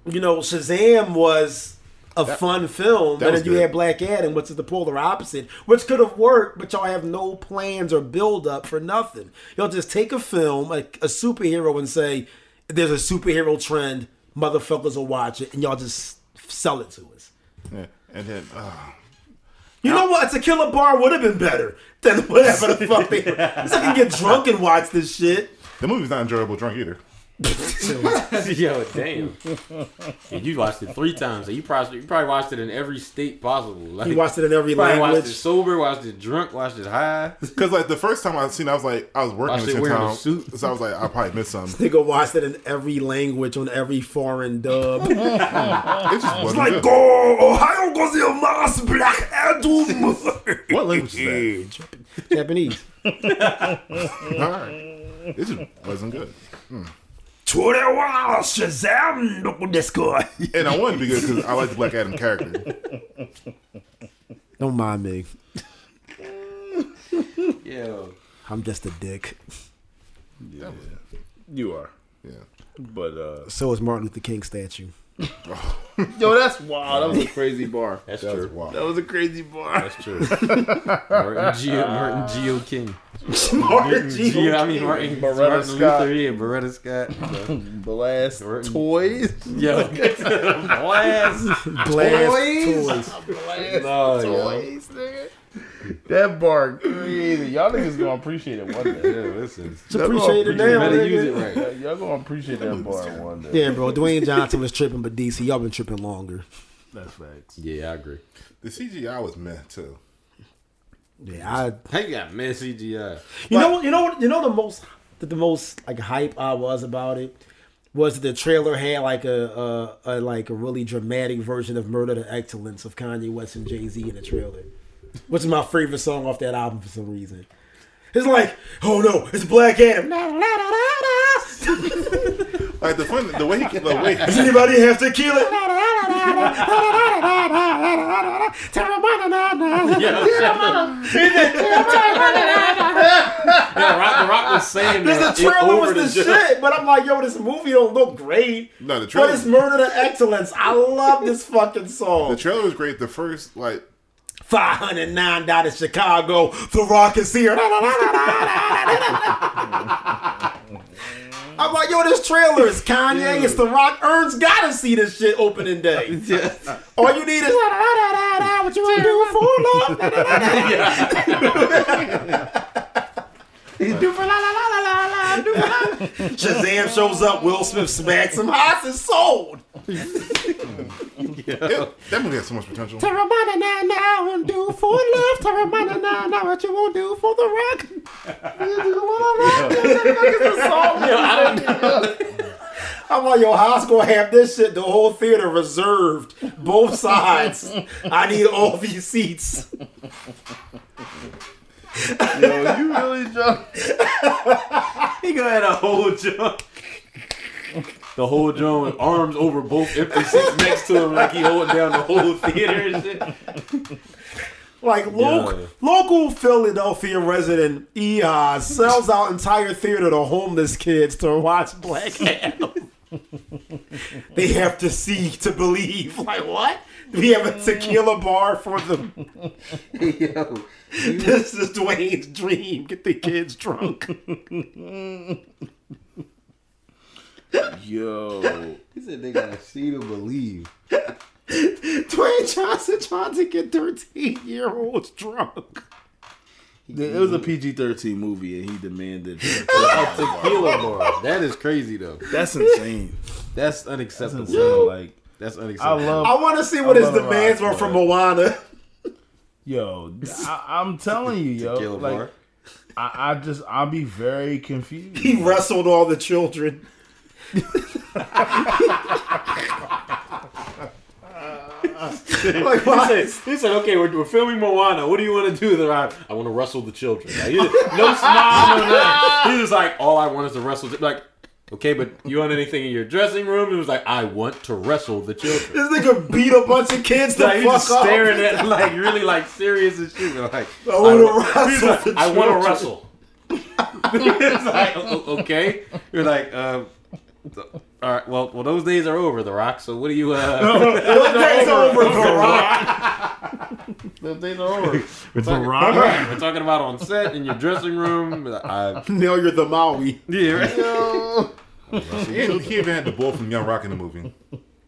you know, Shazam was a fun film, that was then you had Black Adam, which is the polar opposite, which could have worked, but y'all have no plans or build up for nothing. Y'all just take a film, a, a superhero, and say, "There's a superhero trend, motherfuckers will watch it," and y'all just sell it to us. yeah. And then uh, You know what? A tequila bar would have been better than whatever the fuck they. So I can get drunk and watch this shit. The movie's not enjoyable drunk either. Yo, damn. and you watched it three times. So you probably you probably watched it in every state possible. Like, You watched it in every probably watched it language. sober, watched it drunk, watched it high. Because like the first time I seen, it, I was like, I was working Watched at it wearing a suit. so I was like, I probably missed something. Nigga watched it in every language on every foreign dub. It just wasn't like, good. go, Ohayo gozaimasu, Black Adam. What language is that? Japanese. All right, it just wasn't good. Torewa Shazam no desu. And I wanted to be good because I like the Black Adam character. Don't mind me. Yo. I'm just a dick. Yeah. You are. Yeah. But uh So is Martin Luther King statue. Yo, that's wild. That was a crazy bar. That's That was true. wild. That was a crazy bar. That's true. Martin Geo, ah. Martin Geo King. Martin Geo, I mean Martin, Beretta Martin Scott. Luther, yeah, Beretta Scott. Blast Martin- toys. Yo, blast. Blast Toys? toys. Blast No, yo. toys, nigga. That bar crazy. Y'all niggas gonna appreciate it one day. Yeah, listen. Just appreciate it You now. better nigga. use it right. Y'all gonna appreciate that bar one day. Yeah, bro. Dwayne Johnson was tripping, but DC, y'all been tripping longer. That's facts. Yeah, I agree. The CGI was meh too. Yeah, I. Hey, you got man CGI. You know, you know, what- you know the most, the, the most like hype I was about it was the trailer had like a, a, a like a really dramatic version of "Murder to Excellence" of Kanye West and Jay Z in the trailer, which is my favorite song off that album for some reason. It's like, oh no, it's Black Adam. Like the fun, the way he, the way Does anybody have tequila? Yeah, Rock, the Rock was saying This that the trailer was the the joke. shit, but I'm like, yo, this movie don't look great. no the trailer. But it's Murder to Excellence. I love this fucking song. The trailer was great. The first like Five hundred nine dollars Chicago. The Rock is here. I'm like, yo, this trailer is Kanye. It's The Rock. Ern's gotta see this shit opening day. All you need is what you wanna do for love. He's do for la la la la la la. do for la. Shazam shows up. Will Smith smacks him. House is sold. it, that movie has so much potential. Teremana now now and do for love. Teremana now now what you won't do for the rock. I'm like, yo, how's gonna have this shit? The whole theater reserved, both sides. I need all these seats. Yo, you really drunk. He gonna have a whole jump. the whole joint with arms over both empty seats next to him, like he holding down the whole theater and shit. Like local, Yeah. local Philadelphia resident EI sells out entire theater to homeless kids to watch Black Adam. they have to see to believe. Like what? We have a tequila bar for them. Yo, This is Dwayne's dream. Get the kids drunk. Yo, he said they gotta see to believe. Dwayne Johnson trying to get 13 year olds drunk. It was a PG thirteen movie, and he demanded. A tequila bar. That is crazy though. That's insane. That's That's unacceptable. insane. Like That's unacceptable. I love. I want to see what I his demands were from Moana. Yo, I, I'm telling you, yo, Tequila like bar. I, I just I'll be very confused. He wrestled all the children. like, He said, he said, okay, we're, we're filming Moana. What do you want to do? They're like, I want to wrestle the children. Like, he- no smile, no nothing. He was like, all I want is to wrestle. the-" Like, okay, but you want anything in your dressing room? He was like, I want to wrestle the children. This nigga beat a bunch of kids to Like, he's fuck just staring at like really like serious as shit. Like, I want to wrestle. like, I want to wrestle. like, okay. You're like, uh, all right. Well, well, those days are over, The Rock. So what do you? Uh, Those days are over, The Rock. Those days are over. we're, talking, Rock? we're talking about on set in your dressing room. I, Now you're the Maui. yeah, right. He, he even had the bull from Young Rock in the movie.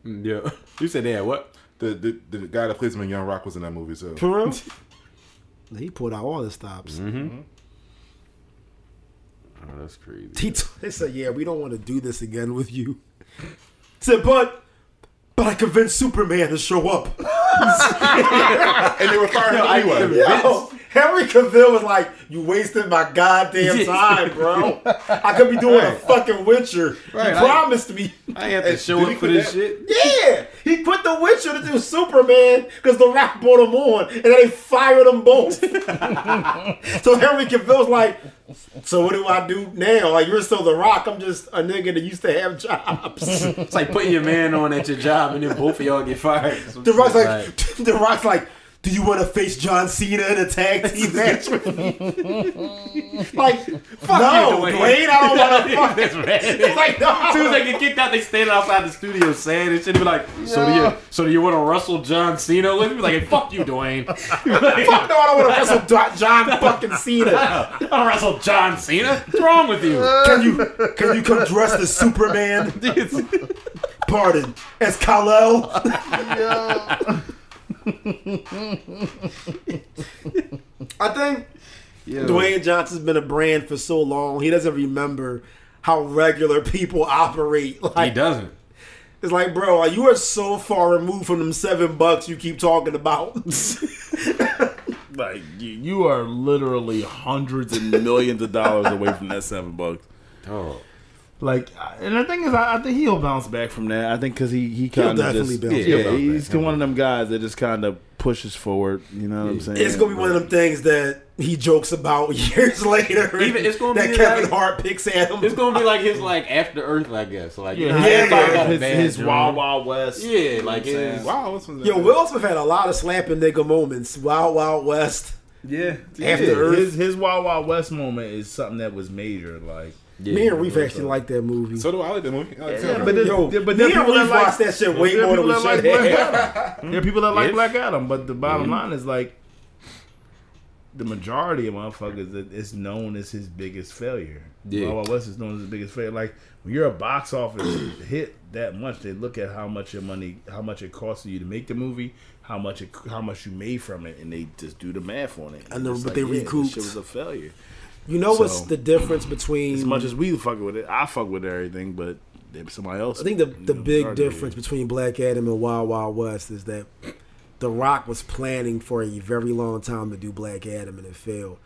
yeah. You said yeah. What? The, the the guy that plays him in Young Rock was in that movie. So For real? He pulled out all the stops. Mm-hmm. Oh, that's crazy. He, t- they said, "Yeah, we don't want to do this again with you." He said, "But, but I convinced Superman to show up." and they were firing him anyway. Yo, Henry Cavill was like, "You wasted my goddamn time, bro. I could be doing a fucking Witcher. Right, you I- promised me." I had to show up for this that? shit. Yeah, he quit The Witcher to do Superman because The Rock brought him on, and then they fired them both. so Henry Cavill's like, "So what do I do now? Like you're still The Rock. I'm just a nigga that used to have jobs." It's like putting your man on at your job and then both of y'all get fired. The Rock's like, The Rock's like, do you want to face John Cena in a tag team match with me? like, fuck no, you, Dwayne. Dwayne. I don't want to fuck. That's right. It's like, no. As soon as they get kicked out, they stand outside the studio sad and shit. They be like, "So do you? So do you want to wrestle John Cena with me?" Like, hey, "Fuck you, Dwayne." fuck no, I don't want to wrestle Do- John fucking Cena. I don't wrestle John Cena. What's wrong with you? Can you can you come dressed as Superman? Pardon, as Kal-El. I think Dwayne Johnson's been a brand for so long. He doesn't remember how regular people operate. Like, He doesn't. it's like, bro, like, you are so far removed from them seven bucks you keep talking about. Like you, you are literally hundreds and millions of dollars away from that seven bucks. Oh, Like, and the thing is, I, I think he'll bounce back from that. I think because he he kind of definitely just bounce yeah, back. he's one of them guys that just kind of pushes forward. You know what I'm saying? it's gonna be one of them things that he jokes about years later. Even- it's gonna that be Kevin like- Hart picks at him. it's gonna be like his like after Earth, I guess. Like, you know, Yeah, yeah, everybody his, his joint. Wild Wild West. Yeah, like You know what his. Wow, this was Yo, Will Smith had a lot of slapping nigga moments. Wild Wild West. Yeah, After yeah. Earth. his his Wild Wild West moment is something that was major. Like, Me and Reef actually like that movie. So do I like that movie. Like yeah, Sandra. but then, Yo, yeah, but there are people that like watched that shit way more than we should like. Black Adam. There are people that like Yeah. Black Adam, but the bottom mm-hmm. line is like the majority of motherfuckers that is known as his biggest failure. Yeah. Wild Wild West is known as his biggest failure. Like when you're a box office hit that much, they look at how much your money, how much it costs you to make the movie, how much it, how much you made from it, and they just do the math on it. I know, but like, they yeah, this recouped. Shit was a failure. You know what's the difference between As much as we fuck with it, I fuck with everything, but somebody else. I think the the know, big majority of difference between Black Adam and Wild Wild West is that The Rock was planning for a very long time to do Black Adam and it failed.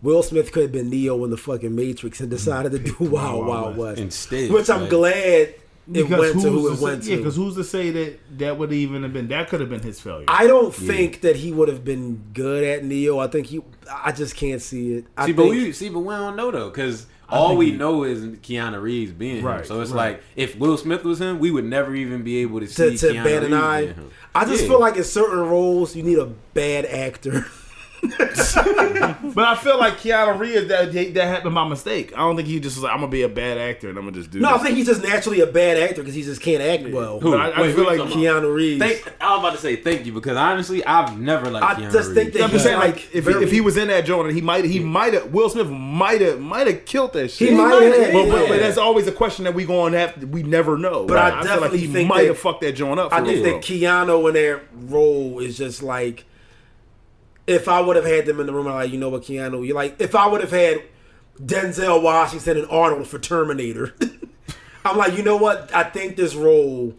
Will Smith could have been Neo in the fucking Matrix and mm, decided to do Wild Wild West, Instead, which I'm right? glad it went to who who's it to went say, yeah, to. because who's to say that that would even have been that could have been his failure? I don't think that he would have been good at Neo. I think he. I just can't see it. I See, think, but we see, but we don't know though, because all we know is Keanu Reeves being him. So it's right. like if Will Smith was him, we would never even be able to to, see to Keanu bat an Reeves eye. being him. I just Yeah. feel like in certain roles you need a bad actor. But I feel like Keanu Reeves that that happened by mistake. I don't think he just was like, I'm gonna be a bad actor and I'm gonna just do No, I think he's just naturally a bad actor because he just can't act well. Who? I, I Wait, feel like you about? Keanu Reeves. Thank, I was about to say thank you because honestly, I've never liked I Keanu just think Reeves. that I'm just saying, like, like if, very- if he was in that joint, he might, he might have, Will Smith might have, might have killed that shit. He might have, but, but, but that's always a question that we going to have. We never know. But I feel like definitely he think might that- have fucked that joint up. For I think real. that Keanu in that role is just like if I would have had them in the room, I'm like, you know what, Keanu, you're like if I would have had Denzel Washington and Arnold for Terminator. I'm like, you know what? I think this role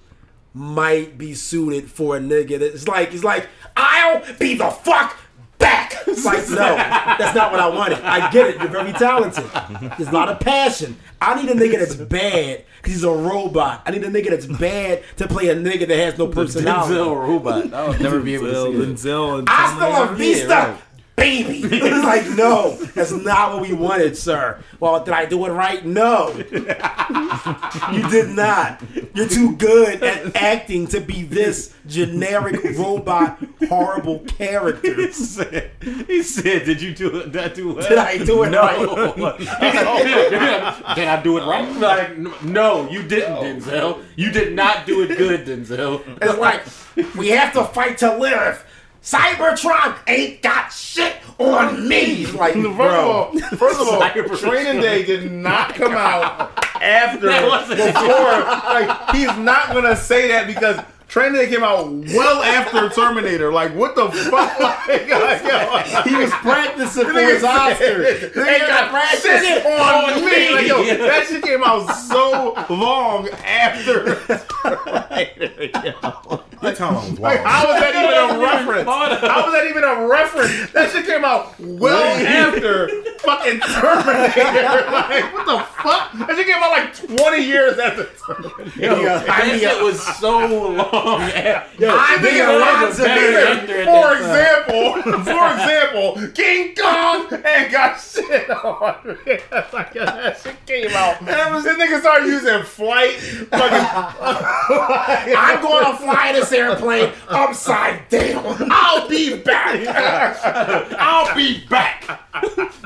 might be suited for a nigga that's like, it's like, I'll be the fuck back. It's like, no, that's not what I wanted. I get it. You're very talented. There's a lot of passion. I need a nigga that's bad because he's a robot. I need a nigga that's bad to play a nigga that has no personality. Denzel robot. I would never be able to see that. Denzel, and Hasta la Yeah, vista, right. Baby. It's like, no, that's not what we wanted, sir. Well, did I do it right? No. you did not. You're too good at acting to be this generic robot, horrible character. He said, he said, "Did you do it? Did I do it? Did I do it no. right? Did I do it right? Like, no, you didn't, Denzel. You did not do it good, Denzel. It's like, we have to fight to live. Cybertron ain't got shit on me. Like, First of bro. all, first of all, Cyber- Training Day did not come out after before. Like he's not gonna say that because Training Day came out well after Terminator. Like what the fuck? Like, yo, He was practicing for his Oscar. They got practice shit on me. Like, yo, that shit came out so long after. Terminator, yo. Your timeline was Like, wild. how is that even a reference? How is that even a reference? That shit came out well after fucking Terminator. Like, what the fuck? That shit came out like 20 years after Terminator. That shit was so long. I mean, lots of Terminator. For example, for example, King Kong ain't got shit on. like, that shit came out. This nigga started using flight. Fucking, I'm going to fly this airplane upside down. I'll be back. I'll be back.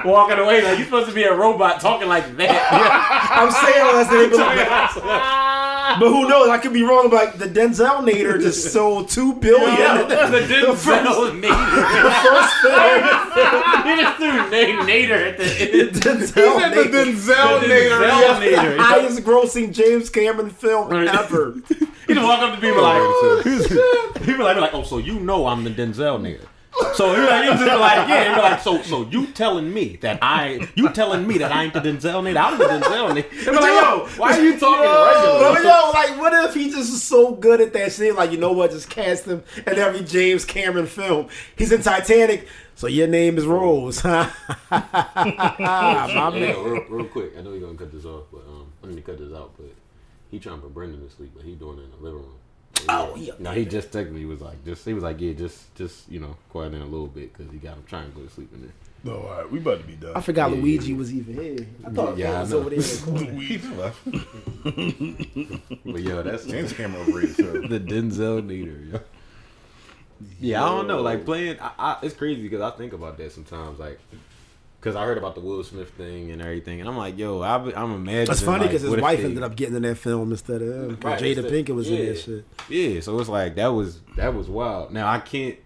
Walking away like you're supposed to be a robot talking like that. I'm saying all that. But, but who knows? I could be wrong. But the Denzel Nader just sold two billion. the Denzel Nader. The first film, You just threw Na- Nader at the end. Denzel He said the Nader, Denzel The Nader. Denzel Nader. highest grossing James Cameron film ever. He just walk up to people like, he be like, be like, oh, so you know I'm the Denzel nigga. So he like, he just be like, yeah, like, so, so you telling me that I, you telling me that I ain't the Denzel nigga? I'm the Denzel nigga. Be like, yo, why are you talking But regular? yo, like, what if he just was so good at that shit? Like, you know what? Just cast him in every James Cameron film. He's in Titanic, so your name is Rose. My Yeah, real, real quick. I know you're gonna cut this off, but um, I need to cut this out. But he trying to put Brendan to sleep, but he doing it in the living room. So, Oh, yeah. No, he just texted me. He was like, just he was like, yeah, just just you know, quiet down a little bit because he got him trying to go to sleep in there. No, all right, we about to be done. I forgot Yeah, Luigi yeah. was even here. I thought Yeah, yeah, I was know. over there. in the left. But yo, that's James Cameron overrated too. the Denzel Nader, yo. Yeah, I don't know. Like playing, I, I, it's crazy because I think about that sometimes. Like, because I heard about the Will Smith thing and everything, and I'm like, yo, I, I'm imagining. That's funny like, because his wife they- ended up getting in that film instead of him. 'cause Right, Jada instead- Pinkett was in that shit. Yeah, so it's like that was that was wild. Now I can't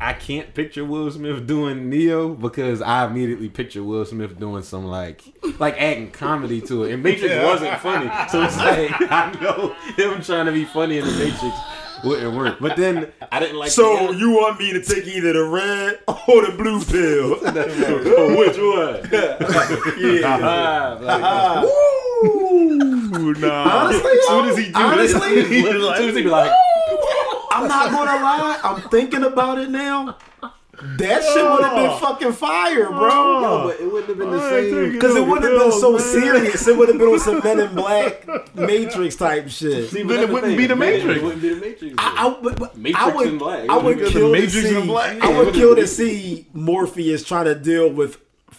I can't picture Will Smith doing Neo because I immediately picture Will Smith doing some like like adding comedy to it. And Matrix wasn't funny, so it's like I know him trying to be funny in the Matrix wouldn't work. But then I didn't like. So the- you want me to take either the red or the blue pill? which one? yeah. Ah, like, Ooh, nah. Honestly, as soon as he do honestly, this, as soon as he be like, I'm not gonna lie. I'm thinking about it now. That shit would have been fucking fire, bro. no, but it wouldn't have been the same. Because it wouldn't have been so serious. It would have been on some Men in Black Matrix type shit. See, but Then that's it the wouldn't be the Matrix. it wouldn't be the Matrix. I, I, would- but Matrix I would, in black. I would The kill to Matrix see. in black. I would kill to see Morpheus trying to deal with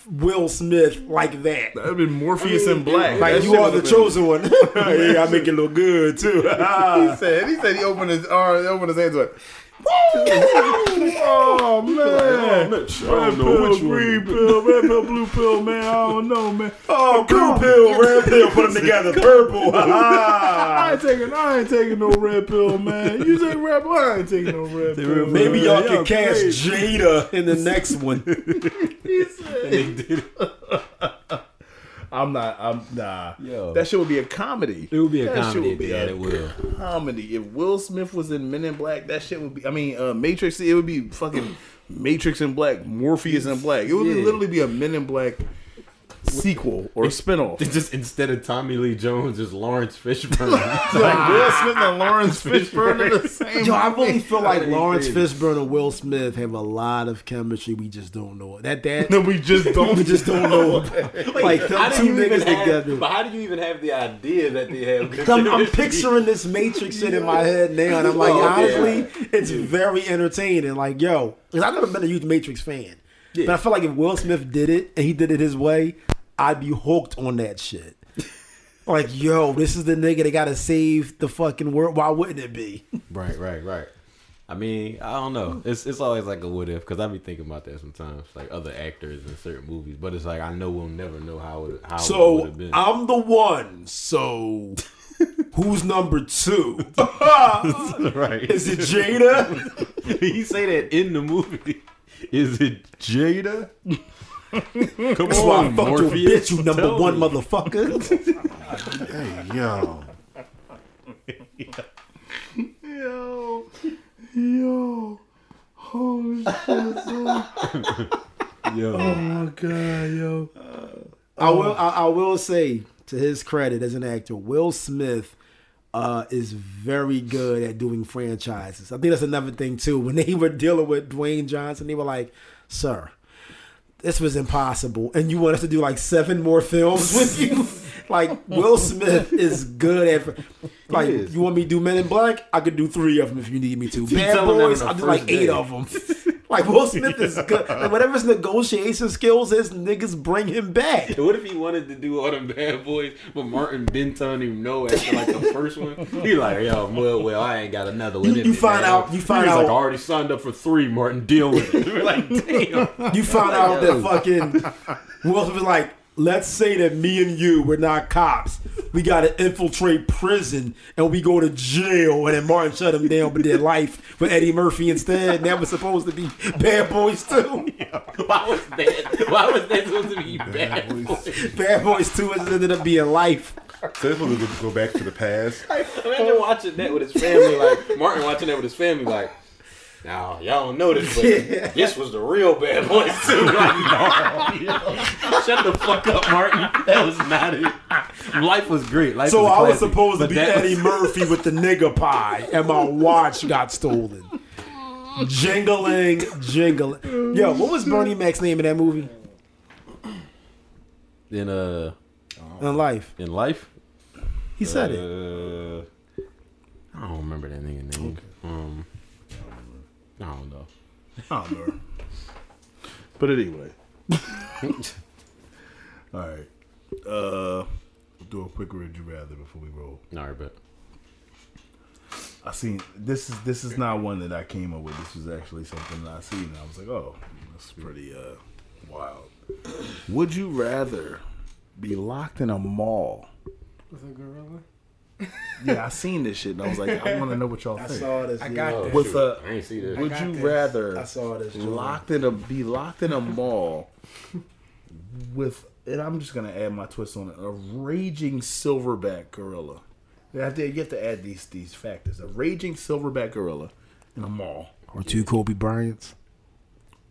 Will Smith like that. That'd been Morpheus in black. Like That you are the been- chosen one. yeah, I make it look good too. he said he said he opened his arms, opened his hands, went. Oh man, red pill, green pill, red pill, blue pill, man. I don't know, man. oh, blue pill, red pill, put them together, purple. I ain't taking, I ain't taking no red pill, man. You take red pill, I ain't taking no red pill. Maybe man. y'all Y'all can cast crazy. Jada in the next one. He said- I'm not. I'm nah. Yo. That shit would be a comedy. It would be a That shit comedy. would be yeah, a it will. comedy. If Will Smith was in Men in Black, that shit would be. I mean, uh, Matrix. It would be fucking Matrix in Black, Morpheus in Black. It would be Yeah. literally be a Men in Black sequel or spinoff. It's just instead of Tommy Lee Jones, it's Laurence Fishburne. like Will Smith and Laurence Fishburne in the same. Yo, I really feel like Laurence. Fishburne and Will Smith have a lot of chemistry. We just don't know it. That that No, we just don't. we just don't know. like How do two you even niggas have, together. But how do you even have the idea that they have? good I'm, I'm picturing this Matrix shit in my head now, and I'm like, Oh, honestly, it's very entertaining. Like, yo, because I've never been a huge Matrix fan, but I feel like if Will Smith did it and he did it his way, I'd be hooked on that shit. Like, yo, this is the nigga that gotta save the fucking world. Why wouldn't it be? Right, right, right. I mean, I don't know. It's it's always like a what if because I be thinking about that sometimes, like other actors in certain movies. But it's like I know we'll never know how it how it would have been. So, I'm the one. So who's number two? right. Is it Jada? he say that in the movie. Is it Jada? Come That's why I on, fucked your bitch, you number Tell one me. motherfucker. Hey, yo. Yo, yo, holy shit! son. Yo. Oh my god, yo. I will. I, I will say to his credit as an actor, Will Smith uh, is very good at doing franchises. I think that's another thing too. When they were dealing with Dwayne Johnson, they were like, "Sir, this was impossible, and you want us to do like seven more films with you." like Will Smith is good at. Like you want me to do Men in Black? I could do three of them if you need me to. Bad Boys, I'll do like eight day. of them. like Will Smith is good. Like, whatever his negotiation skills is, niggas bring him back. What if he wanted to do all them bad boys, but Martin didn't tell him no after like the first one? He like, yo, well, well, I ain't got another one. You- you find man." out- you find He was like, I already signed up for three. Martin, deal with it. We're like, damn. You find out that fucking Will Smith was like, let's say that me and you were not cops. We got to infiltrate prison and we go to jail. And then Martin shut him down, but did life with Eddie Murphy instead. And that was supposed to be Bad Boys 2. Why was that? Why was that supposed to be bad boys? Bad Boys 2 has ended up being life. So this was to go back to the past. Imagine watching that with his family, like Martin watching that with his family, like. Now y'all don't know this, but this was the real bad boys too. Like, no, shut the fuck up, Martin. That was not it. Life was great. Life So was a I was classic, supposed to be Eddie was- Murphy with the nigga pie, and my watch got stolen. Jingling, jingling. Yo, what was Bernie Mac's name in that movie? in uh In life. in life. He said it. Uh, I don't remember that nigga name. Um, I don't know. I don't know. But anyway. All right. Uh, do a quick would you rather before we roll. All right, but I seen this is this is not one that I came up with. This was actually something that I seen and I was like, oh, that's pretty uh wild. Would you rather be locked in a mall? With a gorilla? Yeah, I seen this shit and I was like, I want to know what y'all think. this. I got this. With a, I ain't see this. would you this. rather I saw this. locked in a be locked in a mall with and I'm just gonna add my twist on it a raging silverback gorilla. You have to, you have to add these these factors. A raging silverback gorilla in a mall Or two Kobe Bryants.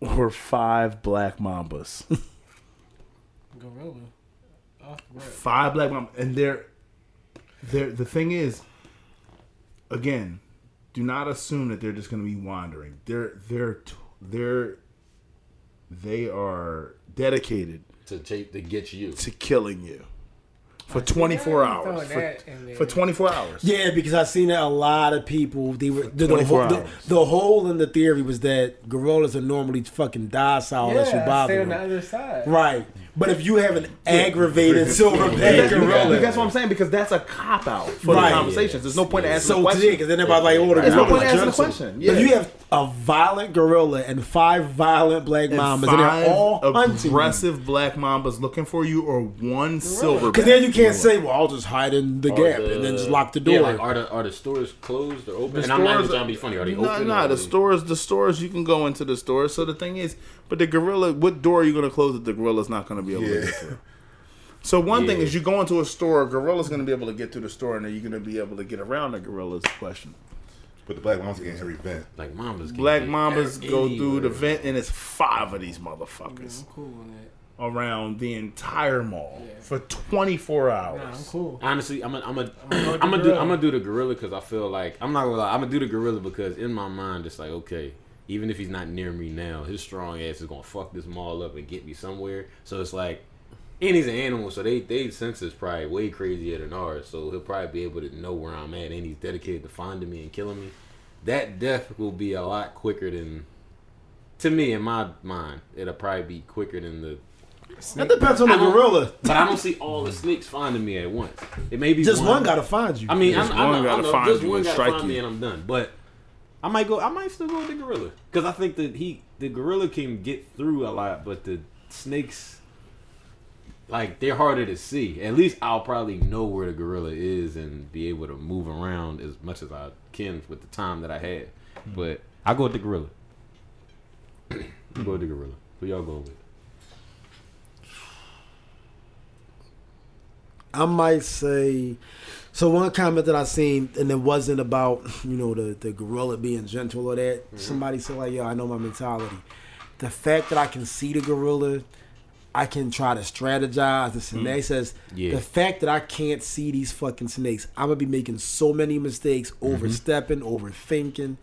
or five black mambas. Gorilla. Off rip. five black mambas and they're they're the thing is again, do not assume that they're just gonna be wandering. They're they're they're they are dedicated To take to get you. to killing you. for 24 hours. For, that in there. for 24 hours. Yeah, because i've seen that a lot of people. They were the, the, 24 whole, the, hours. the whole in the theory was that gorillas are normally fucking docile unless you yeah, bother stay on the other side. Right, but if you have an aggravated silverback That's, gorilla, that's what I'm saying because that's a cop out for Right. the conversations. There's no point in asking so the question. today, because then everybody's like, "Oh, the There's no gorilla's point asking the question. Yeah. if you have a violent gorilla and five violent black And mambas, and they're all hunting aggressive black mambas looking for you, or one silver. Because then you can't say, "Well, I'll just hide in the Are gap the- and then just lock the door." Yeah, like are the are the stores closed or open? The and I'm not even stores- trying to be funny. Are they no, open? no, or are the they- stores, the stores, you can go into the stores. So the thing is, but the gorilla, what door are you going to close that the gorilla's not going to be able to get through? So one thing is, you go into a store, a gorilla's going to be able to get to the store, and then you're going to be able to get around the gorilla's question. But the black moms get every vent. Like mambas. Black get mambas go through the vent, and it's five of these motherfuckers I'm cool on that. around the entire mall for 24 hours. Nah, I'm cool. Honestly, I'm gonna I'm gonna I'm I'm gonna gonna do do. I'm gonna do the gorilla because I feel like I'm not gonna lie. I'm gonna do the gorilla because in my mind it's like okay, even if he's not near me now, his strong ass is gonna fuck this mall up and get me somewhere. So it's like, and he's an animal, so they they senses probably way crazier than ours. So he'll probably be able to know where I'm at, and he's dedicated to finding me and killing me. That death will be a lot quicker than, to me in my mind, it'll probably be quicker than the That depends on the gorilla. but I don't see all the snakes finding me at once. It may be Just one, gotta find you. I mean, Just I'm, I'm, one I'm, gotta I'm, find just you one and gotta strike find you. me and I'm done. But I might go. I might still go with the gorilla because I think that he, the gorilla, can get through a lot, but the snakes, like they're harder to see. At least I'll probably know where the gorilla is and be able to move around as much as I can with the time that I had. But I go with the gorilla. I go with the gorilla. Who y'all going with? I might say. So one comment that I seen, and it wasn't about you know the the gorilla being gentle or that. Mm-hmm. Somebody said like, "Yo, I know my mentality." The fact that I can see the gorilla, I can try to strategize. This and that says. Yeah. the fact that I can't see these fucking snakes, I'm gonna be making so many mistakes, Mm-hmm. overstepping, overthinking,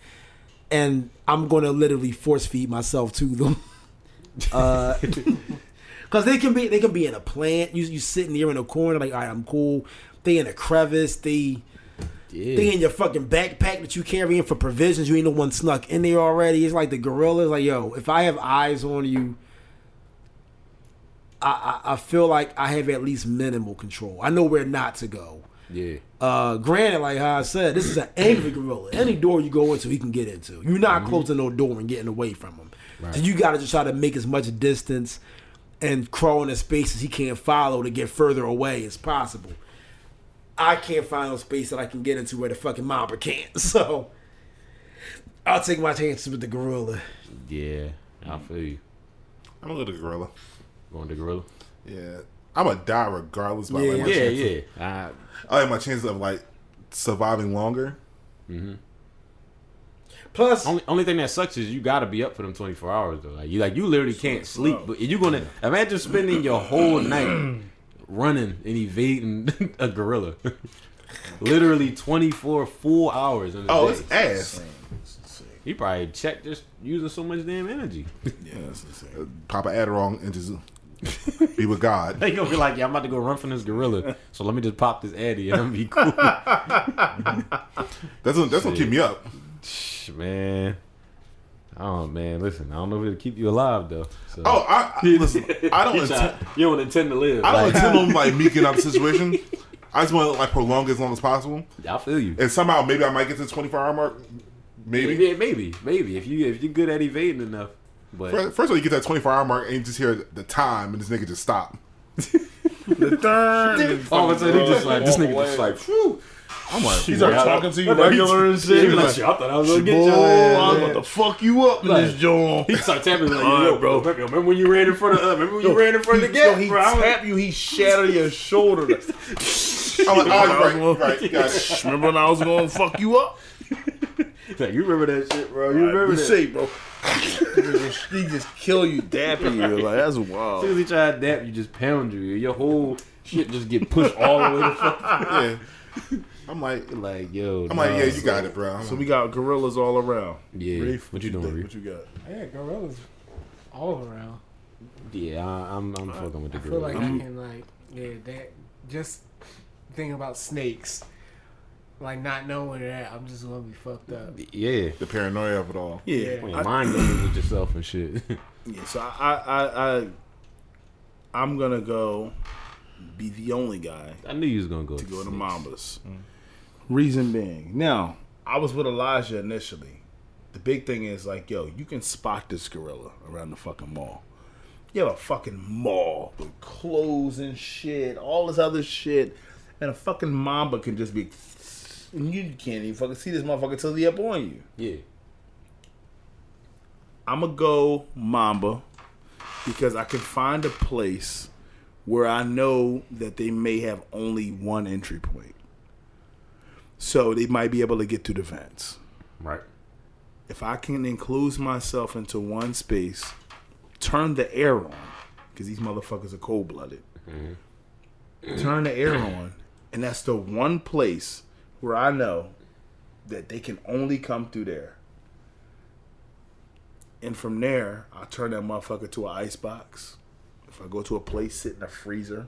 and I'm gonna literally force feed myself to them. Uh, Cause they can be they can be in a plant. You you sitting here in a corner like, all right, I'm cool. They in a crevice. They Yeah. they in your fucking backpack that you carrying for provisions. You ain't the one snuck in there already. It's like the gorillas. Like yo, if I have eyes on you, I I, I feel like I have at least minimal control. I know where not to go. Yeah. Uh, granted, like how I said, this is an angry gorilla. Any door you go into, he can get into. You're not closing no door and getting away from him. So you got to just try to make as much distance and crawl in into spaces he can't follow to get further away as possible. I can't find no space that I can get into where the fucking mamba can't. So I'll take my chances with the gorilla. Yeah. I feel you. I'm gonna go the gorilla. Going to gorilla. Yeah, I'm gonna die regardless. But Yeah. like my Yeah, chances, yeah. I, I have my chances of like surviving longer. Mm-hmm. Plus, Only only thing that sucks is you got to be up for them 24 hours though. Like you like you literally can't sleep. But you're gonna imagine spending your whole night running and evading a gorilla. literally 24 full hours in a Oh, day. it's ass. He probably checked just using so much damn energy. Yeah, that's insane. Pop a Adderall and just be with God. They gonna be like, yeah, I'm about to go run from this gorilla. So let me just pop this Addy and I'm be cool. That's gonna, that's gonna keep me up. Man. Oh man, listen. I don't know if it'll keep you alive though. So. Oh, I, I listen. I don't you, intend. you don't intend to live. I don't Like, intend on like meeking out the situation. I just want to like prolong it as long as possible, Yeah, I feel you. and somehow maybe I might get to the 24 hour mark. Maybe. Maybe, maybe, maybe if you if you're good at evading enough. But First first of all, you get that 24 hour mark and you just hear the time, and this nigga just stop. The third. all of a sudden he just like this nigga just like, phew. I'm like, he's like talking to you regular and shit. was like, Like, shit, I thought I was gonna get Boy. I'm about to fuck you up in this joint. He started tapping me like, All yo, bro. bro. Remember when you ran in front of? Uh, remember when you ran in front of the Yo, gap, he bro? Tap you, he shatter your shoulder. I'm like, oh, I was you're right, right, you got it. Remember when I was gonna fuck you up? Like, you remember that shit, bro? You remember Be that? safe, bro. he, just, he just kill you, dapping you. Like that's As wild. soon as he try to dap, you just pound you. Your whole shit just get pushed all the way to fuck. Yeah. I'm like, Like, yo. I'm like, yeah, you got it, bro. I'm So we got gorillas all around. Yeah. Reef, what you doing, Reef? What you got? Yeah, gorillas all around. Yeah, I, I'm I'm fucking with the I feel like I'm- I can like yeah that just thinking about snakes, like not knowing where I'm just gonna be fucked up. Yeah. The paranoia of it all. Yeah, Playing I- mind games with yourself and shit. Yeah, so I, I, I, I, I'm gonna go be the only guy I knew you was gonna go to go to snakes. Mambas. Mm. Reason being, now I was with Elijah initially. The big thing is like, yo, you can spot this gorilla around the fucking mall. You have a fucking mall with clothes and shit, all this other shit, and a fucking mamba can just be. And you can't even fucking see this motherfucker till he up on you. Yeah. I'm gonna go Mamba because I can find a place where I know that they may have only one entry point. So they might be able to get through the vents. Right. If I can enclose myself into one space, turn the air on, because these motherfuckers are cold blooded. Mm-hmm. Turn the air on, and that's the one place where I know that they can only come through there. And from there, I turn that motherfucker to an ice box. If I go to a place, sit in a freezer.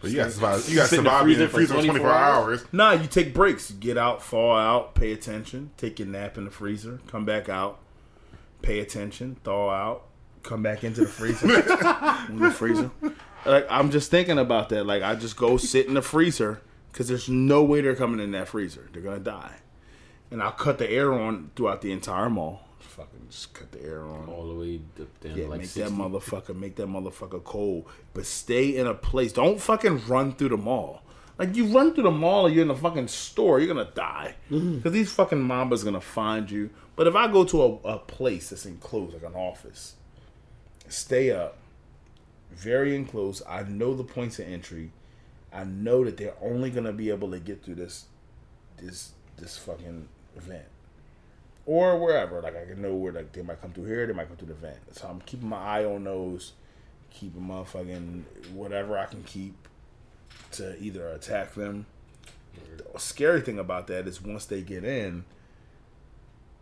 But you got to survive. You got to in the survive in freezer the for freezer for 24 24 hours. Nah, you take breaks. You get out, thaw out, pay attention, take your nap in the freezer, come back out, pay attention, thaw out, come back into the freezer. in the freezer. Like I'm just thinking about that. Like I just go sit in the freezer because there's no way they're coming in that freezer. They're gonna die. And I'll cut the air on throughout the entire mall. Fucking just cut the air on. All the way up down Yeah, like make 60. that motherfucker, make that motherfucker cold. But stay in a place. Don't fucking run through the mall. Like you run through the mall, or you're in a fucking store, you're gonna die mm-hmm. because these fucking mambas gonna find you. But if I go to a, a place that's enclosed, like an office, stay up, very enclosed. I know the points of entry. I know that they're only gonna be able to get through this, this, this fucking event or wherever. Like I can know where like they might come through here, they might come through the vent. So I'm keeping my eye on those, keeping motherfucking whatever I can keep to either attack them. The scary thing about that is once they get in,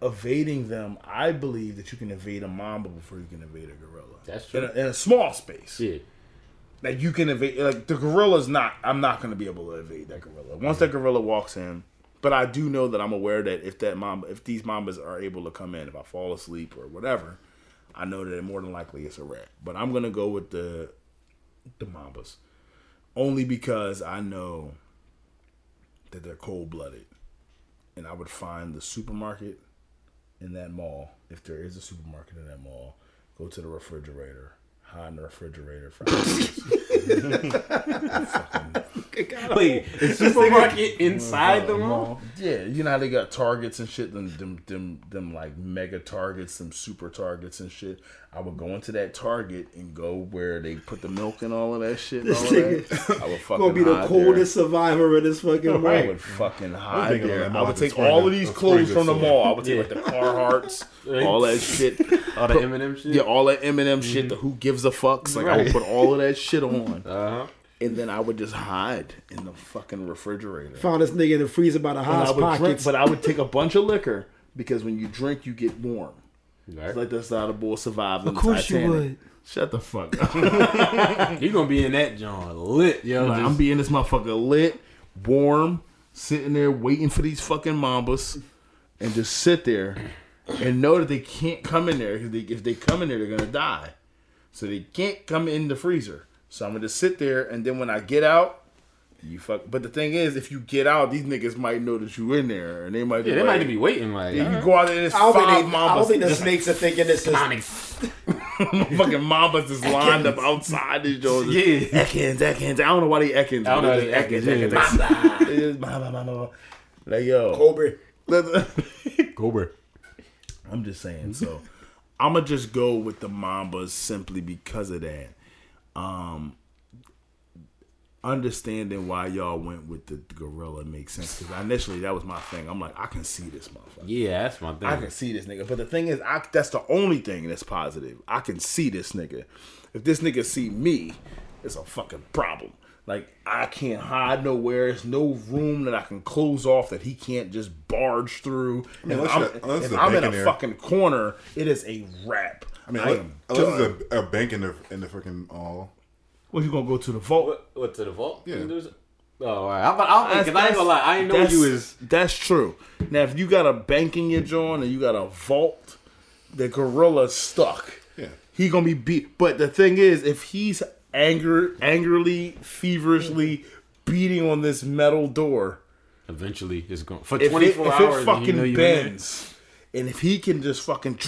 evading them. I believe that you can evade a mamba before you can evade a gorilla. That's In true. a, in a small space. Yeah. Like you can evade, like the gorilla's not. I'm not going to be able to evade that gorilla once that gorilla walks in. But I do know that I'm aware that if that mamba, if these mambas are able to come in, if I fall asleep or whatever, I know that more than likely it's a rat. But I'm gonna go with the the mambas, only because I know that they're cold blooded, and I would find the supermarket in that mall if there is a supermarket in that mall. Go to the refrigerator, hide in the refrigerator for hours. Wait, the supermarket inside the mall? Yeah, you know how they got targets and shit, them them them them like mega targets, them super targets and shit. I would go into that target and go where they put the milk and all of that shit. And all of that. I would fucking Gonna be the hide coldest survivor in this fucking There. I would fucking hide there. I would take all of these clothes from the Good mall. I would take like the Carhartts, all that shit. All the Eminem shit? Yeah, all that Eminem shit. The Who gives a fucks? Like I would put all of that shit on, Uh-huh. and then I would just hide in the fucking refrigerator. Found this nigga in the freezer by the hot would drink, pockets. but I would take a bunch of liquor because when you drink, you get warm. Right. It's like that's how the boy survived. Of course you would. Shut the fuck up. You gonna be in that John lit, yo. Like, just- I'm being this motherfucker lit, warm, sitting there waiting for these fucking mambas, and just sit there and know that they can't come in there because if they come in there, they're gonna die. So they can't come in the freezer. So I'm gonna just sit there, and then when I get out, you fuck. But the thing is, if you get out, these niggas might know that you in there, and they might. Be yeah, they like, might be waiting like. Yeah, you uh-huh. go out there and there's I don't, five think they, I don't think the snakes are thinking this is. fucking mambas just lined up outside these doors. Yeah. Ekans, Ekans. I don't know why they Ekans. I don't know but why they they just Ekans, Ekans, yeah. Ekans. They just bah, bah, bah, bah, bah. Like yo, Cobra. Cobra. I'm just saying. So I'm gonna just go with the Mambas simply because of that. Um, understanding why y'all went with the gorilla makes sense because initially that was my thing. I'm like, I can see this motherfucker. Yeah, that's my thing. I can see this nigga. But the thing is, I, that's the only thing that's positive. I can see this nigga. If this nigga see me, it's a fucking problem. Like I can't hide nowhere. There's no room that I can close off that he can't just barge through. mean, if unless I'm, you- unless if there's a I'm in a in there. fucking corner, it is a wrap. I mean, I unless, unless done. there's a, a bank in the in the freaking all. Well, you gonna go to the vault? What, what to the vault? Yeah. There's- Oh, all right. I'm, I'm, That's- cause I ain't gonna lie. I ain't know you was. That's true. Now, if you got a bank in your joint and you got a vault, the gorilla's stuck. Yeah. He gonna be beat. But the thing is, if he's anger, angrily, feverishly beating on this metal door, Eventually, it's going for if it, 24 if hours. it and you fucking know you in there. bends, and if he can just fucking,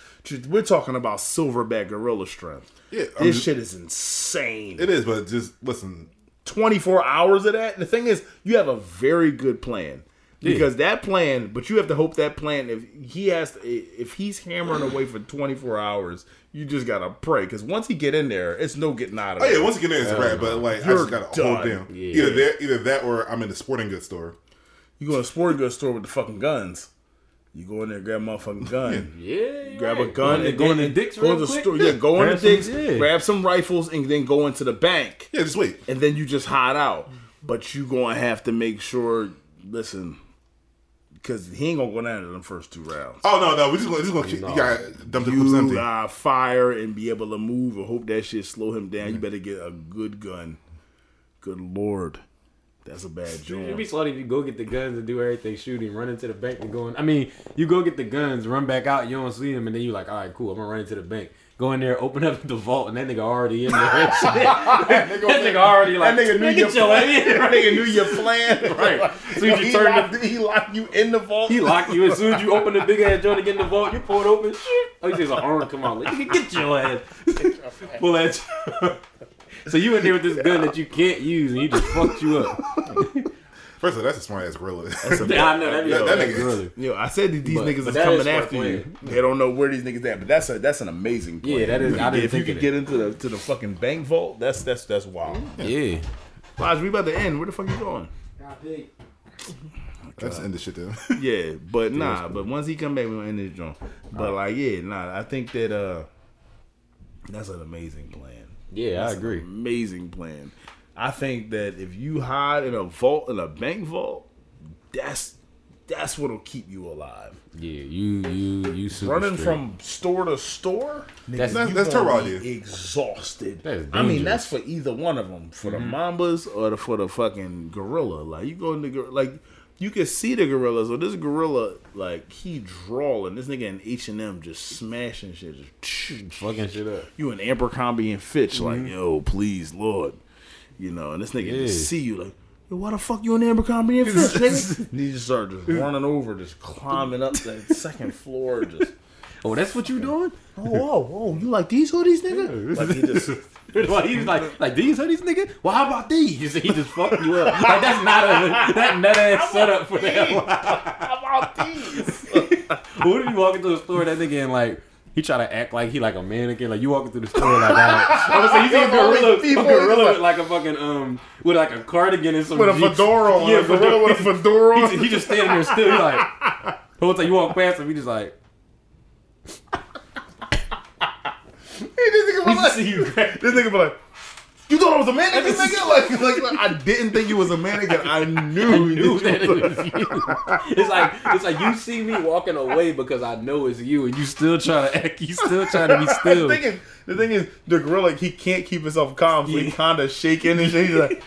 we're talking about silverback gorilla strength. Yeah, I'm this shit is insane. It is, but just listen. 24 hours of that. And the thing is, you have a very good plan. Because that plan, but you have to hope that plan. If he has, to, if he's hammering away for 24 hours, you just gotta pray. Because once he get in there, it's no getting out of Oh there. yeah, once you get in, it's a wrap. But like, I You're just gotta hold done. down. Yeah. Either that, either that, or I'm in the sporting goods store. You go to a sporting goods store with the fucking guns. You go in there, grab a motherfucking gun. Yeah, you're Grab a gun Go and go then in the Dick's go to the store. Yeah, go in the Grab Dick's, yeah. grab some rifles, and then go into the bank. Yeah, just wait. and then you just hide out. But you gonna have to make sure. Listen, because he ain't gonna go down in the first two rounds. Oh no, no, we just gonna, just gonna keep. You got dump the You empty. uh, fire and be able to move and hope that shit slow him down. You better get a good gun. Good lord, that's a bad It'd be joint. slutty if you go get the guns and do everything, shooting, run into the bank and going. I mean, you go get the guns, run back out, you don't see them, and then you're like, all right, cool, I'm gonna run into the bank. Go in there, open up the vault, and that nigga already in there. that nigga already like, That nigga knew your plan. out." That nigga knew your plan. Right. As you he, turn the- locked, he locked you in the vault. He locked you as soon as you open the big ass joint to get in the vault. You pull it open. Shit. Oh, you see his arm come on, Like, you get your ass. Pull that. so you in there with this gun that you can't use, and he just fucked you up. First of all, that's a smart ass gorilla. Yeah, I know that. That- that that's nigga- really- Yo, I said that these But- niggas but is coming is after you. They don't know where these niggas at, but that's a that's an amazing plan. Yeah, that is- I didn't if you could get into the to the fucking bank vault, that's that's that's wild. Yeah. Lodge, we about to end. Where the fuck you going? That's the end of shit though. Yeah, but nah. But once he come back, we gonna end this joint. But like, yeah, nah. I think that uh, that's an amazing plan. Yeah, I That's an agree. amazing plan. I think that if you hide in a vault in a bank vault, that's that's what'll keep you alive. Yeah, you you you super Running straight. from store to store, That's- nigga, you that's gonna terrible be. Exhausted. That's I mean, that's for either one of them, for the mm-hmm. mambas or the, for the fucking gorilla. Like you go in the like you can see the gorilla. So this gorilla, like he drawling. This nigga in H and M just smashing shit. Just fucking shit up. you and Abercrombie and Fitch, like mm-hmm. yo, please, Lord, you know. And this nigga Yeah. just see you like. Yo, why the fuck you in Abercrombie and Fitch, nigga? and he just start just running over, just climbing up that second floor, just Oh, that's what you doing? Oh, whoa, whoa, you like these hoodies, nigga? Like he just, like he was like, like these hoodies, nigga. Well, how about these? He just fucked you up. Like that's not a that nut ass setup for that. how about these? What if you walk into a store that nigga and like he try to act like he like a mannequin? Like you walking through the store like that. I was like, you see a gorilla, People, a gorilla like- with like a fucking um with like a cardigan and some With a fedora on, Yeah, a gorilla with a fedora He, just- he just standing there still. He like whole time you walk past him, he just like this nigga he was like, this nigga be like, you thought I was a mannequin, nigga? Like, like, like, I didn't think you was a mannequin. I knew, knew that that it was you. It's like it's like you see me walking away because I know it's you, and you still trying to act. You still trying to be the still. thing is, the thing is, the gorilla he can't keep himself calm, so he kind of shaking and shit. He's like,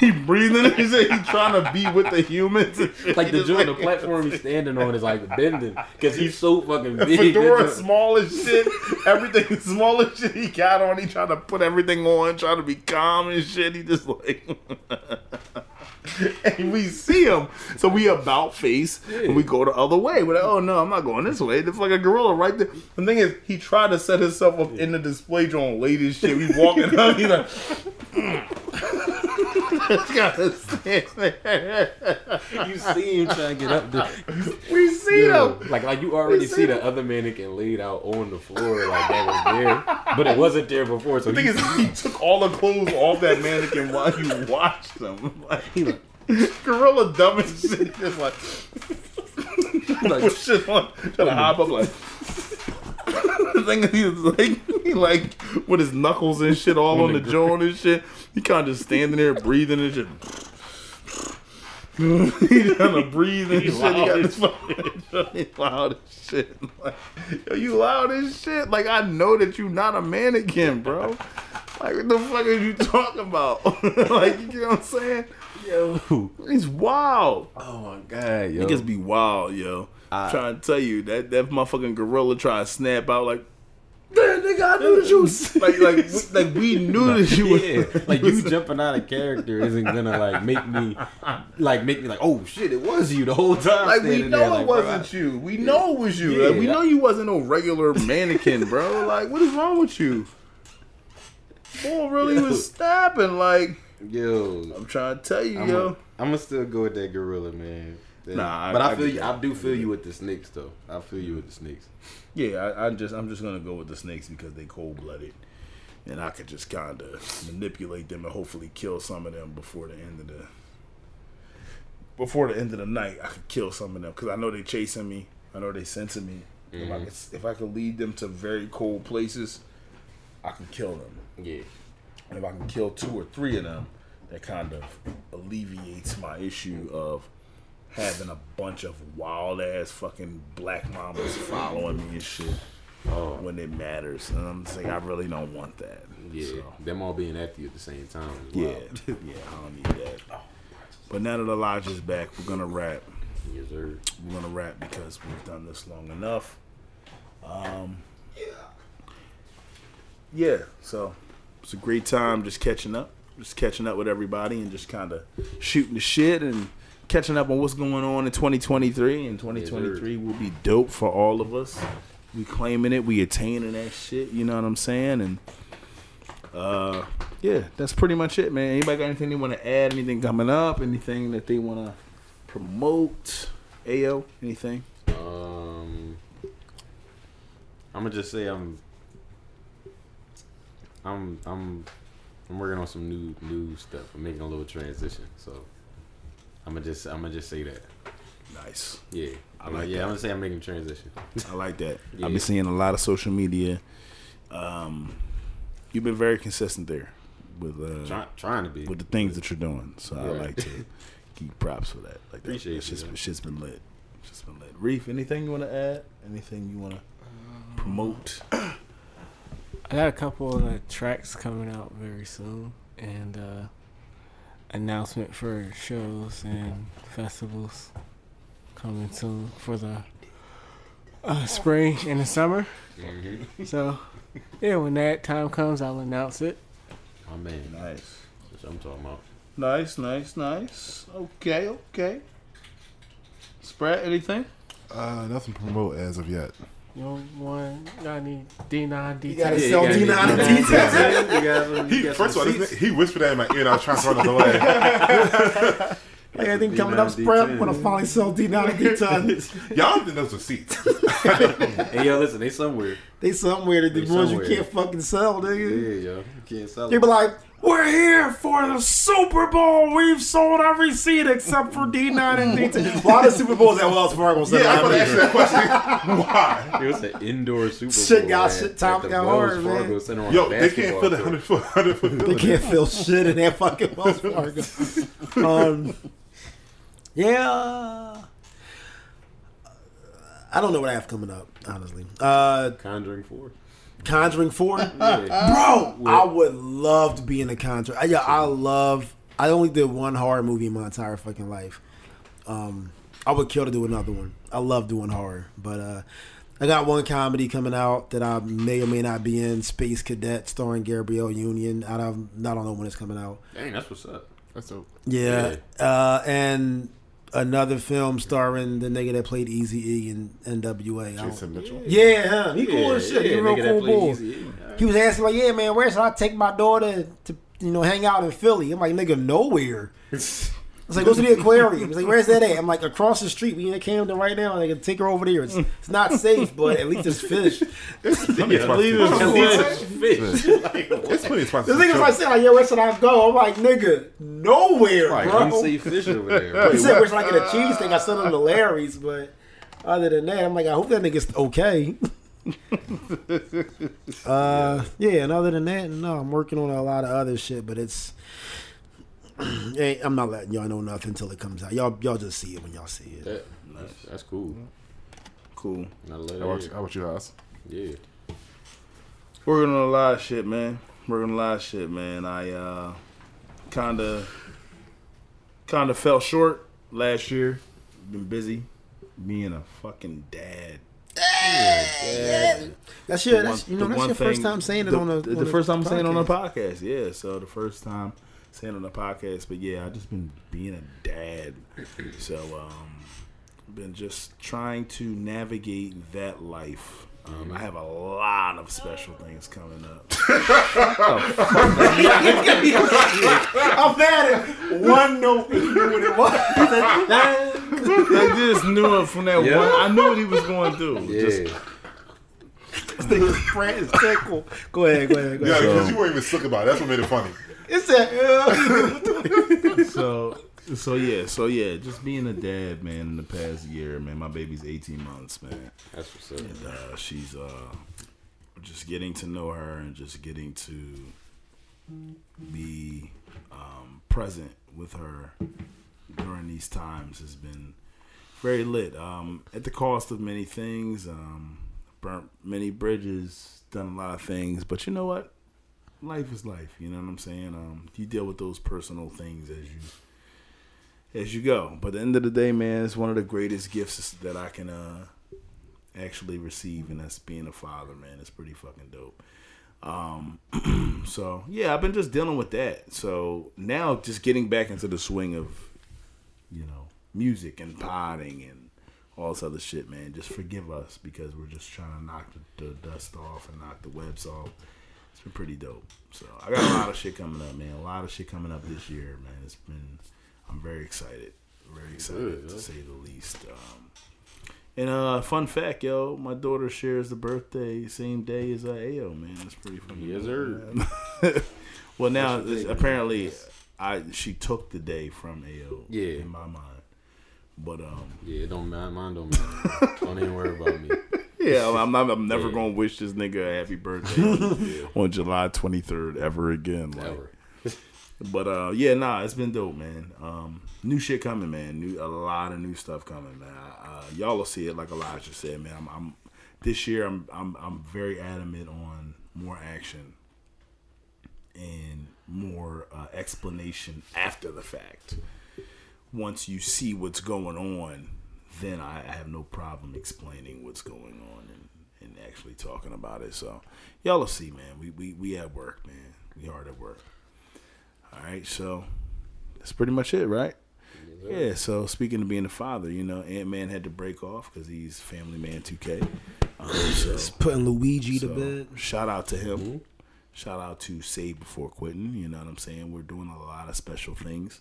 he breathing and shit. He trying to be with the humans. Like the joint, the platform he's standing on is like bending because he's so fucking big. fedora small as shit. Everything is small as shit he got on. He trying to put everything on, trying to be calm and shit. He just like. and we see him. So we about face and we go the other way. We're oh no, I'm not going this way. There's like a gorilla right there. The thing is, he tried to set himself up in the display late as shit. We walking up, he's like, Just mm. gotta stand there. You see him trying to get up there. We see Yeah. him. Like like you already see see the other mannequin laid out on the floor like that was there, but it wasn't there before. So The thing he, is, he took all the clothes off that mannequin while you watched him. Like, he like, gorilla dumb as shit, just like, like put shit on, trying to hop up like. the thing is, he was like, he like with his knuckles and shit all on the joint and shit. He kind of just standing there breathing and shit. he trying to breathe and shit. He got this fucking loud as shit. Like, yo, you loud as shit. Like I know that you not a mannequin, bro. Like what the fuck are you talking about? like you know what I'm saying? Yo. He's wild. Oh my god, yo. Niggas be wild, yo. I, am trying to tell you that that motherfucking gorilla trying to snap out like, damn nigga, I knew that you was like like we- like we knew that you was yeah, like you jumping out of character isn't gonna like make me like make me like oh shit it was you the whole time Like we know there, it like, wasn't you. We know it was you. Yeah. Like, we know you wasn't no regular mannequin, bro. Like what is wrong with you? Boy, really was snapping. Like yo I'm trying to tell you, yo. I'm yo. gonna still go with that gorilla man That- Nah, I- but I, I feel get you. I do feel you with the snakes though I feel you with the snakes Yeah, I, I just I'm just gonna go with the snakes because they cold blooded, and I could just kind of manipulate them and hopefully kill some of them before the end of the before the end of the night. I could kill some of them because I know they chasing me. I know they sensing me. If I mm-hmm. could if I could lead them to very cold places, I can kill them. Yeah. And if I can kill two or three of them, that kind of alleviates my issue of having a bunch of wild ass fucking black mambas following me and shit when it matters. And I'm saying I really don't want that. Yeah. So, Them all being after you at the same time. As yeah, well. yeah, I don't need that. But now that Elijah's back, we're gonna wrap. Yes, sir. We're gonna wrap because we've done this long enough. Um, yeah. So it's a great time just catching up, just catching up with everybody, and just kind of shooting the shit and catching up on what's going on in 2023. And 2023 will be dope for all of us. We claiming it, we attaining that shit. You know what I'm saying? And uh, yeah, that's pretty much it, man. Anybody got anything they want to add? Anything coming up? Anything that they want to promote? Ayo, anything? Um, I'm gonna just say I'm, I'm, I'm, I'm working on some new, new stuff. I'm making a little transition, so I'm gonna just, I'm gonna just say that. Nice. Yeah, I like yeah, that. I'm gonna say I'm making a transition. I like that. Yeah. I've been seeing a lot of social media. Um, you've been very consistent there with uh, Try, trying to be. with the things that you're doing. So I like to give you props for that. Like that. Appreciate it's you, just, shit's been lit. Shit's been lit. Reef, anything you want to add? Anything you want to promote? I got a couple of uh, tracks coming out very soon, and uh, announcement for shows and festivals coming soon for the uh, spring and the summer. Mhm. So, yeah, when that time comes, I'll announce it. My man, Nice. that's what I'm talking about. Nice, nice, nice. Okay, okay. Spread anything? Uh, nothing to promote as of yet. You don't want got any D9 You gotta sell you D9 gotta and get- details. you got- you He, first of all, this, he whispered that in my ear, and I was trying to throw it away. Hey, everything coming up, D9, spread D10. when I finally sell D9 and D10. Y'all didn't think those were seats. hey yo listen they somewhere They somewhere that the They ones you can't fucking sell, dude. yeah yo you can't sell They it. be like, we're here for the Super Bowl. We've sold every seat except for D9 and D10. Why the Super Bowl's at Wells Fargo? instead yeah, I of was about to ask you Apple? that question. Why? It was an indoor Super Bowl. Shit got- at- shit at top the got Wells hard, man. Center Yo, they can't fill the 100 foot, 100 foot They can't fill shit in that fucking Wells Fargo. um, yeah. I don't know what I have coming up, honestly. Uh, Conjuring Four. Conjuring 4? Yeah. Bro, I would love to be in the Conjuring. I, yeah, I love. I only did one horror movie in my entire fucking life. Um, I would kill to do another one. I love doing horror, but uh, I got one comedy coming out that I may or may not be in. Space Cadet, starring Gabrielle Union. I don't, I don't know when it's coming out. Dang, that's what's up. That's dope. Yeah, uh, and another film starring the nigga that played Easy E in NWA. Jason Mitchell. Yeah, him. he cool as shit. he real cool boy. Eazy-E. He was asking like, "Yeah, man, where should I take my daughter to, you know, hang out in Philly?" I'm like, "Nigga, nowhere." I was like, "Go to the aquarium." He's like, "Where's that at?" I'm like, "Across the street. We in Camden right now. They can take her over there. It's, it's not safe, but at least it's fish." It's plenty of spots leave to it go. alone. Fish. It's plenty of spots The to nigga was go. like, saying, like, "Yeah, where should I go?" I'm like, "Nigga, nowhere, Right, bro." see fish over there. He said, "Where should I get a cheese thing?" I sent him to Larry's, but other than that, I'm like, I hope that nigga's okay. uh, yeah, and other than that, no, I'm working on a lot of other shit, but it's Ain't- I'm not letting y'all know nothing until it comes out. Y'all, y'all just see it when y'all see it. That, that's, that's cool. Cool. I love How about, that. how about you guys? Yeah. Working on a lot of shit, man. Working on a lot of shit, man. I uh kinda kinda fell short last year. Been busy being a fucking dad. That's your, that's, one- you know, that's one your first time saying it the, on a. the, on first time I'm saying it on a podcast. podcast. Yeah, so the first time saying on the podcast. But yeah, I just been being a dad. So um, been just trying to navigate that life. Um, I have a lot of special things coming up. I'm mad at one note. He knew what it was. I just knew it from that Yeah. one. I knew what he was going to do. Yeah. Just, This nigga's friend is tickle. Go ahead, go ahead, go Yeah, ahead. because you weren't even sick about it. That's what made it funny. It's that. So so yeah, so yeah, just being a dad, man, in the past year, man. My baby's 18 months, man. That's what's up. And uh, she's uh just getting to know her and just getting to be um, present with her during these times has been very lit. Um, at the cost of many things, um, burnt many bridges, done a lot of things, but you know what? Life is life. You know what I'm saying? Um, you deal with those personal things as you as you go. But at the end of the day, man, it's one of the greatest gifts that I can uh, actually receive, and that's being a father, man. It's pretty fucking dope. Um, so yeah, I've been just dealing with that. So now, just getting back into the swing of, you know, music and potting and all this other shit, man. Just forgive us because we're just trying to knock the, the dust off and knock the webs off. It's been pretty dope. So I got a lot of shit coming up, man. A lot of shit coming up this year, man. It's been, I'm very excited, very excited to say the least. Um, and uh, fun fact, yo, my daughter shares the birthday same day as uh, Ayo, man. That's pretty funny. Yes, sir. well, now apparently, I she took the day from Ayo. Yeah. in my mind. But um, Yeah, it don't mind. Mine don't matter. don't even worry about me. Yeah, I'm not. I'm never Yeah. gonna wish this nigga a happy birthday on, on July 23rd ever again. Like, Ever. But uh, yeah, nah, it's been dope, man. Um, new shit coming, man. New a lot of new stuff coming, man. Uh, y'all will see it, like Elijah said, man. I'm, I'm this year. I'm I'm I'm very adamant on more action and more uh, explanation after the fact. Once you see what's going on, then I, I have no problem explaining what's going on and, and actually talking about it. So y'all will see, man. We we we at work, man. We hard at work. All right, so that's pretty much it, right? Yeah. So speaking of being a father, you know, Ant Man had to break off because he's Family Man 2K. Um, so, putting Luigi to bed. shout out to him. Shout out to Save Before Quitting. You know what I'm saying? We're doing a lot of special things.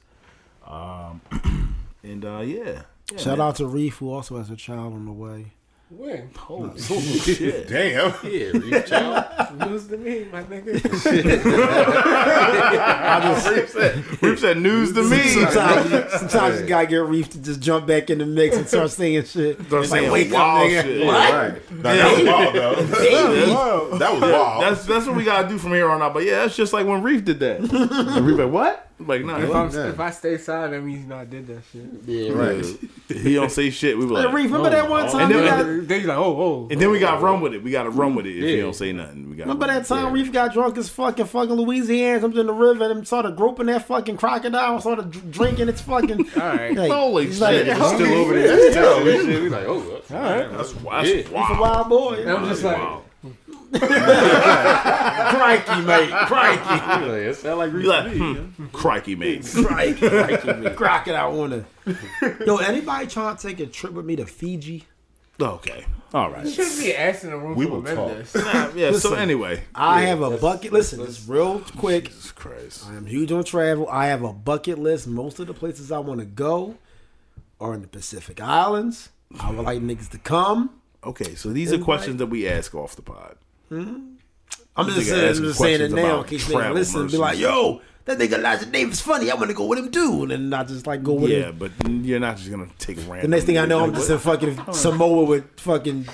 Um, and uh, yeah. Yeah Shout man. out to Reef, who also has a child on the way. When? Holy shit. Damn. Yeah, Reef Child. News to me, my nigga. I just, Reef said Reef said news to me. Sometimes, you, sometimes you gotta get Reef to just jump back in the mix and start singing shit. Start Like, saying wake up, nigga. shit. What? Right. Now, that was wild, though. That was, that was wild. That's that's what we gotta do from here on out. But yeah, that's just like when Reef did that. Reef like what? Like no, If, he- I'm, if I stay silent, that means you know I did that shit. Yeah, right. he don't say shit. We were like, Reef, remember that one time And you then- got, Then you like, oh, oh. and then we got to run with it. We got to run with it if he don't say nothing. We got remember that time Reef got drunk as fucking fucking Louisiana, jumped in the river and started groping that fucking crocodile and started dr- drinking its fucking. All right. Like, Holy he's shit! like, It's "Yo, still over there. We like, oh, that's, All right. That's, that's Yeah. Reef a wild. wild boy. And I'm just like, Wow. Crikey, mate. Crikey. like, it sound like Reef You like, to me. hmm, crikey, mate. Crikey. Crocodile on the. Yo, anybody trying to take a trip with me to Fiji? Okay, all right. you shouldn't be asking the room We will talk. this. Nah, yeah. So anyway, I have a bucket. Listen, it's real quick. Jesus Christ. I am huge on travel. I have a bucket list. Most of the places I want to go are in the Pacific Islands. I would like niggas to come. Okay, so these are questions that we ask off the pod. I'm Nigga just saying, I'm asking just saying it now in about case niggas listen and be like, yo, that nigga Elijah Davis is funny. I want to go with him too. And then I just like go with Yeah, him. but you're not just gonna take random. The next thing I know, I'm just in fucking Samoa with fucking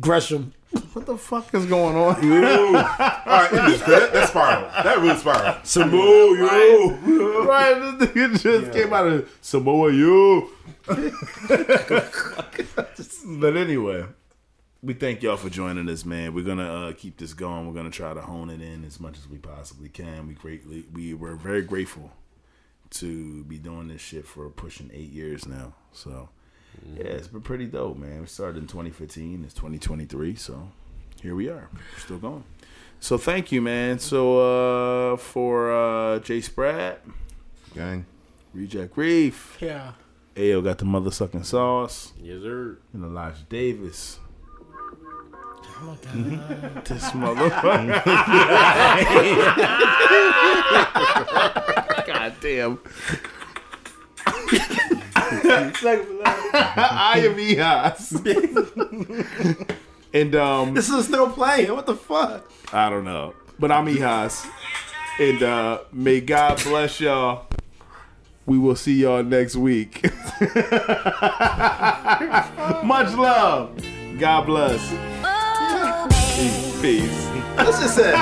Gresham. What the fuck is going on? All right, end this. 'cause That, that spiral. That really spiraled. Samoa, yo. right, this nigga just came out of Samoa, you. but anyway, we thank y'all for joining us, man. We're gonna uh, keep this going. We're gonna try to hone it in as much as we possibly can. We greatly, we were very grateful to be doing this shit for pushing eight years now. So yeah, it's been pretty dope, man. We started in 2015. It's 2023, so here we are. We're still going. So thank you, man. So uh, for uh, Jay Spratt, Gang. Reject Reef, Yeah. Ayo got the mother sucking sauce, Yes, sir. and Elijah Davis. This motherfucker. God damn. I am E-Hos. and um This is still playing. What the fuck? I don't know. But I'm E-Hos. And uh may God bless y'all. We will see y'all next week. Much love. God bless. Peace. This is it.